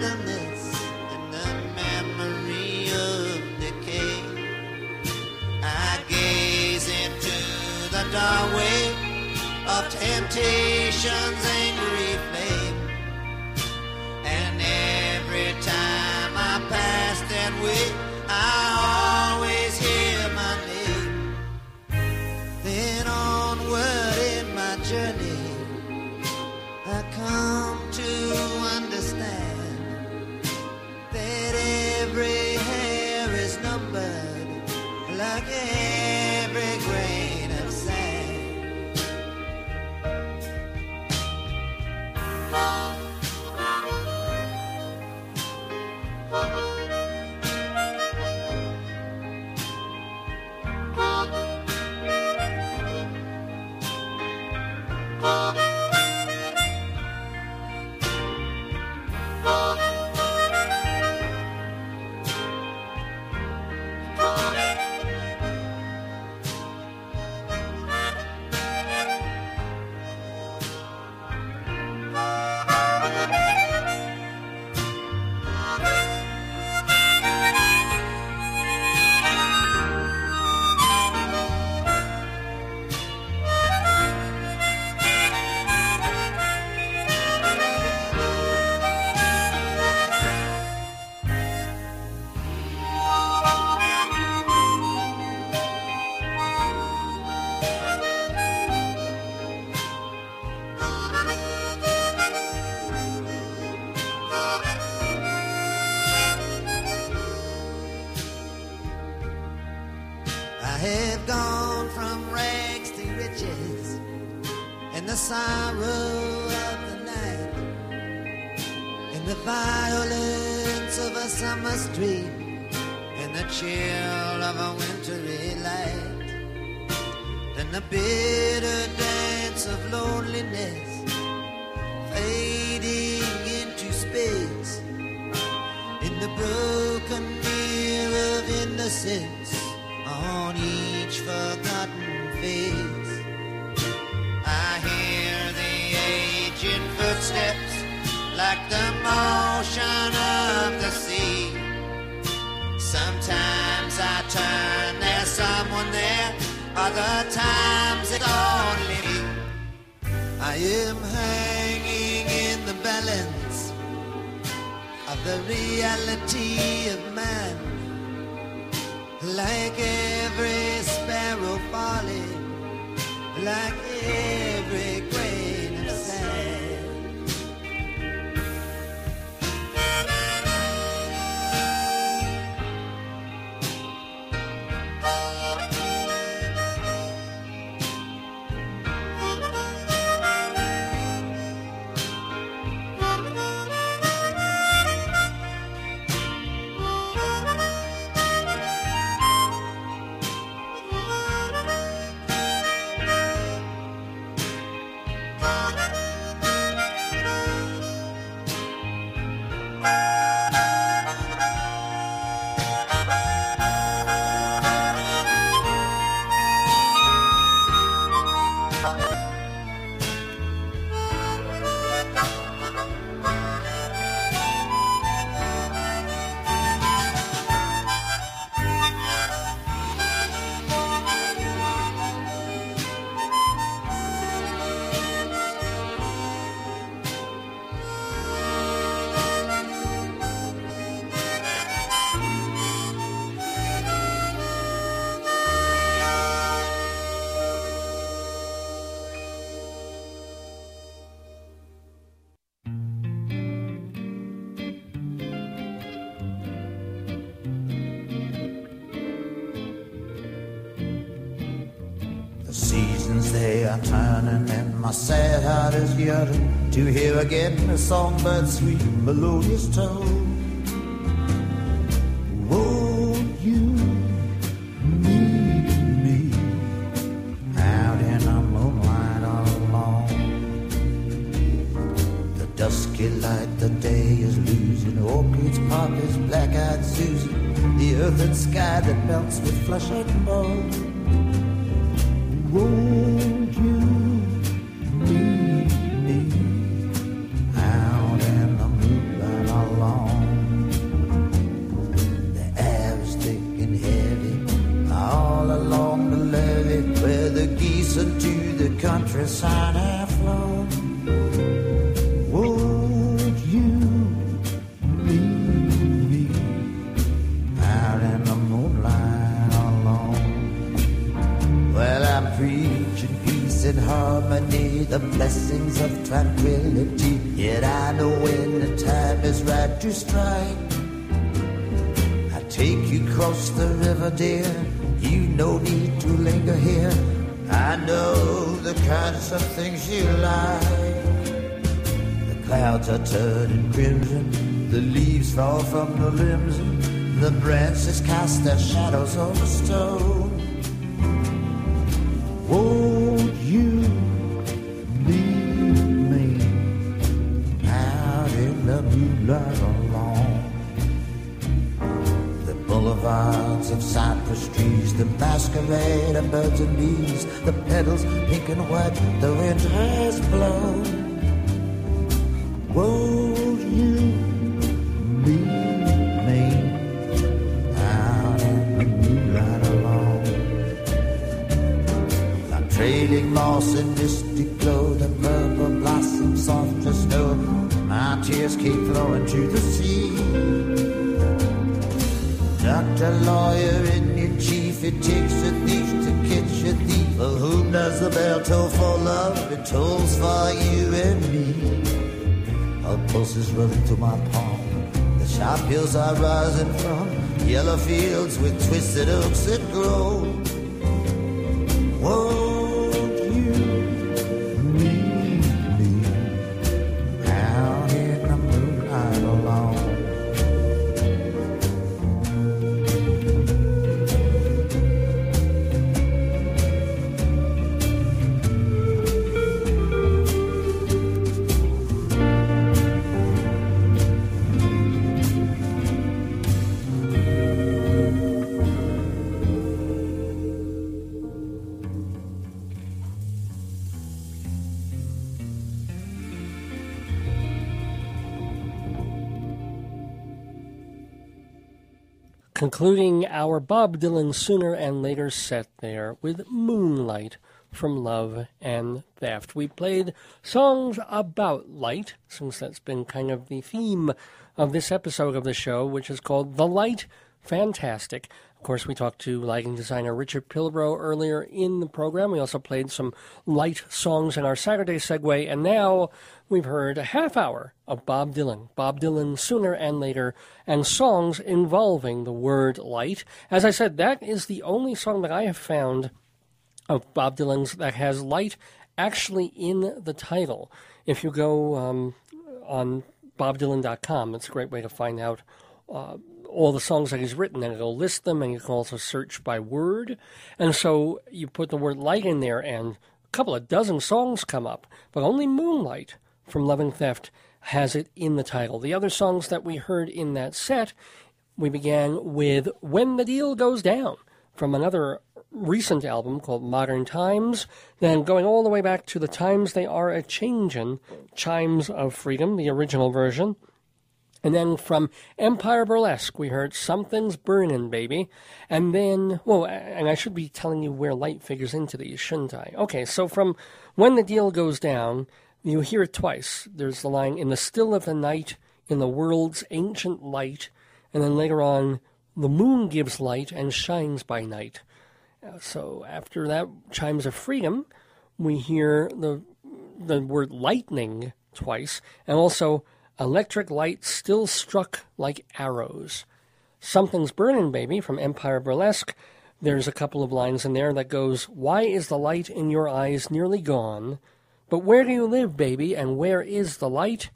sadness in the memory of decay. I gaze into the doorway of temptation's angry flame, and. Every silence gathering to hear again a songbird's sweet melodious tone. Shadows on the stone. Won't you leave me out in the moonlight alone? The boulevards of cypress trees, the masquerade of birds and bees, the petals pink and white, the wind has blown. Won't and misty glow, the purple blossoms soft as snow. My tears keep flowing to the sea. Doctor, lawyer, in chief, it takes a thief to catch a thief. For whom does the bell toll for love? It tolls for you and me. Our pulses running through my palm. The sharp hills are rising from yellow fields with twisted oaks that grow. Won't concluding our Bob Dylan sooner and later set there with Moonlight from Love and Theft. We played songs about light, since that's been kind of the theme of this episode of the show, which is called The Light Fantastic. Of course, we talked to lighting designer Richard Pilbrow earlier in the program. We also played some light songs in our Saturday segue, and now we've heard a half hour of Bob Dylan. Bob Dylan sooner and later, and songs involving the word light. As I said, that is the only song that I have found of Bob Dylan's that has light actually in the title. If you go um, on bobdylan.com, it's a great way to find out. Uh, all the songs that he's written, and it'll list them, and you can also search by word. And so you put the word light in there, and a couple of dozen songs come up, but only Moonlight from Love and Theft has it in the title. The other songs that we heard in that set, we began with When the Deal Goes Down from another recent album called Modern Times, then going all the way back to The Times They Are a Changin', Chimes of Freedom, the original version. And then from Empire Burlesque, we heard Something's Burnin', Baby. And then, well, and I should be telling you where light figures into these, shouldn't I? Okay, so from When the Deal Goes Down, you hear it twice. There's the line, In the still of the night, in the world's ancient light. And then later on, The moon gives light and shines by night. Uh, So after that, Chimes of Freedom, we hear the the word lightning twice, and also electric light still struck like arrows. Something's burning, baby, from Empire Burlesque. There's a couple of lines in there that goes, Why is the light in your eyes nearly gone? But where do you live, baby, and where is the light?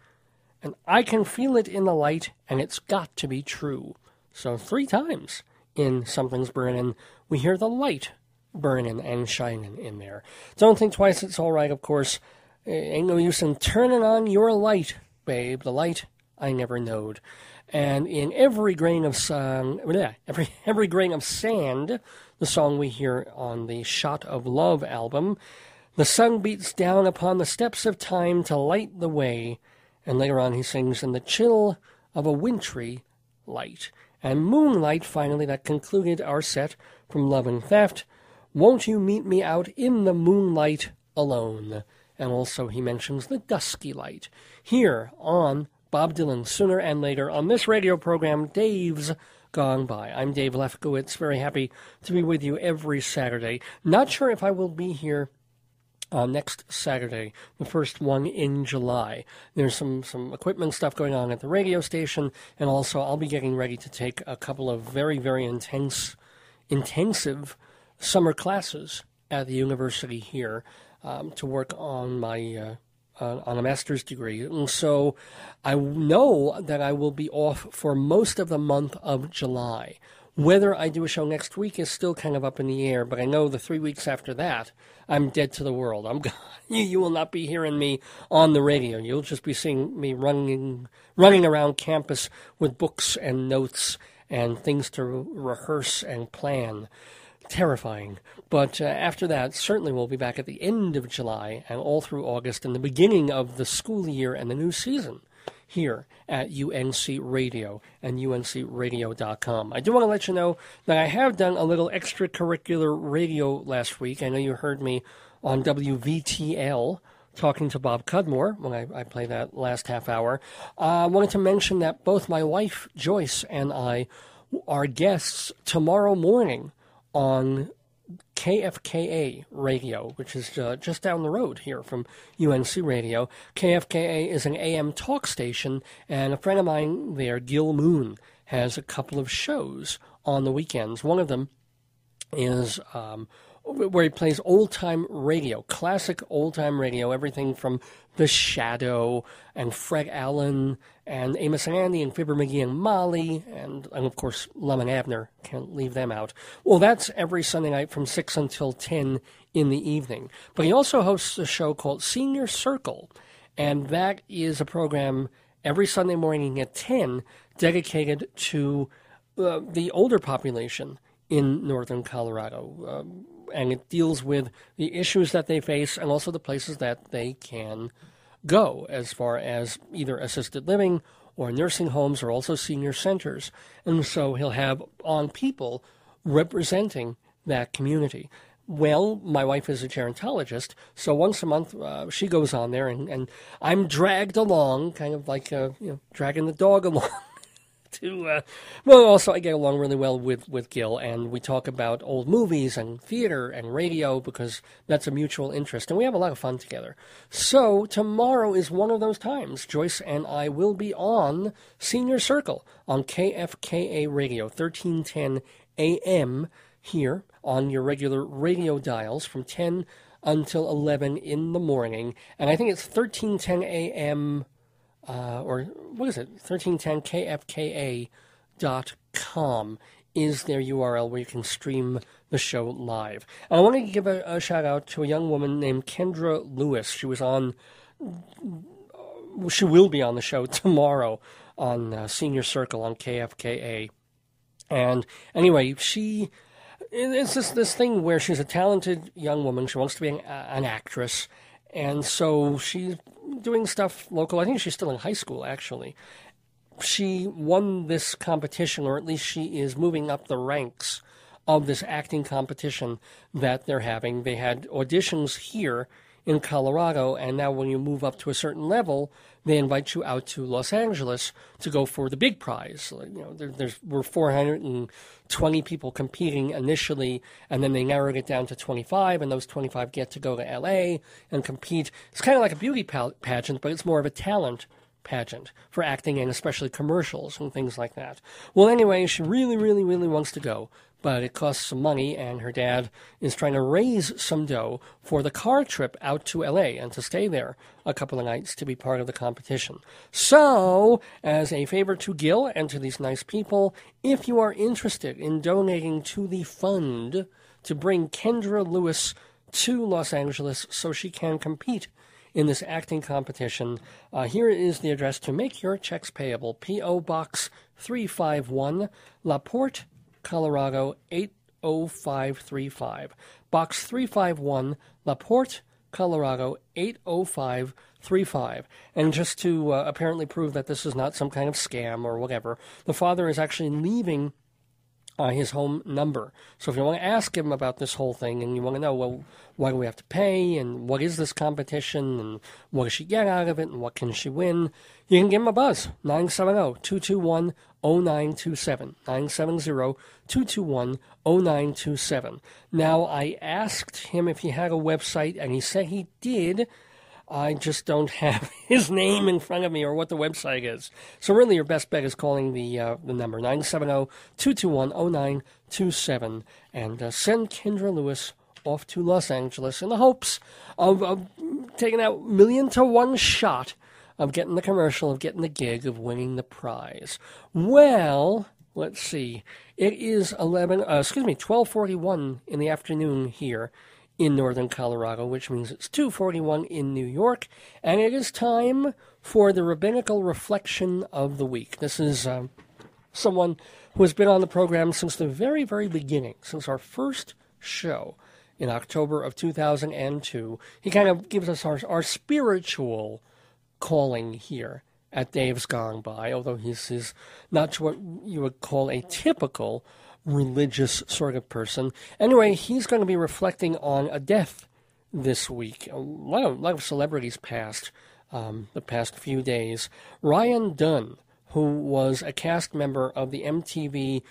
And I can feel it in the light, and it's got to be true. So three times in Something's Burning, we hear the light burning and shining in there. Don't think twice, it's all right, of course. Eh, Ain't no use in turning on your light, babe, the light I never knowed. And in every grain of bleh, every every grain of sand, the song we hear on the Shot of Love album, the sun beats down upon the steps of time to light the way. And later on, he sings in the chill of a wintry light. And Moonlight, finally, that concluded our set from Love and Theft. Won't you meet me out in the moonlight alone? And also, he mentions the dusky light. Here on Bob Dylan, sooner and later, on this radio program, Dave's Gone By. I'm Dave Lefkowitz, very happy to be with you every Saturday. Not sure if I will be here uh, next Saturday, the first one in July. There's some, some equipment stuff going on at the radio station, and also I'll be getting ready to take a couple of very, very intense, intensive summer classes at the university here um, to work on my. Uh, on a master's degree. And so I know that I will be off for most of the month of July. Whether I do a show next week is still kind of up in the air, but I know the three weeks after that, I'm dead to the world. I'm <laughs> you will not be hearing me on the radio. You'll just be seeing me running, running around campus with books and notes and things to rehearse and plan terrifying. But uh, after that, certainly we'll be back at the end of July and all through August and the beginning of the school year and the new season here at UNC Radio and uncradio.com. I do want to let you know that I have done a little extracurricular radio last week. I know you heard me on WVTL talking to Bob Cudmore when I, I played that last half hour. Uh, I wanted to mention that both my wife, Joyce, and I are guests tomorrow morning on KFKA radio, which is uh, just down the road here from UNC Radio. KFKA is an AM talk station, and a friend of mine there, Gil Moon, has a couple of shows on the weekends. One of them is um, where he plays old time radio, classic old time radio, everything from The Shadow and Fred Allen and Amos and Andy and Fibber McGee and Molly and, and of course Lum and Abner. Can't leave them out. Well, that's every Sunday night from 6 until 10 in the evening. But he also hosts a show called Senior Circle, and that is a program every Sunday morning at 10 dedicated to uh, the older population in northern Colorado. Um, and it deals with the issues that they face and also the places that they can go as far as either assisted living or nursing homes or also senior centers. And so he'll have on people representing that community. Well, my wife is a gerontologist, so once a month uh, she goes on there, and, and I'm dragged along, kind of like uh, you know, dragging the dog <laughs> along to uh, well also I get along really well with with Gil and we talk about old movies and theater and radio because that's a mutual interest and we have a lot of fun together. So tomorrow is one of those times. Joyce and I will be on Senior Circle on KFKA Radio 1310 AM here on your regular radio dials from 10 until 11 in the morning and I think it's 1310 AM uh, or what is it, 1310kfka.com is their URL where you can stream the show live. And I want to give a, a shout out to a young woman named Kendra Lewis. She was on, she will be on the show tomorrow on uh, Senior Circle on KFKA. And anyway, she it's this this thing where she's a talented young woman. She wants to be an, an actress, and so she's doing stuff local. I think she's still in high school, actually. She won this competition, or at least she is moving up the ranks of this acting competition that they're having. They had auditions here in Colorado, and now when you move up to a certain level, they invite you out to Los Angeles to go for the big prize. You know, there, there's we're 420 people competing initially, and then they narrowed it down to 25, and those 25 get to go to LA and compete. It's kind of like a beauty pageant, but it's more of a talent pageant for acting and especially commercials and things like that. Well, anyway, she really, really, really wants to go but it costs some money, and her dad is trying to raise some dough for the car trip out to LA and to stay there a couple of nights to be part of the competition. So, as a favor to Gil and to these nice people, if you are interested in donating to the fund to bring Kendra Lewis to Los Angeles so she can compete in this acting competition. Uh, here is the address to make your checks payable P.O. Box 351, La Porte, Colorado 80535. Box 351, La Porte, Colorado 80535. And just to uh, apparently prove that this is not some kind of scam or whatever, the father is actually leaving uh, his home number. So if you want to ask him about this whole thing and you want to know, well, why do we have to pay and what is this competition and what does she get out of it and what can she win, you can give him a buzz. 970-221-0927. 970-221-0927. Now, I asked him if he had a website and he said he did. I just don't <laughs> have his name in front of me or what the website is. So really, your best bet is calling the uh, the number 970-221-0927 and uh, send Kendra Lewis off to Los Angeles in the hopes of, of taking that million to one shot of getting the commercial, of getting the gig, of winning the prize. Well, let's see. It is 11, uh, excuse me, 1241 in the afternoon here in northern Colorado, which means it's 2:41 in New York, and it is time for the rabbinical reflection of the week. This is um, someone who has been on the program since the very, very beginning, since our first show in October of 2002. He kind of gives us our, our spiritual calling here at Dave's Gone By, although he's, he's not what you would call a typical religious sort of person. Anyway, he's going to be reflecting on a death this week. A lot of, lot of celebrities passed um, the past few days. Ryan Dunn, who was a cast member of the MTV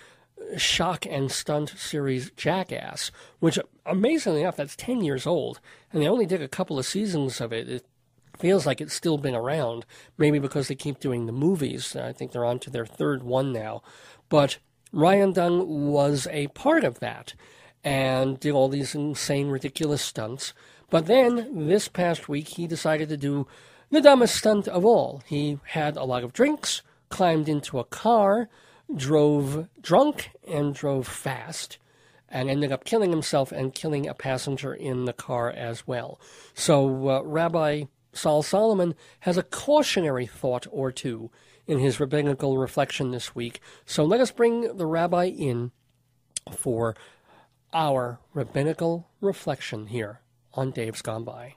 shock and stunt series Jackass, which amazingly enough, that's 10 years old, and they only did a couple of seasons of it. It feels like it's still been around, maybe because they keep doing the movies. I think they're on to their third one now. But Ryan Dunn was a part of that and did all these insane, ridiculous stunts. But then, this past week, he decided to do the dumbest stunt of all. He had a lot of drinks, climbed into a car, drove drunk, and drove fast, and ended up killing himself and killing a passenger in the car as well. So, uh, Rabbi Sol Solomon has a cautionary thought or two in his rabbinical reflection this week. So let us bring the rabbi in for our rabbinical reflection here on Dave's Gone By.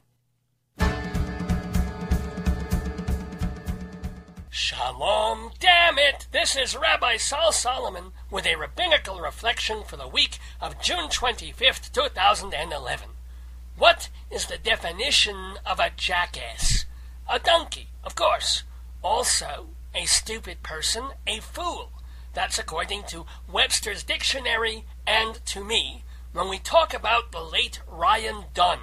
Shalom, damn it! This is Rabbi Sol Solomon with a rabbinical reflection for the week of June 25th, 2011. What is the definition of a jackass? A donkey, of course. Also, a stupid person, a fool. That's according to Webster's Dictionary and to me when we talk about the late Ryan Dunn.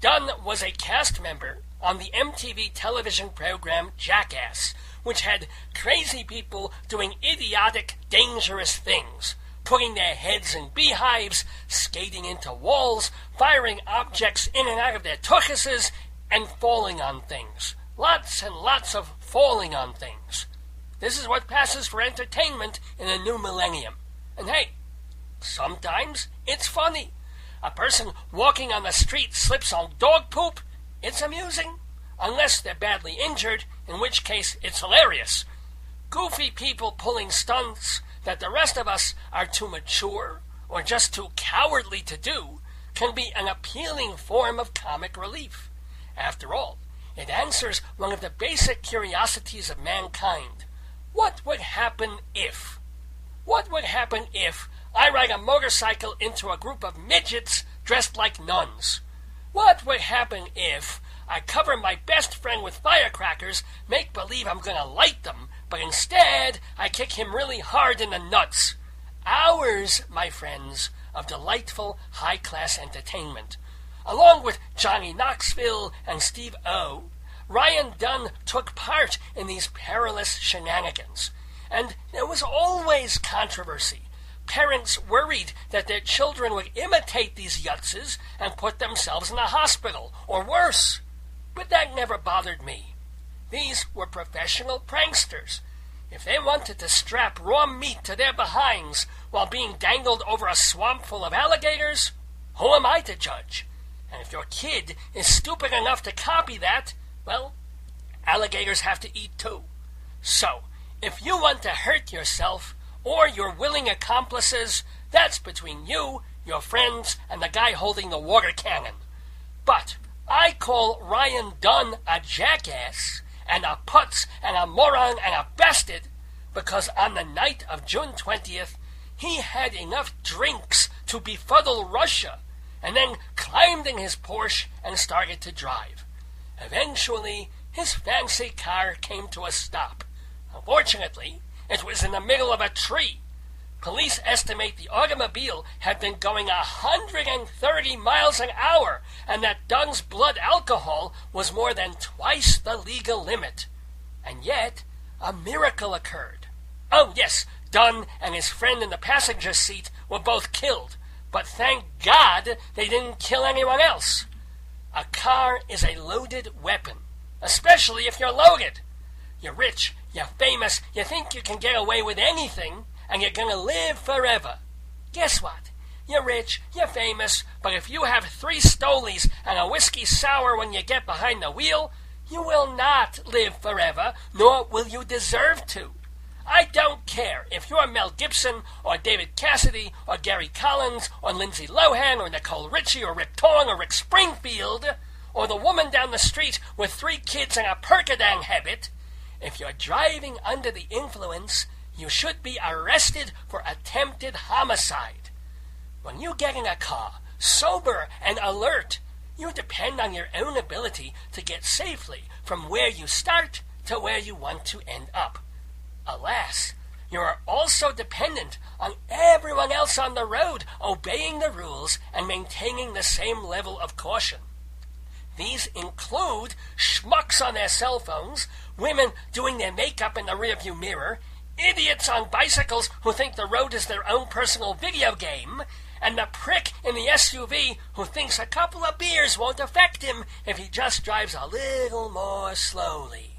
Dunn was a cast member on the MTV television program Jackass, which had crazy people doing idiotic, dangerous things, putting their heads in beehives, skating into walls, firing objects in and out of their tuchuses, and falling on things. Lots and lots of falling on things. This is what passes for entertainment in a new millennium. And hey, sometimes it's funny. A person walking on the street slips on dog poop, it's amusing. Unless they're badly injured, in which case it's hilarious. Goofy people pulling stunts that the rest of us are too mature or just too cowardly to do can be an appealing form of comic relief. After all, it answers one of the basic curiosities of mankind. What would happen if? What would happen if I ride a motorcycle into a group of midgets dressed like nuns? What would happen if I cover my best friend with firecrackers, make believe I'm going to light them, but instead I kick him really hard in the nuts? Hours, my friends, of delightful high class entertainment along with Johnny Knoxville and Steve O. Ryan Dunn took part in these perilous shenanigans, and there was always controversy. Parents worried that their children would imitate these yutzes and put themselves in a hospital, or worse. But that never bothered me. These were professional pranksters. If they wanted to strap raw meat to their behinds while being dangled over a swamp full of alligators, who am I to judge? And if your kid is stupid enough to copy that, well, alligators have to eat too. So, if you want to hurt yourself or your willing accomplices, that's between you, your friends, and the guy holding the water cannon. But I call Ryan Dunn a jackass, and a putz, and a moron, and a bastard, because on the night of June 20th, he had enough drinks to befuddle Russia, and then climbed in his Porsche and started to drive. Eventually, his fancy car came to a stop. Unfortunately, it was in the middle of a tree. Police estimate the automobile had been going 130 miles an hour, and that Dunn's blood alcohol was more than twice the legal limit. And yet, a miracle occurred. Oh, yes, Dunn and his friend in the passenger seat were both killed, but thank God they didn't kill anyone else. A car is a loaded weapon, especially if you're loaded. You're rich, you're famous, you think you can get away with anything, and you're gonna live forever. Guess what? You're rich, you're famous, but if you have three stolies and a whiskey sour when you get behind the wheel, you will not live forever, nor will you deserve to. I don't care if you're Mel Gibson or David Cassidy or Gary Collins or Lindsay Lohan or Nicole Richie or Rip Torn or Rick Springfield or the woman down the street with three kids and a Percodan habit. If you're driving under the influence, you should be arrested for attempted homicide. When you get in a car, sober and alert, you depend on your own ability to get safely from where you start to where you want to end up. Alas, you are also dependent on everyone else on the road obeying the rules and maintaining the same level of caution. These include schmucks on their cell phones, women doing their makeup in the rearview mirror, idiots on bicycles who think the road is their own personal video game, and the prick in the SUV who thinks a couple of beers won't affect him if he just drives a little more slowly.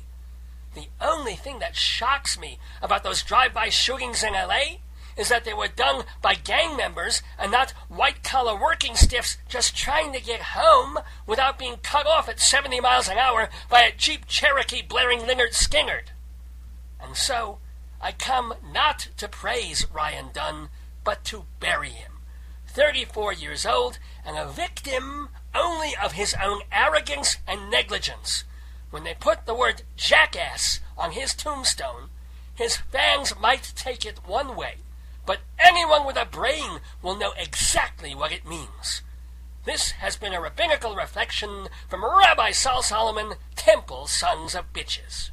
The only thing that shocks me about those drive-by shootings in LA is that they were done by gang members and not white-collar working stiffs just trying to get home without being cut off at 70 miles an hour by a Jeep Cherokee blaring Lynyrd Skynyrd. And so, I come not to praise Ryan Dunn, but to bury him. 34 years old and a victim only of his own arrogance and negligence. When they put the word jackass on his tombstone, his fans might take it one way, but anyone with a brain will know exactly what it means. This has been a rabbinical reflection from Rabbi Sol Solomon, Temple Sons of Bitches.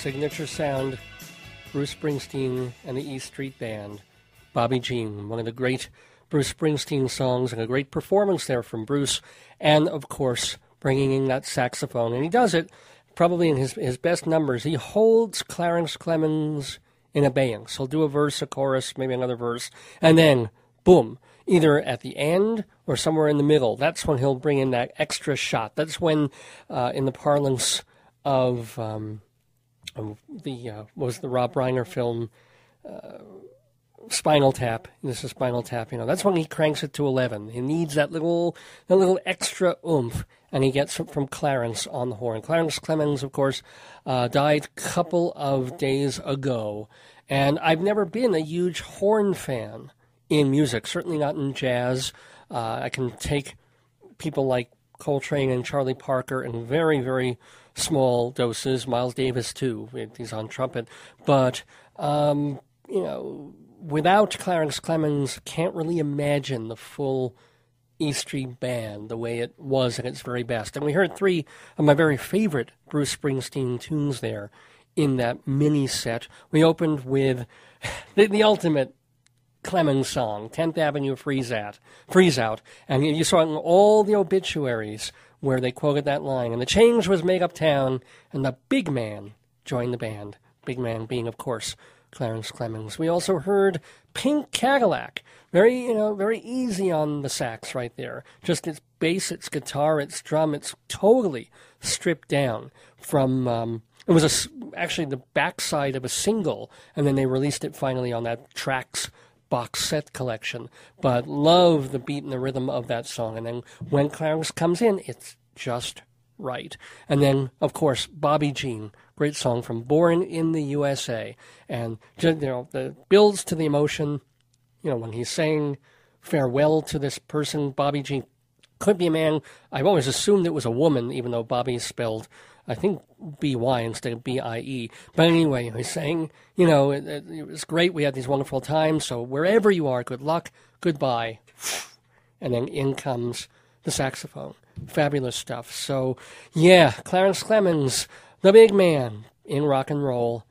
Signature sound, Bruce Springsteen and the E Street Band, Bobby Jean, one of the great Bruce Springsteen songs, and a great performance there from Bruce, and of course, bringing in that saxophone. And he does it probably in his, his best numbers. He holds Clarence Clemons in abeyance. He'll do a verse, a chorus, maybe another verse, and then, boom, either at the end or somewhere in the middle. That's when he'll bring in that extra shot. That's when, uh, in the parlance of, um, of the uh, was the Rob Reiner film uh, Spinal Tap. This is Spinal Tap. You know, that's when he cranks it to eleven. He needs that little that little extra oomph, and he gets it from Clarence on the horn. Clarence Clemons, of course, uh, died a couple of days ago, and I've never been a huge horn fan in music. Certainly not in jazz. Uh, I can take people like Coltrane and Charlie Parker and very, very small doses. Miles Davis too. He's on trumpet, but um, you know, without Clarence Clemons, can't really imagine the full E Street Band the way it was at its very best. And we heard three of my very favorite Bruce Springsteen tunes there in that mini set. We opened with <laughs> the, the ultimate Clemons song, 10th Avenue Freeze Out, Freeze Out. And you saw in all the obituaries where they quoted that line. And the change was made uptown, and the big man joined the band. Big man being, of course, Clarence Clemons. We also heard Pink Cadillac. Very, you know, very easy on the sax right there. Just its bass, its guitar, its drum. It's totally stripped down from. Um, it was a actually the backside of a single, and then they released it finally on that tracks box set collection. But love the beat and the rhythm of that song. And then when Clarence comes in, it's just right. And then, of course, Bobby Jean, great song from Born in the USA, and you know the builds to the emotion. You know when he's saying farewell to this person, Bobby Jean could be a man. I've always assumed it was a woman, even though Bobby spelled, I think, B Y instead of B I E. But anyway, he's saying, you know, it, it, great. We had these wonderful times. So wherever you are, good luck, goodbye. <sniffs> And then in comes the saxophone. Fabulous stuff. So, yeah, Clarence Clemons, the big man in rock and roll,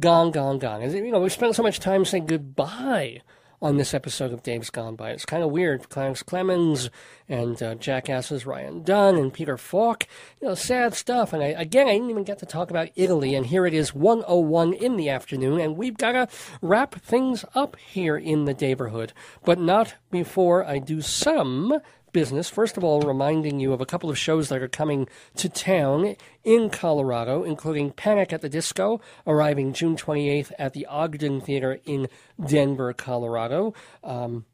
gone, gone, gone. You know, we spent so much time saying goodbye on this episode of Dave's Gone By. It's kind of weird. Clarence Clemons and uh, Jackass's Ryan Dunn and Peter Falk. You know, sad stuff. And I, again, I didn't even get to talk about Italy. And here it is, 101 in the afternoon. And we've got to wrap things up here in the neighborhood. But not before I do some business. First of all, reminding you of a couple of shows that are coming to town in Colorado, including Panic at the Disco, arriving June 28th at the Ogden Theater in Denver, Colorado. Um,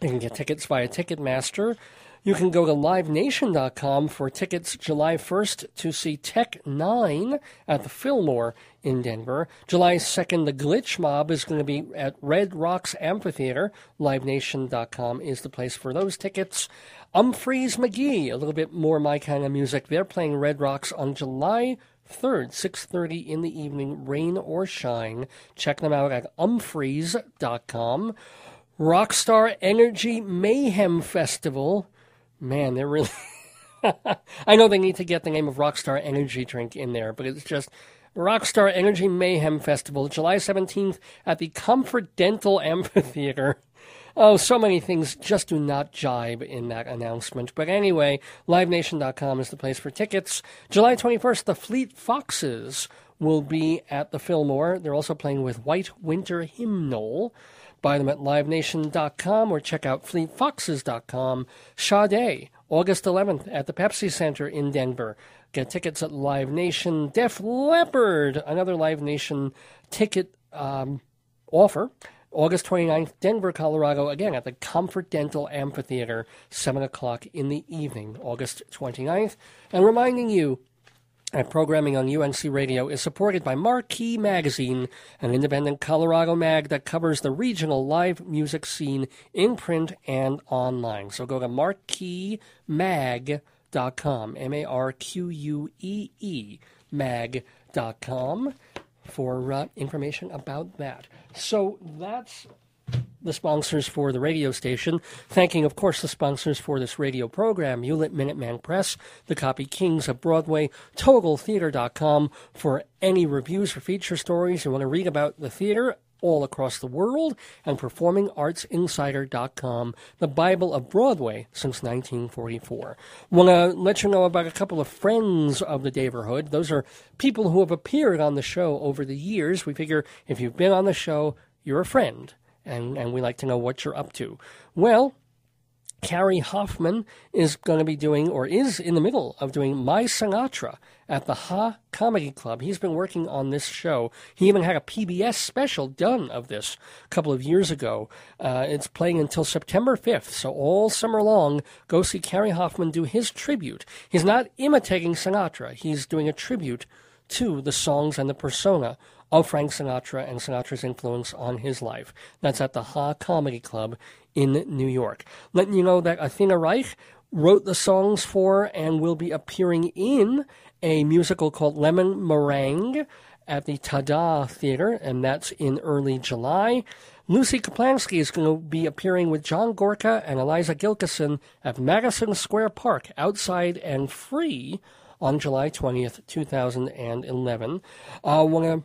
you can get tickets via Ticketmaster. You can go to livenation.com for tickets July 1st to see Tech N9ne at the Fillmore in Denver. July 2nd, the Glitch Mob is going to be at Red Rocks Amphitheater. Livenation.com is the place for those tickets. Umphrey's McGee, a little bit more my kind of music. They're playing Red Rocks on July 3rd, 6.30 in the evening, rain or shine. Check them out at umphreys.com. Rockstar Energy Mayhem Festival. Man, they're really. <laughs> I know they need to get the name of Rockstar Energy Drink in there, but it's just Rockstar Energy Mayhem Festival, July 17th at the Comfort Dental Amphitheater. <laughs> Oh, so many things just do not jibe in that announcement. But anyway, livenation.com is the place for tickets. July 21st, the Fleet Foxes will be at the Fillmore. They're also playing with White Winter Hymnal. Buy them at livenation.com or check out fleetfoxes.com. Sade, August 11th at the Pepsi Center in Denver. Get tickets at Live Nation. Def Leppard, another Live Nation ticket um, offer. August 29th, Denver, Colorado, again at the Comfort Dental Amphitheater, 7 o'clock in the evening, August 29th. And reminding you, that programming on UNC Radio is supported by Marquee Magazine, an independent Colorado mag that covers the regional live music scene in print and online. So go to marqueemag.com, M A R Q U E E, mag.com for uh, information about that. So that's the sponsors for the radio station. Thanking, of course, the sponsors for this radio program Hewlett Minuteman Press, the Copy Kings of Broadway, TotalTheater.com for any reviews or feature stories you want to read about the theater all across the world, and PerformingArtsInsider.com, the Bible of Broadway since 1944. Want to let you know about a couple of friends of the Daverhood. Those are people who have appeared on the show over the years. We figure if you've been on the show, you're a friend, and, and we like to know what you're up to. Well, Cary Hoffman is going to be doing, or is in the middle of doing, My Sinatra at the Ha Comedy Club. He's been working on this show. He even had a PBS special done of this a couple of years ago. Uh, it's playing until September 5th, so all summer long, go see Cary Hoffman do his tribute. He's not imitating Sinatra, he's doing a tribute to the songs and the persona of Frank Sinatra and Sinatra's influence on his life. That's at the Ha Comedy Club in New York. Letting you know that Athena Reich wrote the songs for and will be appearing in a musical called Lemon Meringue at the Tada Theater, and that's in early July. Lucy Kaplansky is going to be appearing with John Gorka and Eliza Gilkyson at Madison Square Park, outside and free, on July 20th, 2011. I uh, want to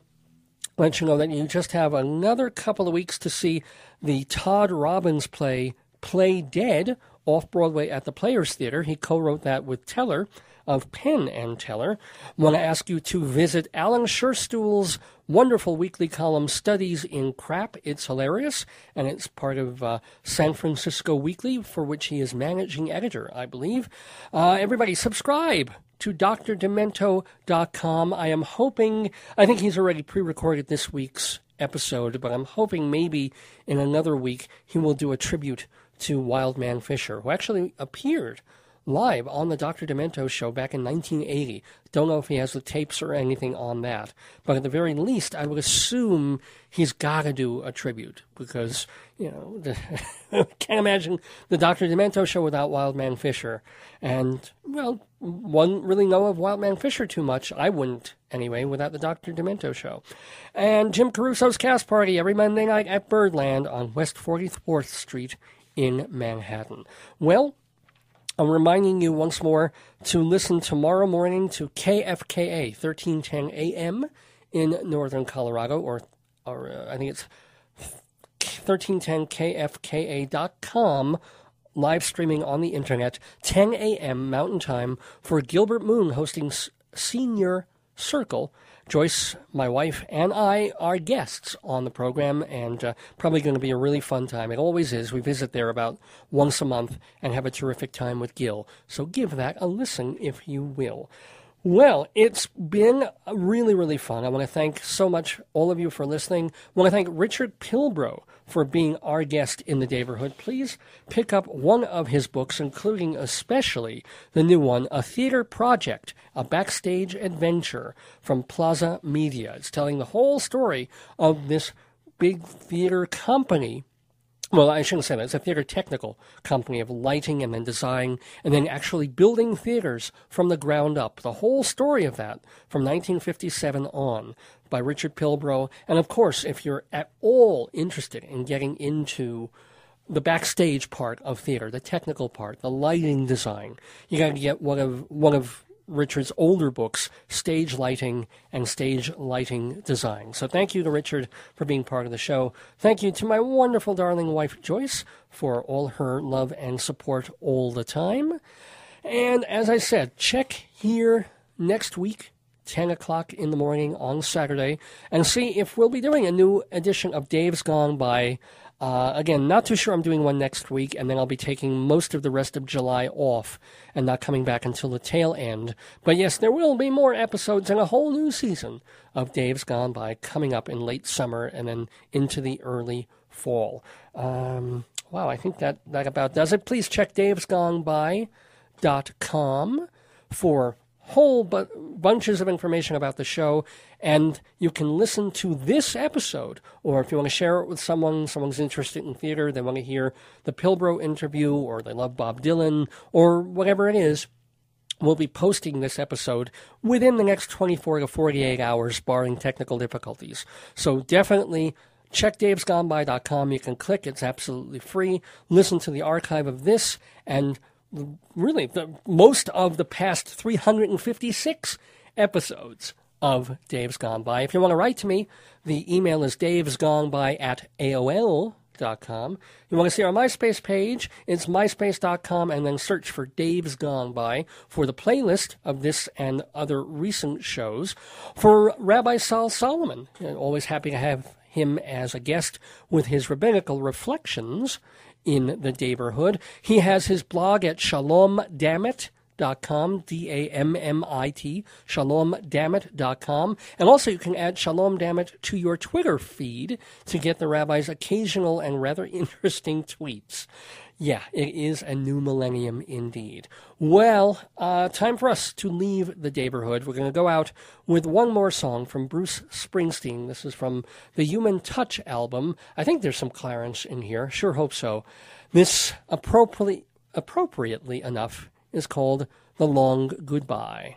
let you know that you just have another couple of weeks to see the Todd Robbins play Play Dead off Broadway at the Players Theater. He co wrote that with Teller of Penn and Teller. Want to ask you to visit Alan Scherstuhl's wonderful weekly column, Studies in Crap. It's hilarious, and it's part of uh, San Francisco Weekly, for which he is managing editor, I believe. Uh, everybody, subscribe to drdemento.com. I am hoping, I think he's already pre recorded this week's episode, but I'm hoping maybe in another week he will do a tribute to Wild Man Fischer, who actually appeared live on the Dr. Demento show back in 1980. Don't know if he has the tapes or anything on that, but at the very least, I would assume he's got to do a tribute because, you know, the, <laughs> can't imagine the Dr. Demento show without Wild Man Fischer. And, well, one really know of Wild Man Fischer too much. I wouldn't, anyway, without the Dr. Demento show. And Jim Caruso's Cast Party every Monday night at Birdland on West 44th Street in Manhattan. Well, I'm reminding you once more to listen tomorrow morning to KFKA 1310 AM in northern Colorado, or, or uh, I think it's 1310kfka.com, live streaming on the internet, 10 a.m. Mountain Time, for Gilbert Moon hosting Senior Circle. Joyce, my wife, and I are guests on the program, and uh, probably going to be a really fun time. It always is. We visit there about once a month and have a terrific time with Gil. So give that a listen if you will. Well, it's been really, really fun. I want to thank so much all of you for listening. I want to thank Richard Pilbrow for being our guest in the neighborhood. Please pick up one of his books, including especially the new one, A Theater Project, a backstage adventure from Plasa Media. It's telling the whole story of this big theater company well, I shouldn't say that. It's a theater technical company of lighting and then design and then actually building theaters from the ground up. The whole story of that from 1957 on by Richard Pilbrow. And of course, if you're at all interested in getting into the backstage part of theater, the technical part, the lighting design, you got to get one of one of Richard's older books, Stage Lighting and Stage Lighting Design. So thank you to Richard for being part of the show. Thank you to my wonderful darling wife, Joyce, for all her love and support all the time. And as I said, check here next week. 10 o'clock in the morning on Saturday, and see if we'll be doing a new edition of Dave's Gone By. Uh, again, not too sure I'm doing one next week, and then I'll be taking most of the rest of July off and not coming back until the tail end. But yes, there will be more episodes and a whole new season of Dave's Gone By coming up in late summer and then into the early fall. Um, wow, I think that, that about does it. Please check davesgoneby.com for whole bu- bunches of information about the show and you can listen to this episode or if you want to share it with someone someone's interested in theater they want to hear the pilbrow interview or they love bob dylan or whatever it is we'll be posting this episode within the next 24 to 48 hours barring technical difficulties so definitely check davesgoneby.com. You can click, it's absolutely free. Listen to the archive of this and really the, most of the past 356 episodes of Dave's Gone By. If you want to write to me, the email is davesgoneby at AOL.com. You want to see our MySpace page, it's myspace.com, and then search for Dave's Gone By for the playlist of this and other recent shows. For Rabbi Sol Solomon, always happy to have him as a guest with his rabbinical reflections in the neighborhood. He has his blog at shalomdammit.com, D-A-M-M-I-T, shalomdammit.com. And also you can add Shalom Dammit to your Twitter feed to get the rabbi's occasional and rather <laughs> interesting tweets. Yeah, it is a new millennium indeed. Well, uh, time for us to leave the neighborhood. We're going to go out with one more song from Bruce Springsteen. This is from the Human Touch album. I think there's some Clarence in here. Sure hope so. This, appropriately, appropriately enough, is called The Long Goodbye.